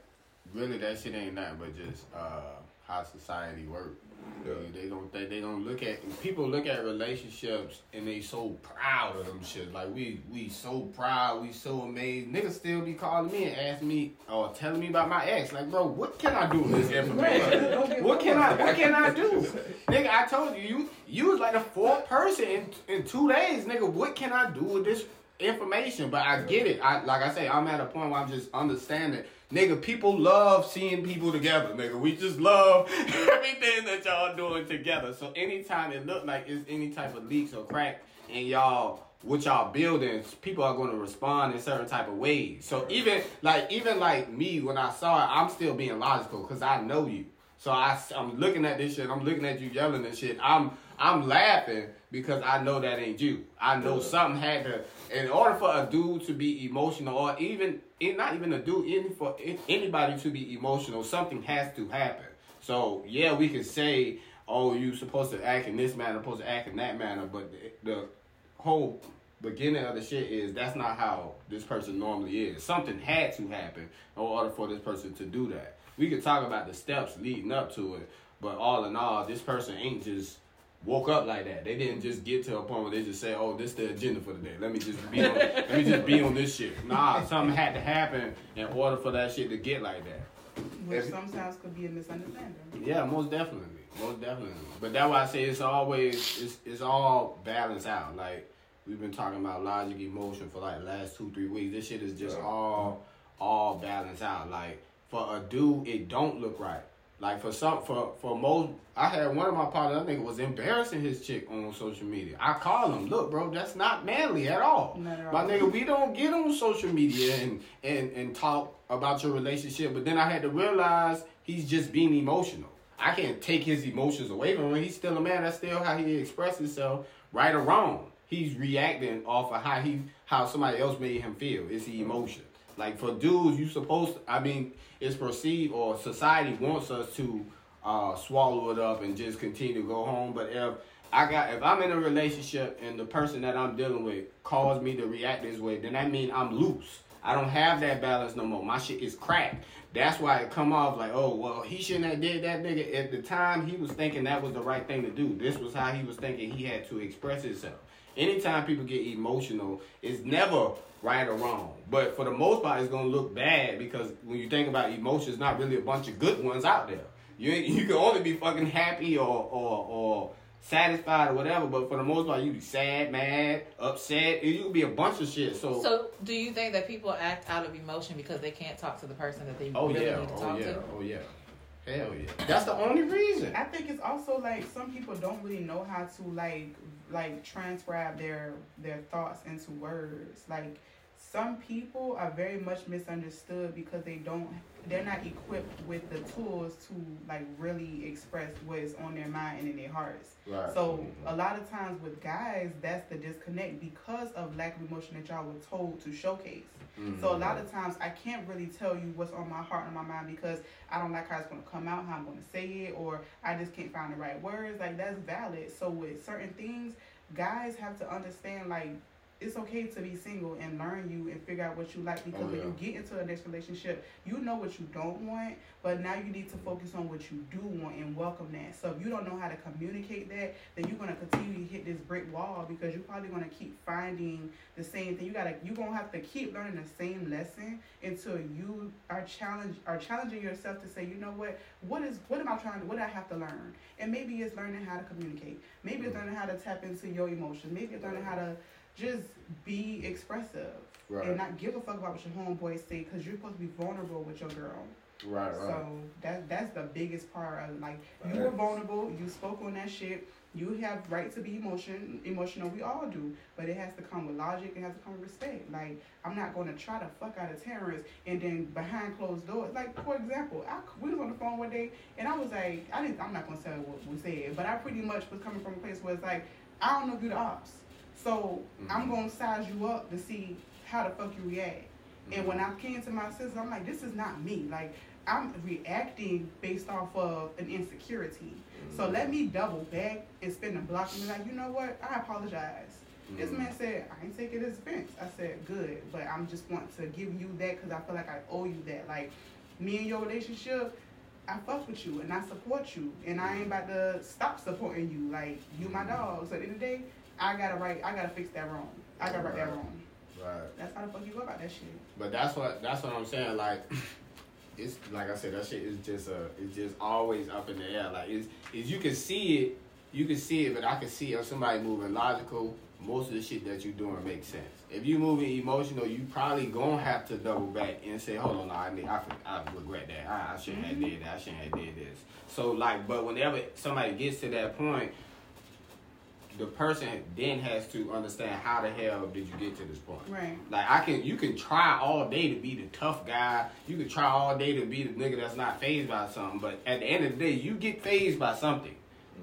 really that shit ain't nothing but just uh how society work. Yeah. They don't they, they don't look at people look at relationships and they so proud of them shit. Like we we so proud, we so amazed. Niggas still be calling me and asking me or telling me about my ex. Like, bro, what can I do with this information? what can I what can I do? nigga, I told you you you was like the fourth person in in two days, nigga. What can I do with this information? But I get it. I like I say, I'm at a point where I'm just understanding. Nigga, people love seeing people together, nigga. We just love everything that y'all doing together. So anytime it look like it's any type of leaks or crack and y'all what y'all building, people are going to respond in certain type of ways. So even like even like me when I saw it, I'm still being logical because I know you. So I, I'm looking at this shit. I'm looking at you yelling and shit. I'm I'm laughing because I know that ain't you. I know something had to. In order for a dude to be emotional, or even not even a dude, even for anybody to be emotional, something has to happen. So yeah, we can say, "Oh, you supposed to act in this manner, supposed to act in that manner," but the, the whole beginning of the shit is that's not how this person normally is. Something had to happen in order for this person to do that. We could talk about the steps leading up to it, but all in all, this person ain't just woke up like that. They didn't just get to a point where they just say, "Oh, this the agenda for the day. Let me just be on. let me just be on this shit." Nah, something had to happen in order for that shit to get like that. Which If- sometimes could be a misunderstanding. Yeah, most definitely, most definitely. But that's why I say it's always it's it's all balanced out. Like we've been talking about logic, emotion for like the last two three weeks. This shit is just Yeah. all all balanced out. Like for a dude, it don't look right. Like for some for for most, I had one of my partners. I think was embarrassing his chick on social media. I call him, look, bro, that's not manly at all. Not at My all. nigga, we don't get on social media and and and talk about your relationship. But then I had to realize he's just being emotional. I can't take his emotions away from him. He's still a man. That's still how he expresses himself, right or wrong. He's reacting off of how he how somebody else made him feel. It's the emotion. Like for dudes, you supposed to, I mean, it's perceived or society wants us to uh, swallow it up and just continue to go home. But if I got if I'm in a relationship and the person that I'm dealing with cause me to react this way, then that means I'm loose. I don't have that balance no more. My shit is cracked. That's why it come off like, oh well, he shouldn't have did that nigga. At the time, he was thinking that was the right thing to do. This was how he was thinking he had to express himself. Anytime people get emotional, it's never right or wrong. But for the most part, it's gonna look bad because when you think about emotions, not really a bunch of good ones out there. You you can only be fucking happy or or or satisfied or whatever. But for the most part, you be sad, mad, upset. You could be a bunch of shit. So, So, do you think that people act out of emotion because they can't talk to the person that they oh really yeah, need to oh talk yeah, to? oh yeah, hell yeah. That's the only reason. I think it's also like some people don't really know how to like like transcribe their their thoughts into words. Like some people are very much misunderstood because they don't they're not equipped with the tools to like really express what is on their mind and in their hearts. Right. So mm-hmm. a lot of times with guys, that's the disconnect because of lack of emotion that y'all were told to showcase. Mhm. So a lot of times I can't really tell you what's on my heart and my mind because I don't like how it's gonna come out, how I'm gonna say it, or I just can't find the right words. Like that's valid. So with certain things, guys have to understand like it's okay to be single and learn you and figure out what you like because Oh, when you get into a next relationship, you know what you don't want, but now you need to focus on what you do want and welcome that. So if you don't know how to communicate that, then you're gonna continue to hit this brick wall because you're probably gonna keep finding the same thing. You gotta you're gonna have to keep learning the same lesson until you are challenge are challenging yourself to say, you know what, what is what am I trying to what do I have to learn? And maybe it's learning how to communicate. Maybe it's hmm. learning how to tap into your emotions. Maybe it's learning how to just be expressive Right. and not give a fuck about what your homeboys say because you're supposed to be vulnerable with your girl. right, right. So that that's the biggest part of like you were vulnerable, you spoke on that shit. You have right to be emotion emotional. We all do, but it has to come with logic. It has to come with respect. Like I'm not going to try to fuck out of Terrence and then behind closed doors. Like for example, I we was on the phone one day and I was like, I didn't. I'm not gonna say what we said, but I pretty much was coming from a place where it's like, I don't know you the ops, so mm-hmm. I'm Mhm. gonna size you up to see how the fuck you react. And when mm-hmm. I came to my senses, I'm like, this is not me. Like, I'm reacting based off of an insecurity. So mm-hmm. let me double back and spin the block and be like, you know what? I apologize. This man said, I ain't taking this offense. I said, good, but I'm just want to give you that because I feel like I owe you that. Like, me and your relationship, I fuck with you and I support you, and I ain't about to stop supporting you. Like, you my dog. So at the end of the day, I gotta right, I gotta fix that wrong. I gotta right that wrong. right. That's how the fuck you go about that shit. But that's what that's what I'm saying. Like, it's like I said, that shit is just uh it's just always up in the air. Like, it's, is you can see it, you can see it, but I can see if somebody moving logical. Most of the shit that you're doing makes sense. If you moving emotional, you probably gonna have to double back and say, "Hold on, I need, I, I regret that. I, I shouldn't have did that. I shouldn't have did this." So like, but whenever somebody gets to that point, the person then has to understand how the hell did you get to this point. Right. Like I can, you can try all day to be the tough guy. You can try all day to be the nigga that's not fazed by something. But at the end of the day, you get fazed by something.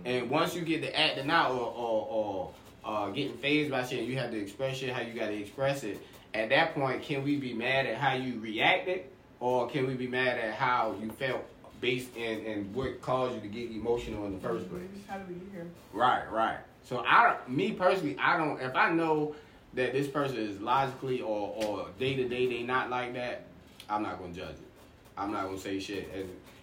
And once you get to acting out or or, or uh, getting fazed by shit, you have to express shit how you got to express it. At that point, can we be mad at how you reacted, or can we be mad at how you felt based in and what caused you to get emotional in the first place? How did we get here? Right, right. So I, me personally, I don't. If I know that this person is logically or or day to day they not like that, I'm not gonna judge it. I'm not gonna say shit.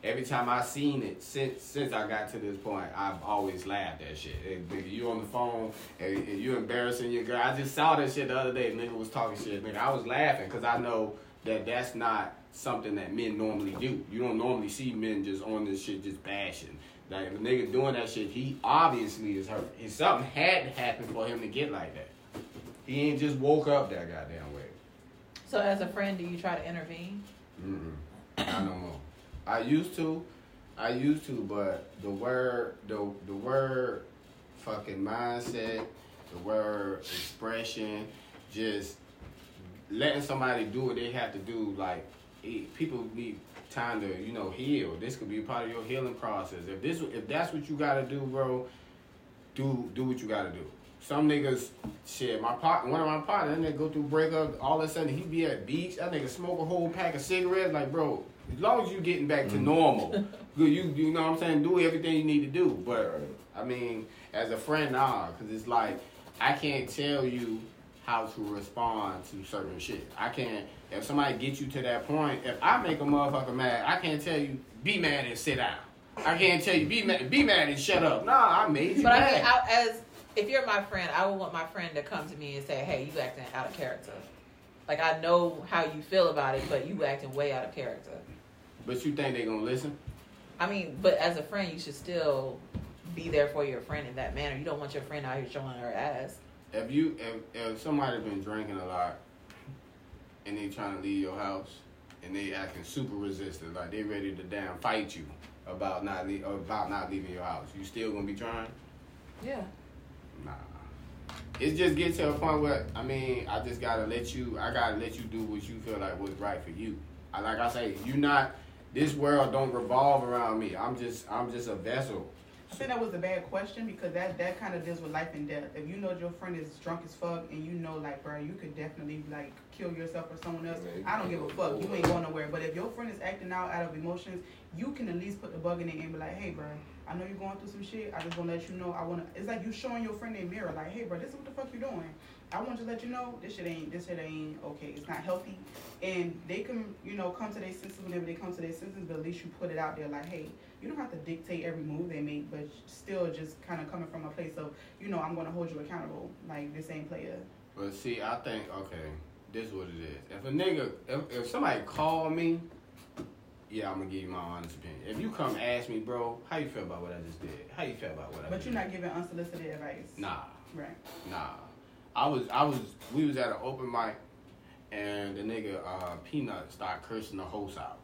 Every time I seen it since since I got to this point, I've always laughed at shit. And nigga, you on the phone and, and you embarrassing your girl. I just saw this shit the other day. Nigga was talking shit. Nigga, I was laughing because I know that that's not something that men normally do. You don't normally see men just on this shit just bashing. Like if a nigga doing that shit, he obviously is hurt. And something had to happen for him to get like that. He ain't just woke up that goddamn way. So as a friend, do you try to intervene? Mm-mm. Not no more. I used to, I used to, but the word, the the word, fucking mindset, the word expression, just letting somebody do what they have to do. Like people need time to, you know, heal. This could be part of your healing process. If this, if that's what you gotta do, bro, do do what you gotta do. Some niggas, shit, my part, one of my partners, that nigga go through breakup, all of a sudden he be at beach, that nigga smoke a whole pack of cigarettes, like, bro, as long as you getting back to mm. normal, good, you, you know what I'm saying, do everything you need to do. But, I mean, as a friend, nah, because it's like, I can't tell you how to respond to certain shit. I can't, if somebody gets you to that point, if I make a motherfucker mad, I can't tell you, be mad and sit down. I can't tell you, be mad, be mad and shut up. Nah, I made you But I mad. mean, I, as if you're my friend, I would want my friend to come to me and say, "Hey, you acting out of character." Like I know how you feel about it, but you acting way out of character. But you think they're gonna listen? I mean, but as a friend, you should still be there for your friend in that manner. You don't want your friend out here showing her ass. If you if, if somebody's been drinking a lot and they trying to leave your house and they acting super resistant, like they ready to damn fight you about not le- about not leaving your house, you still gonna be trying? Yeah. Nah. It just gets to a point where I mean, I just gotta let you. I gotta let you do what you feel like was right for you. I, like I say, you not. This world don't revolve around me. I'm just. I'm just a vessel. I think that was a bad question because that that kind of deals with life and death. If you know your friend is drunk as fuck and you know like, bro, you could definitely like kill yourself or someone else. You I don't give a fuck. You ain't going nowhere. But if your friend is acting out out of emotions, you can at least put the bug in it and be like, hey, bro, I know you're going through some shit. I just want to let you know. I want to. It's like you showing your friend a mirror, like, hey, bro, this is what the fuck you're doing. I want to let you know this shit ain't this shit ain't okay. It's not healthy, and they can you know come to their senses whenever they come to their senses. But at least you put it out there, like, hey, you don't have to dictate every move they make, but still just kind of coming from a place of you know I'm going to hold you accountable. Like this ain't player. But see, I think okay, this is what it is. If a nigga, if, if somebody call me, yeah, I'm gonna give you my honest opinion. If you come ask me, bro, how you feel about what I just did? How you feel about what I did? But did? you're not giving unsolicited advice. Nah, Right. nah. I was, I was, we was at an open mic, and the nigga uh, Peanut started cursing the host out,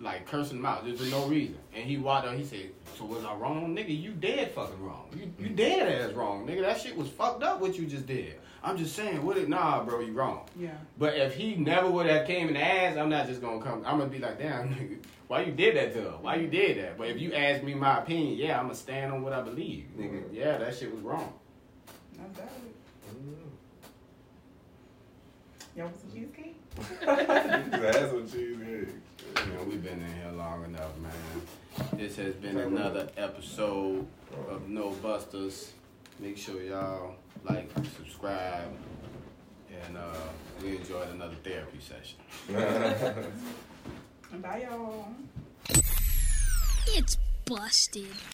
like cursing him out just for no reason. And he walked out, he said, "So was I wrong, nigga? You dead fucking wrong. You, you dead ass wrong, nigga. That shit was fucked up. What you just did. I'm just saying, what it? Nah, bro, you wrong." Yeah. But if he never would have came and asked, I'm not just gonna come. I'm gonna be like, damn, nigga, why you did that to her? Why you did that? But if you ask me my opinion, yeah, I'm gonna stand on what I believe, nigga. Yeah, that shit was wrong. Not bad. Mm. Y'all want some cheesecake? That's what cheese is. You know, we've been in here long enough, man. This has been another episode of No Busters. Make sure y'all like, subscribe, and uh, we enjoyed another therapy session. Bye, y'all. It's busted.